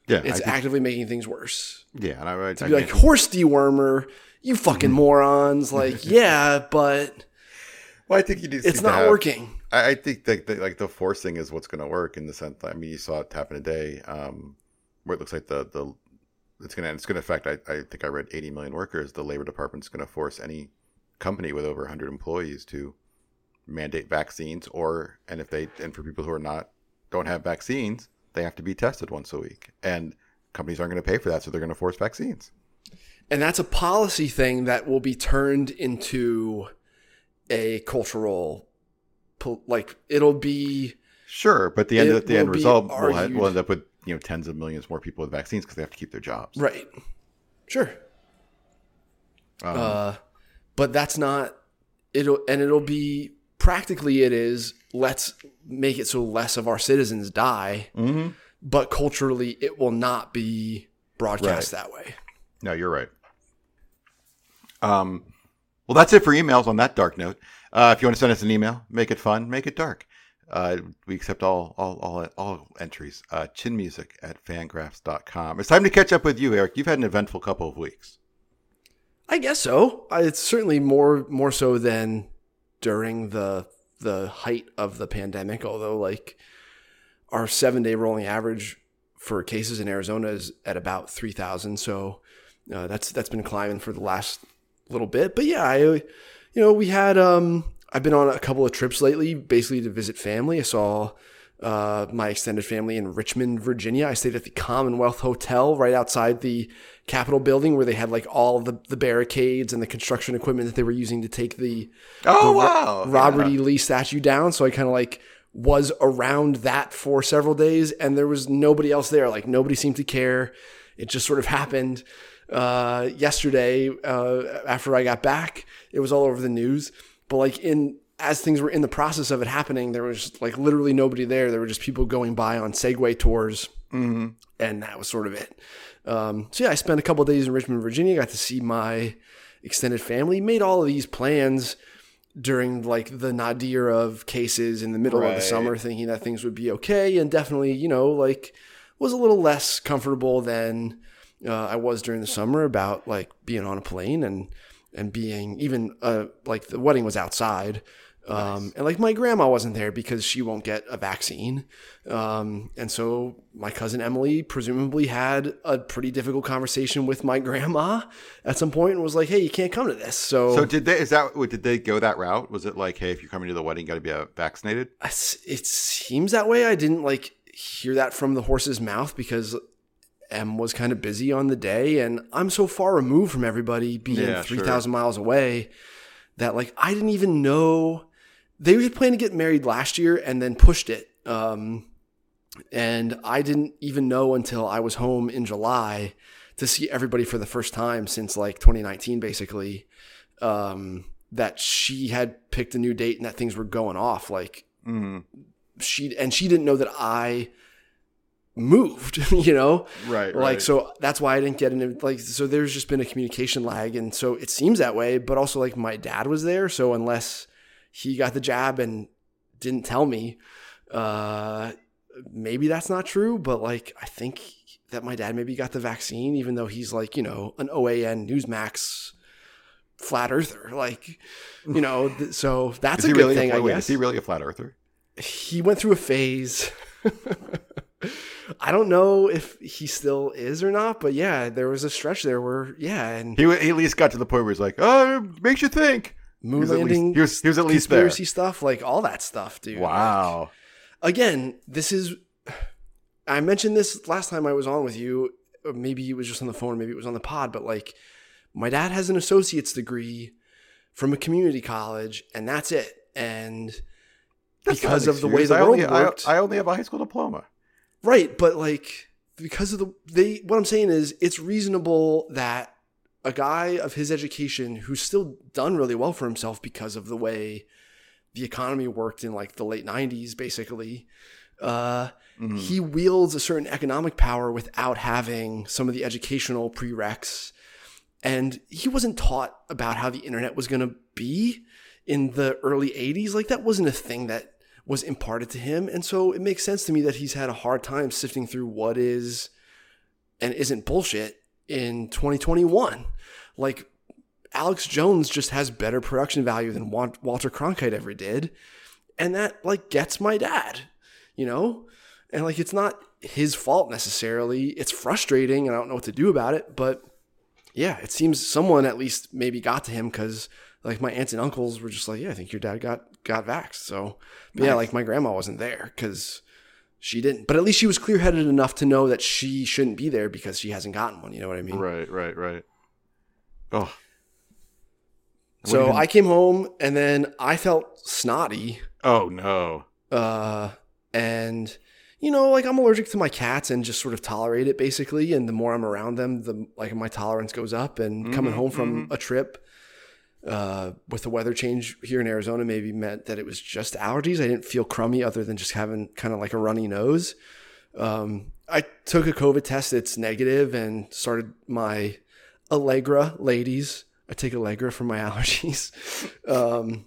Yeah, It's think- actively making things worse. yeah, and I, I, Be like horse dewormer, you fucking mm-hmm. morons. Like yeah, but well, I think you do. it's not working. I, I think that, that like the forcing is what's going to work in the sense. That, I mean, you saw it happen today, um, where it looks like the the it's going to it's going to affect. I, I think I read 80 million workers. The labor department's going to force any company with over 100 employees to mandate vaccines, or and if they and for people who are not don't have vaccines, they have to be tested once a week, and companies aren't going to pay for that, so they're going to force vaccines. And that's a policy thing that will be turned into a cultural, like it'll be Sure, but the end It the end result have, argued- will end up with you know tens of millions more people with vaccines because they have to keep their jobs. right. Sure. Um, Uh, but that's not it'll and it'll be practically it is let's make it so less of our citizens die mhm. but culturally it will not be broadcast that way No, you're right. Um, well, that's it for emails on that dark note. Uh, if you want to send us an email, make it fun, make it dark. Uh, we accept all all all, all entries. Uh, chinmusic at fangraphs.com. It's time to catch up with you, Eric. You've had an eventful couple of weeks. i guess so it's certainly more more so than during the the height of the pandemic although like our seven day rolling average for cases in arizona is at about 3000 so uh, that's that's been climbing for the last little bit but yeah i you know we had um i've been on a couple of trips lately basically to visit family i saw uh, my extended family in Richmond, Virginia. I stayed at the Commonwealth Hotel right outside the Capitol building where they had like all the, the barricades and the construction equipment that they were using to take the, Oh, the wow. Robert Yeah. E. Lee statue down. So I kind of like was around that for several days and there was nobody else there. Like nobody seemed to care. It just sort of happened uh, yesterday uh, after I got back. It was all over the news. But like in as things were in the process of it happening, there was like literally nobody there. There were just people going by on Segway tours, and that was sort of it. Um, so yeah, I spent a couple days in Richmond, Virginia. Got to see my extended family. Made all of these plans during like the nadir of cases in the middle of the summer, thinking that things would be okay, and definitely, you know, like was a little less comfortable than uh, I was during the summer about like being on a plane and and being even uh, like the wedding was outside. Um, and like my grandma wasn't there because she won't get a vaccine. Um, and so my cousin Emily presumably had a pretty difficult conversation with my grandma at some point and was like, Hey, you can't come to this. So, So did they? Is that? Did they go that route? Was it like, hey, if you're coming to the wedding, you got to be uh, vaccinated? It seems that way. I didn't like hear that from the horse's mouth because Em was kind of busy on the day, and I'm so far removed from everybody being Yeah, three sure. miles away that like I didn't even know they were planning to get married last year and then pushed it. Um, and I didn't even know until I was home in July to see everybody for the first time since like 2019, basically. Um, that she had picked a new date and that things were going off. Like Mm, she and she didn't know that I moved, you know? right. Like so that's why I didn't get into like so there's just been a communication lag and so it seems that way, but also like my dad was there, so unless he got the jab and didn't tell me, uh maybe that's not true, but like I think that my dad maybe got the vaccine even though he's like, you know, an OAN Newsmax flat earther like you know th- so that's Is a good really? thing a, I wait, guess is he really a flat earther? he went through a phase. I don't know if he still is or not, but yeah, there was a stretch there where yeah, and He, he at least got to the point where he's like, oh, it makes you think. He moon least- landing, he was, he was at least there. conspiracy stuff, like all that stuff, dude. Wow. Like, again, this is. I mentioned this last time I was on with you. Maybe it was just on the phone, maybe it was on the pod, but like, my dad has an associate's degree from a community college, and that's it. And That's because of the way the I world only, I- worked, I, only have a high school diploma. Right? But like because of the they, what I'm saying is, it's reasonable that a guy of his education who's still done really well for himself because of the way the economy worked in like the late 90s basically uh, Mhm. he wields a certain economic power without having some of the educational prereqs and he wasn't taught about how the internet was going to be in the early 80s like that wasn't a thing that was imparted to him and so it makes sense to me that he's had a hard time sifting through what is and isn't bullshit in 2021 like Alex Jones just has better production value than Wa- Walter Cronkite ever did. And that like gets my dad, you know? And like it's not his fault necessarily. It's frustrating and I don't know what to do about it, but yeah, it seems someone at least maybe got to him cuz like my aunts and uncles were just like, "Yeah, I think your dad got got vaxxed." So, but yeah, like my grandma wasn't there cuz she didn't. But at least she was clear-headed enough to know that she shouldn't be there because she hasn't gotten one, you know what I mean? Right, right, right. Oh. What So I came home and then I felt snotty. Oh no. Uh, and you know, like I'm allergic to my cats and just sort of tolerate it basically. And the more I'm around them, the like my tolerance goes up. And coming Mhm, home from a trip, uh, with the weather change here in Arizona, maybe meant that it was just allergies. I didn't feel crummy other than just having kind of like a runny nose. Um, I took a COVID test. It's negative and started my Allegra ladies. I take Allegra for my allergies. Um,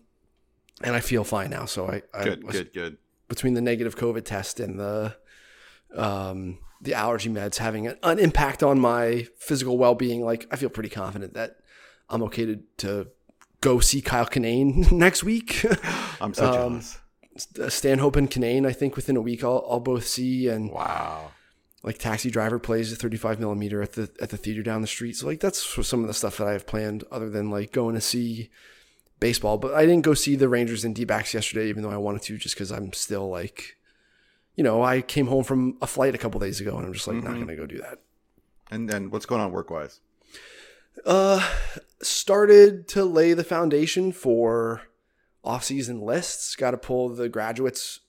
and I feel fine now. So I, I Good, was good, good. between the negative COVID test and the um, the allergy meds having an, an impact on my physical well being. Like I feel pretty confident that I'm okay to, to go see Kyle Kinane next week. I'm so Um, jealous. Stanhope and Kinane, I think within a week I'll, I'll both see. And Wow. like Taxi Driver plays a 35 millimeter at the at the theater down the street. So like that's some of the stuff that I have planned, other than like going to see baseball. But I didn't go see the Rangers and D-backs yesterday, even though I wanted to, just because I'm still like, you know, I came home from a flight a couple days ago, and I'm just like not Mhm. gonna go do that. And then what's going on work wise? Uh, started to lay the foundation for off-season lists. Got to pull the graduates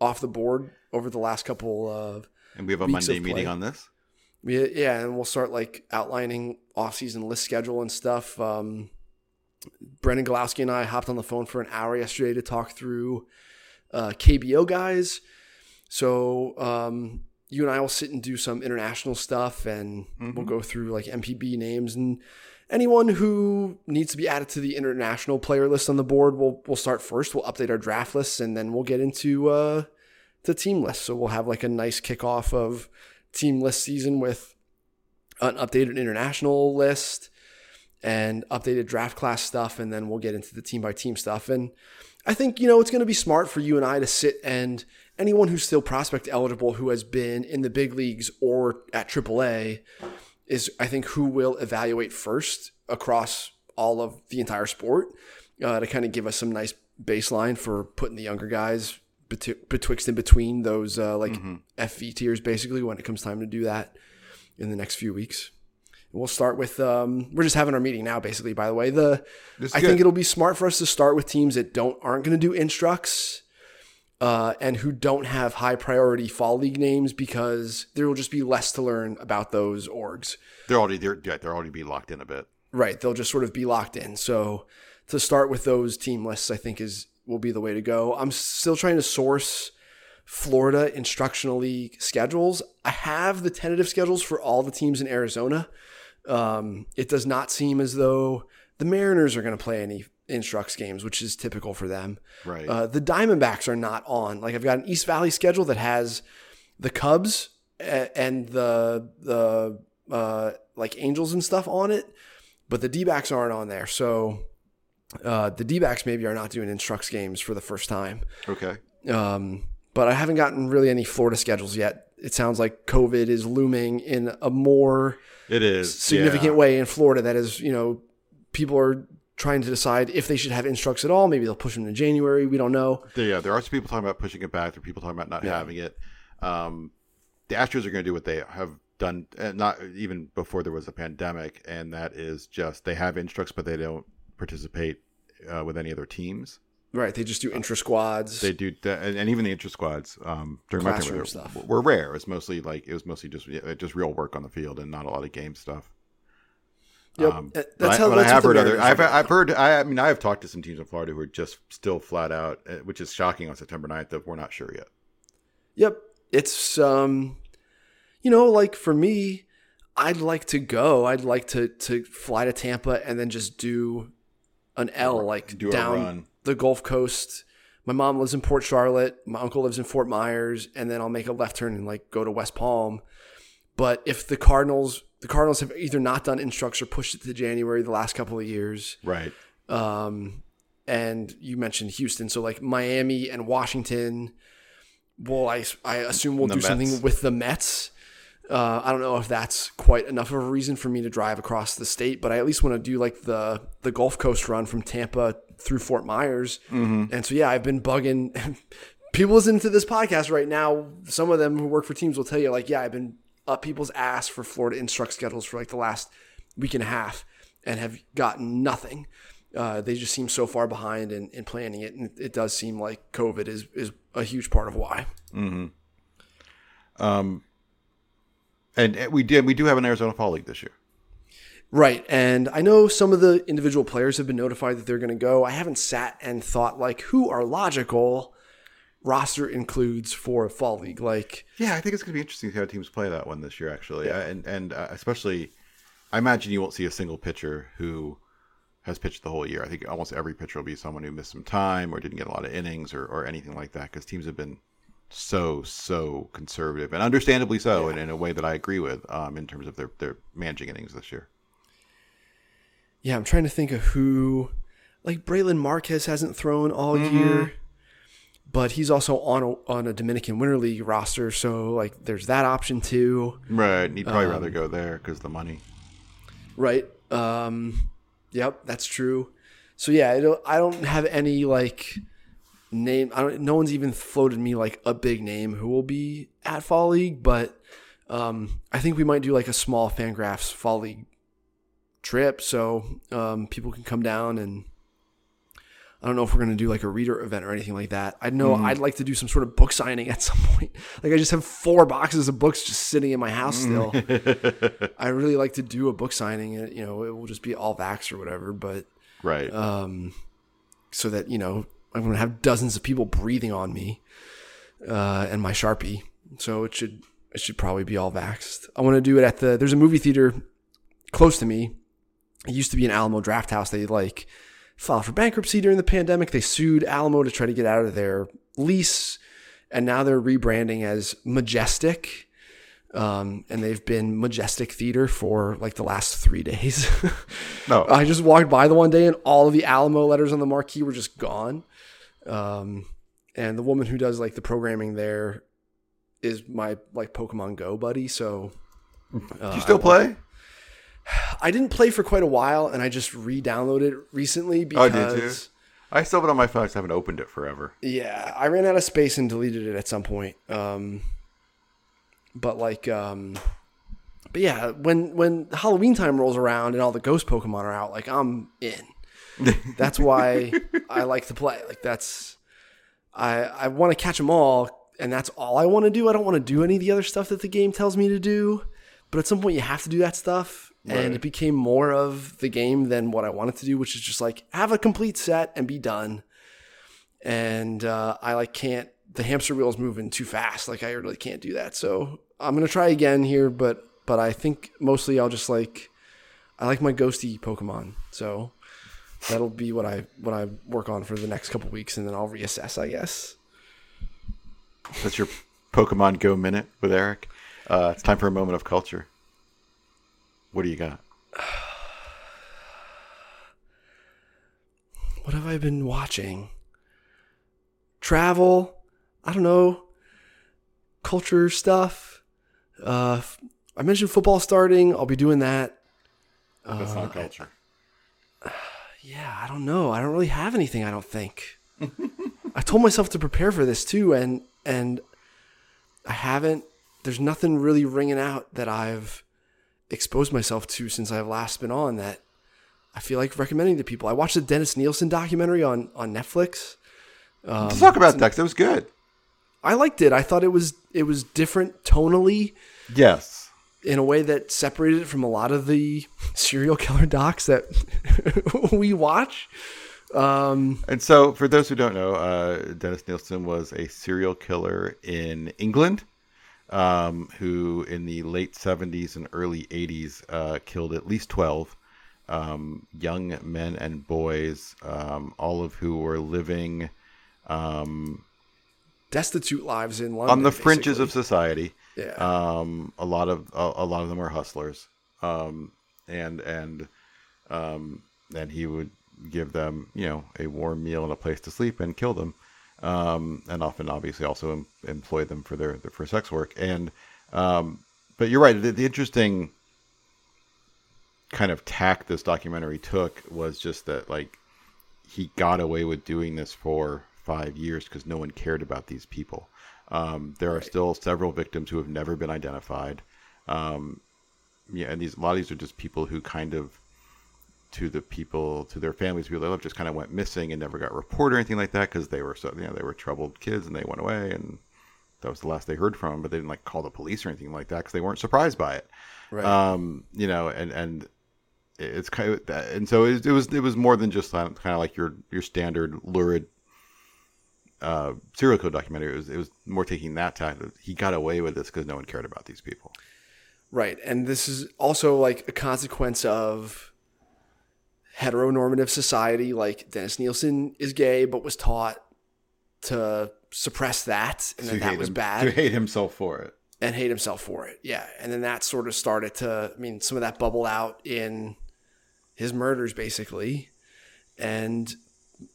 off the board over the last couple of And we have a Monday meeting on this. Yeah, yeah, and we'll start like outlining off-season list schedule and stuff. Um, Brendan Gawlowski and I hopped on the phone for an hour yesterday to talk through uh, KBO guys. So um, you and I will sit and do some international stuff, and we'll Mhm. go through like NPB names and anyone who needs to be added to the international player list on the board. We'll we'll start first. We'll update our draft lists, and then we'll get into uh, the team list. So we'll have like a nice kickoff of team list season with an updated international list and updated draft class stuff and then we'll get into the team by team stuff and i think you know it's going to be smart for you and i to sit and anyone who's still prospect eligible who has been in the big leagues or at aaa is i think who will evaluate first across all of the entire sport uh, to kind of give us some nice baseline for putting the younger guys betwixt and between those uh, like FV tiers basically when it comes time to do that in the next few weeks. We'll start with um, we're just having our meeting now basically by the way. The I good. think it'll be smart for us to start with teams that don't aren't going to do instructs uh, and who don't have high priority fall league names because there will just be less to learn about those orgs. They're already they're yeah, they're already being locked in a bit. Right. They'll just sort of be locked in. So to start with those team lists, I think is will be the way to go. I'm still trying to source Florida instructional league schedules. I have the tentative schedules for all the teams in Arizona. Um, it does not seem as though the Mariners are going to play any instructs games, which is typical for them. Right. Uh, the Diamondbacks are not on. Like I've got an East Valley schedule that has the Cubs and the the uh, like Angels and stuff on it, but the D-backs aren't on there. So uh, the D-backs maybe are not doing instructs games for the first time. okay. Um, but I haven't gotten really any Florida schedules yet. It sounds like COVID is looming in a more It is significant yeah. way in Florida. That is, you know, people are trying to decide if they should have instructs at all. Maybe they'll push them in January. We don't know. Yeah, there are some people talking about pushing it back. There are people talking about not Yeah. having it. Um, the Astros are going to do what they have done uh, not even before there was a pandemic, and that is just they have instructs, but they don't participate uh, with any other teams. Right. They just do intra squads. They do, and, and even the intra squads um, during my time were, stuff. were rare. It was mostly like it was mostly just just real work on the field and not a lot of game stuff. Yep. Um, Uh, but that's I, how but that's I have heard other. I've. I've heard. I, I mean, I have talked to some teams in Florida who are just still flat out, uh, which is shocking on September 9th. That we're not sure yet. Yep. It's um you know, like for me, I'd like to go. I'd like to to fly to Tampa and then just do an L like Do down run. the Gulf Coast. My mom lives in Port Charlotte, my uncle lives in Fort Myers, and then I'll make a left turn and like go to West Palm. But if the Cardinals the Cardinals have either not done instructs or pushed it to January the last couple of years, Right. um, and you mentioned Houston, so like Miami and Washington. Well, I I assume we'll do something with the Mets. Uh, I don't know if that's quite enough of a reason for me to drive across the state, but I at least want to do like the the Gulf Coast run from Tampa through Fort Myers. Mm-hmm. And so yeah, I've been bugging people listening to this podcast right now. Some of them who work for teams will tell you like, yeah, I've been up people's ass for Florida instruct schedules for like the last week and a half and have gotten nothing. Uh, they just seem so far behind in, in planning it, and it does seem like COVID is is a huge part of why. Um, and uh, we did. We do have an Arizona Fall League this year. Right. And I know some of the individual players have been notified that they're going to go. I haven't sat and thought, like, who are logical roster includes for a fall league? Like, Yeah, I think it's going to be interesting to see how teams play that one this year. Actually, I- and and uh, especially, I imagine you won't see a single pitcher who has pitched the whole year. I think almost every pitcher will be someone who missed some time or didn't get a lot of innings or, or anything like that because teams have been so so conservative and understandably so, and in a way that I agree with um, in terms of their their managing innings this year. yeah, I'm trying to think of who, like, Brailyn Marquez hasn't thrown all year, but he's also on a, on a Dominican Winter League roster. So, like, there's that option too. Right, he'd probably rather go there because the money. Right. Um, yep, that's true. So yeah, I don't, I don't have any like name. I don't. No one's even floated me like a big name who will be at Fall League, but um, I think we might do like a small Fangraphs Fall League trip, so um, people can come down and. I don't know if we're gonna do like a reader event or anything like that. I know I'd like to do some sort of book signing at some point. Like I just have four boxes of books just sitting in my house still. I really like to do a book signing. and You know, it will just be all vax or whatever, but Right. um, so that you know I'm going to have dozens of people breathing on me uh, and my sharpie. So it should it should probably be all vaxxed. I want to do it at the there's a movie theater close to me. It used to be an Alamo Draft House. They like filed for bankruptcy during the pandemic. They sued Alamo to try to get out of their lease, and now they're rebranding as Majestic. Um, and they've been Majestic Theater for like the last three days. no, I just walked by the one day and all of the Alamo letters on the marquee were just gone. Um, and the woman who does like the programming there is my like Pokemon Go buddy. So do you still play? I didn't play for quite a while and I just re-downloaded it recently Oh, because did you? I still have it on my phone. I haven't opened it forever. yeah, I ran out of space and deleted it at some point. Um, but like, um, but yeah, when when Halloween time rolls around and all the ghost Pokemon are out, like I'm in. that's why I like to play. Like that's I I want to catch them all, and that's all I want to do. I don't want to do any of the other stuff that the game tells me to do. But at some point, you have to do that stuff, Right. and it became more of the game than what I wanted to do, which is just like have a complete set and be done. And uh, I like can't. The hamster wheel is moving too fast. Like I really can't do that. So I'm gonna try again here, but but I think mostly I'll just like I like my ghosty Pokemon. So that'll be what I what I work on for the next couple weeks, and then I'll reassess, I guess. That's your Pokemon Go minute with Eric. Uh, it's time for a moment of culture. What do you got? What have I been watching? Travel. I don't know. Culture stuff. Uh, I mentioned football starting. I'll be doing that. That's not culture. Yeah, I don't know. I don't really have anything. I don't think. I told myself to prepare for this too, and and I haven't there's nothing really ringing out that I've exposed myself to since I've last been on that I feel like recommending to people. I watched the Dennis Nilsen documentary on on Netflix. Let's talk about that. That was good. I liked it. I thought it was it was different tonally Yes. in a way that separated it from a lot of the serial killer docs that we watch. Um, And so, for those who don't know, uh, Dennis Nilsen was a serial killer in England um, who, in the late 70s and early 80s, uh, killed at least 12 um, young men and boys, um, all of who were living destitute lives in London on the fringes basically. of society. Yeah. Um, a lot of a, a lot of them are hustlers, um, and and um, and he would give them, you know, a warm meal and a place to sleep and kill them, um, and often, obviously, also em- employ them for their, their for sex work. And um, but you're right. The, the interesting kind of tack this documentary took was just that, like, he got away with doing this for five years because no one cared about these people. Um, there are still several victims who have never been identified. Um, yeah, and these a lot of these are just people who kind of to the people to their families people they love just kind of went missing and never got reported or anything like that because they were so you know they were troubled kids and they went away and that was the last they heard from them but they didn't like call the police or anything like that because they weren't surprised by it Right. um you know and and it's kind of that and so it, it was it was more than just kind of like your your standard lurid uh serial killer documentary it was it was more taking that tack he got away with this because no one cared about these people Right. And this is also like a consequence of heteronormative society. Like Dennis Nilsen is gay, but was taught to suppress that and then that was him- bad to hate himself for it and hate himself for it. Yeah. And then that sort of started to, I mean, some of that bubbled out in his murders basically. And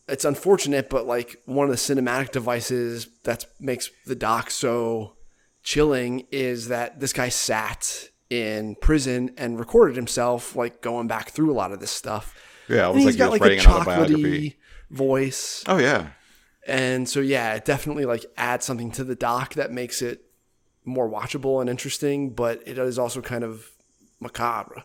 it's unfortunate, but like one of the cinematic devices that makes the doc so chilling is that this guy sat in prison and recorded himself, like going back through a lot of this stuff. Yeah it And was he's like he got like a chocolatey voice. oh yeah And so yeah, it definitely like adds something to the doc that makes it more watchable and interesting, but it is also kind of macabre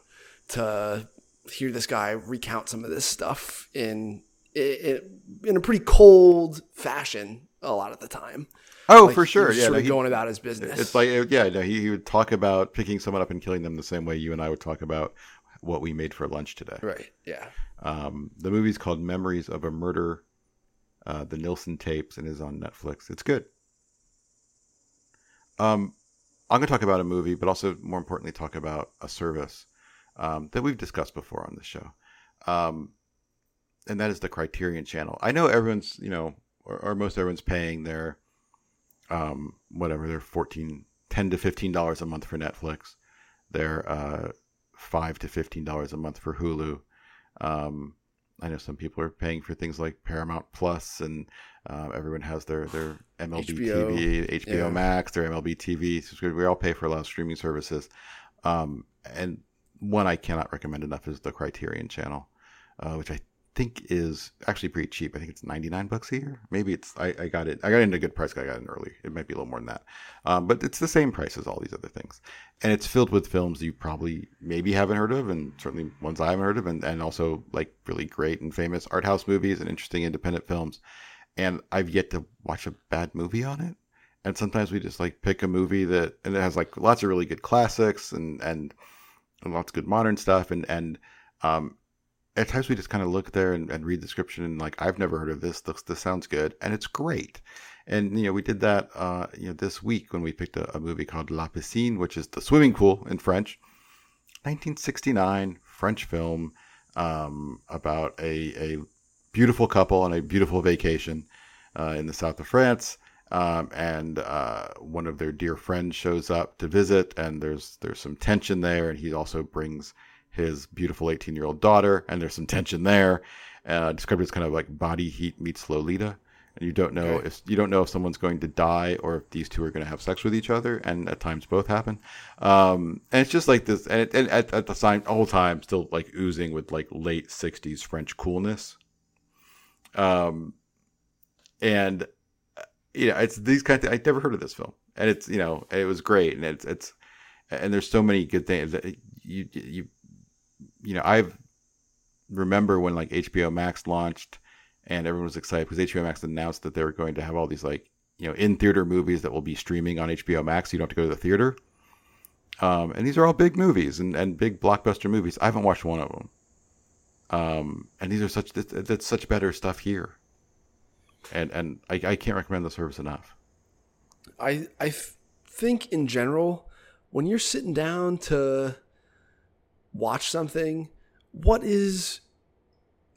to hear this guy recount some of this stuff in in, in a pretty cold fashion a lot of the time. Oh, Like, for sure. Yeah, sort no, of he- going about his business. it's like yeah, no, he, he would talk about picking someone up and killing them the same way you and I would talk about what we made for lunch today. right, yeah, Um, the movie's called Memories of a Murder, uh, the Nilsen tapes, and is on Netflix. It's good. Um, I'm going to talk about a movie, but also more importantly, talk about a service um, that we've discussed before on the show, um, and that is the Criterion Channel. I know everyone's, you know, or, or most everyone's paying their, um, whatever, their 14 10 to fifteen dollars a month for Netflix, their uh, five to fifteen dollars a month for Hulu. Um, I know some people are paying for things like Paramount Plus, and uh, everyone has their their MLB HBO, TV, HBO yeah. Max, their MLB TV. subscription. We all pay for a lot of streaming services, um, and one I cannot recommend enough is the Criterion Channel, uh, which I think is actually pretty cheap. I think it's ninety nine bucks a year. Maybe it's I, I got it. I got it in a good price. I got it early. It might be a little more than that, um, but it's the same price as all these other things, and it's filled with films you probably maybe haven't heard of, and certainly ones I haven't heard of, and, and also like really great and famous art house movies and interesting independent films. And I've yet to watch a bad movie on it. And sometimes we just like pick a movie that and it has like lots of really good classics and and, and lots of good modern stuff and and um at times we just kind of look there and, and read the description and like I've never heard of this. This this sounds good and it's great. And you know we did that uh you know this week when we picked a, a movie called La Piscine, which is the swimming pool in French. 1969 French film um, about a a beautiful couple on a beautiful vacation uh, in the south of France. Um, and uh, one of their dear friends shows up to visit, and there's there's some tension there, and he also brings his beautiful 18 year old daughter, and there's some tension there. Uh, described as kind of like body heat meets Lolita, and you don't know Okay. if you don't know if someone's going to die or if these two are going to have sex with each other, and at times both happen. Um, and it's just like this, and, it, and at, at the same whole time still like oozing with like late 60s French coolness. Um, and you know, it's these kind of. I never heard of this film, and it's you know, it was great, and it's it's, and there's so many good things that you you, you know, I remember when like HBO Max launched, and everyone was excited because HBO Max announced that they were going to have all these like you know in theater movies that will be streaming on HBO Max. So you don't have to go to the theater. Um, and these are all big movies and, and big blockbuster movies. I haven't watched one of them. Um, and these are such that's such better stuff here. And and I, I can't recommend the service enough. I I f- think in general, when you're sitting down to watch something, what is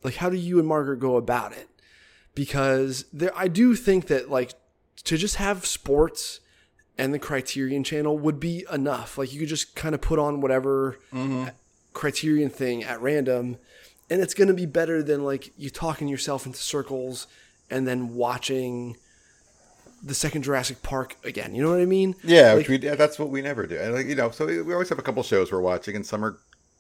like how do you and Margaret go about it? Because there I do think that like to just have sports and the Criterion channel would be enough. Like you could just kind of put on whatever mm-hmm. Criterion thing at random and it's going to be better than like you talking yourself into circles and then watching the second Jurassic Park again. You know what I mean? Yeah, Like- which we yeah, that's what we never do. And like you know, so we we always have a couple shows we're watching, and some are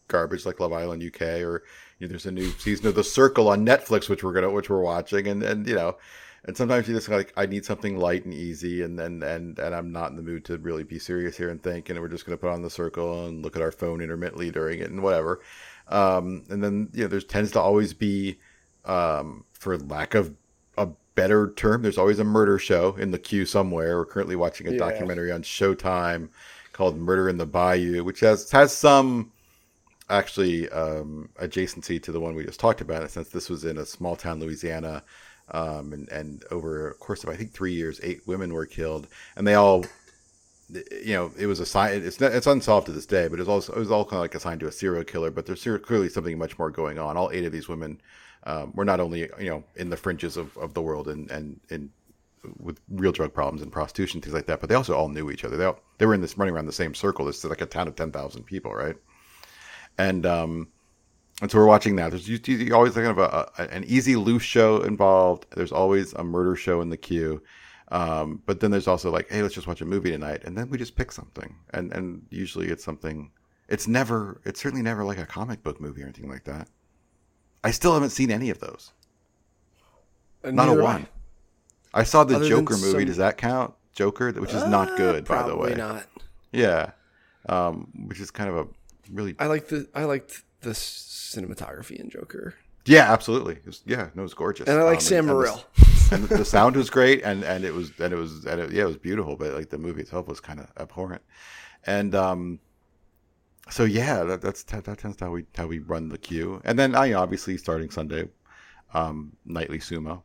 garbage like Love Island UK, or you know, there's a new season of The Circle on Netflix, which we're gonna which we're watching, and and you know, and sometimes you just like I need something light and easy, and and and and I'm not in the mood to really be serious here and think, and we're just gonna put on The Circle and look at our phone intermittently during it and whatever. Um, and then you know, there's tends to always be, um, for lack of a better term, there's always a murder show in the queue somewhere. We're currently watching a Yeah. documentary on Showtime called Murder in the Bayou, which has has some actually um, adjacency to the one we just talked about, since this was in a small town, Louisiana, um, and and over a course of I think three years, eight women were killed, and they all. You know, it was assigned. It's not, it's unsolved to this day, but it was also it was all kind of like assigned to a serial killer. But there's clearly something much more going on. All eight of these women um, were not only you know in the fringes of, of the world and and and with real drug problems and prostitution things like that, but they also all knew each other. They all, they were in this running around the same circle. This is like a town of ten thousand people, right? And um, and so we're watching that. There's usually always kind of a, a, an easy loose show involved. There's always a murder show in the queue. Um, but then there's also like, hey, let's just watch a movie tonight, and then we just pick something, and and usually it's something. It's never. It's certainly never like a comic book movie or anything like that. I still haven't seen any of those. And Not a one. I saw the Other Joker movie. some- Does that count? Joker, which is I. not Uh, good, by the probably way. not. Yeah, um, which is kind of a really. I like the I liked the cinematography in Joker, Yeah, absolutely. It was, yeah, no, it was gorgeous. and I like Um, Sam and the- Morril. and the, the sound was great, and and it was and it was and it, yeah, it was beautiful. But like the movie itself was kind of abhorrent, and um, so yeah, that, that's that, that tends to how we how we run the queue. And then I obviously starting Sunday, um, nightly sumo.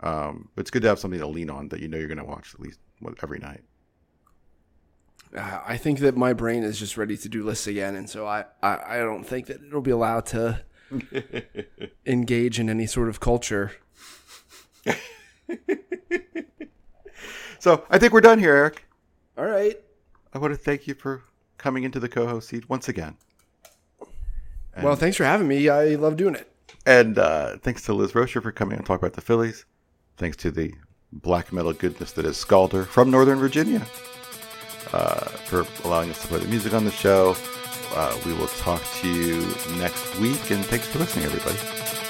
Um, it's good to have something to lean on that you know you're going to watch at least every night. Uh, I think that my brain is just ready to do lists again, and so I, I, I don't think that it'll be allowed to engage in any sort of culture. So I think we're done here, Eric. All right. I want to thank you for coming into the co-host seat once again. Well, thanks for having me. I love doing it. And uh, thanks to Liz Roscher for coming and talk about the Phillies. Thanks to the black metal goodness that is Scalder from Northern Virginia uh, for allowing us to play the music on the show. Uh, we will talk to you next week, and thanks for listening, everybody.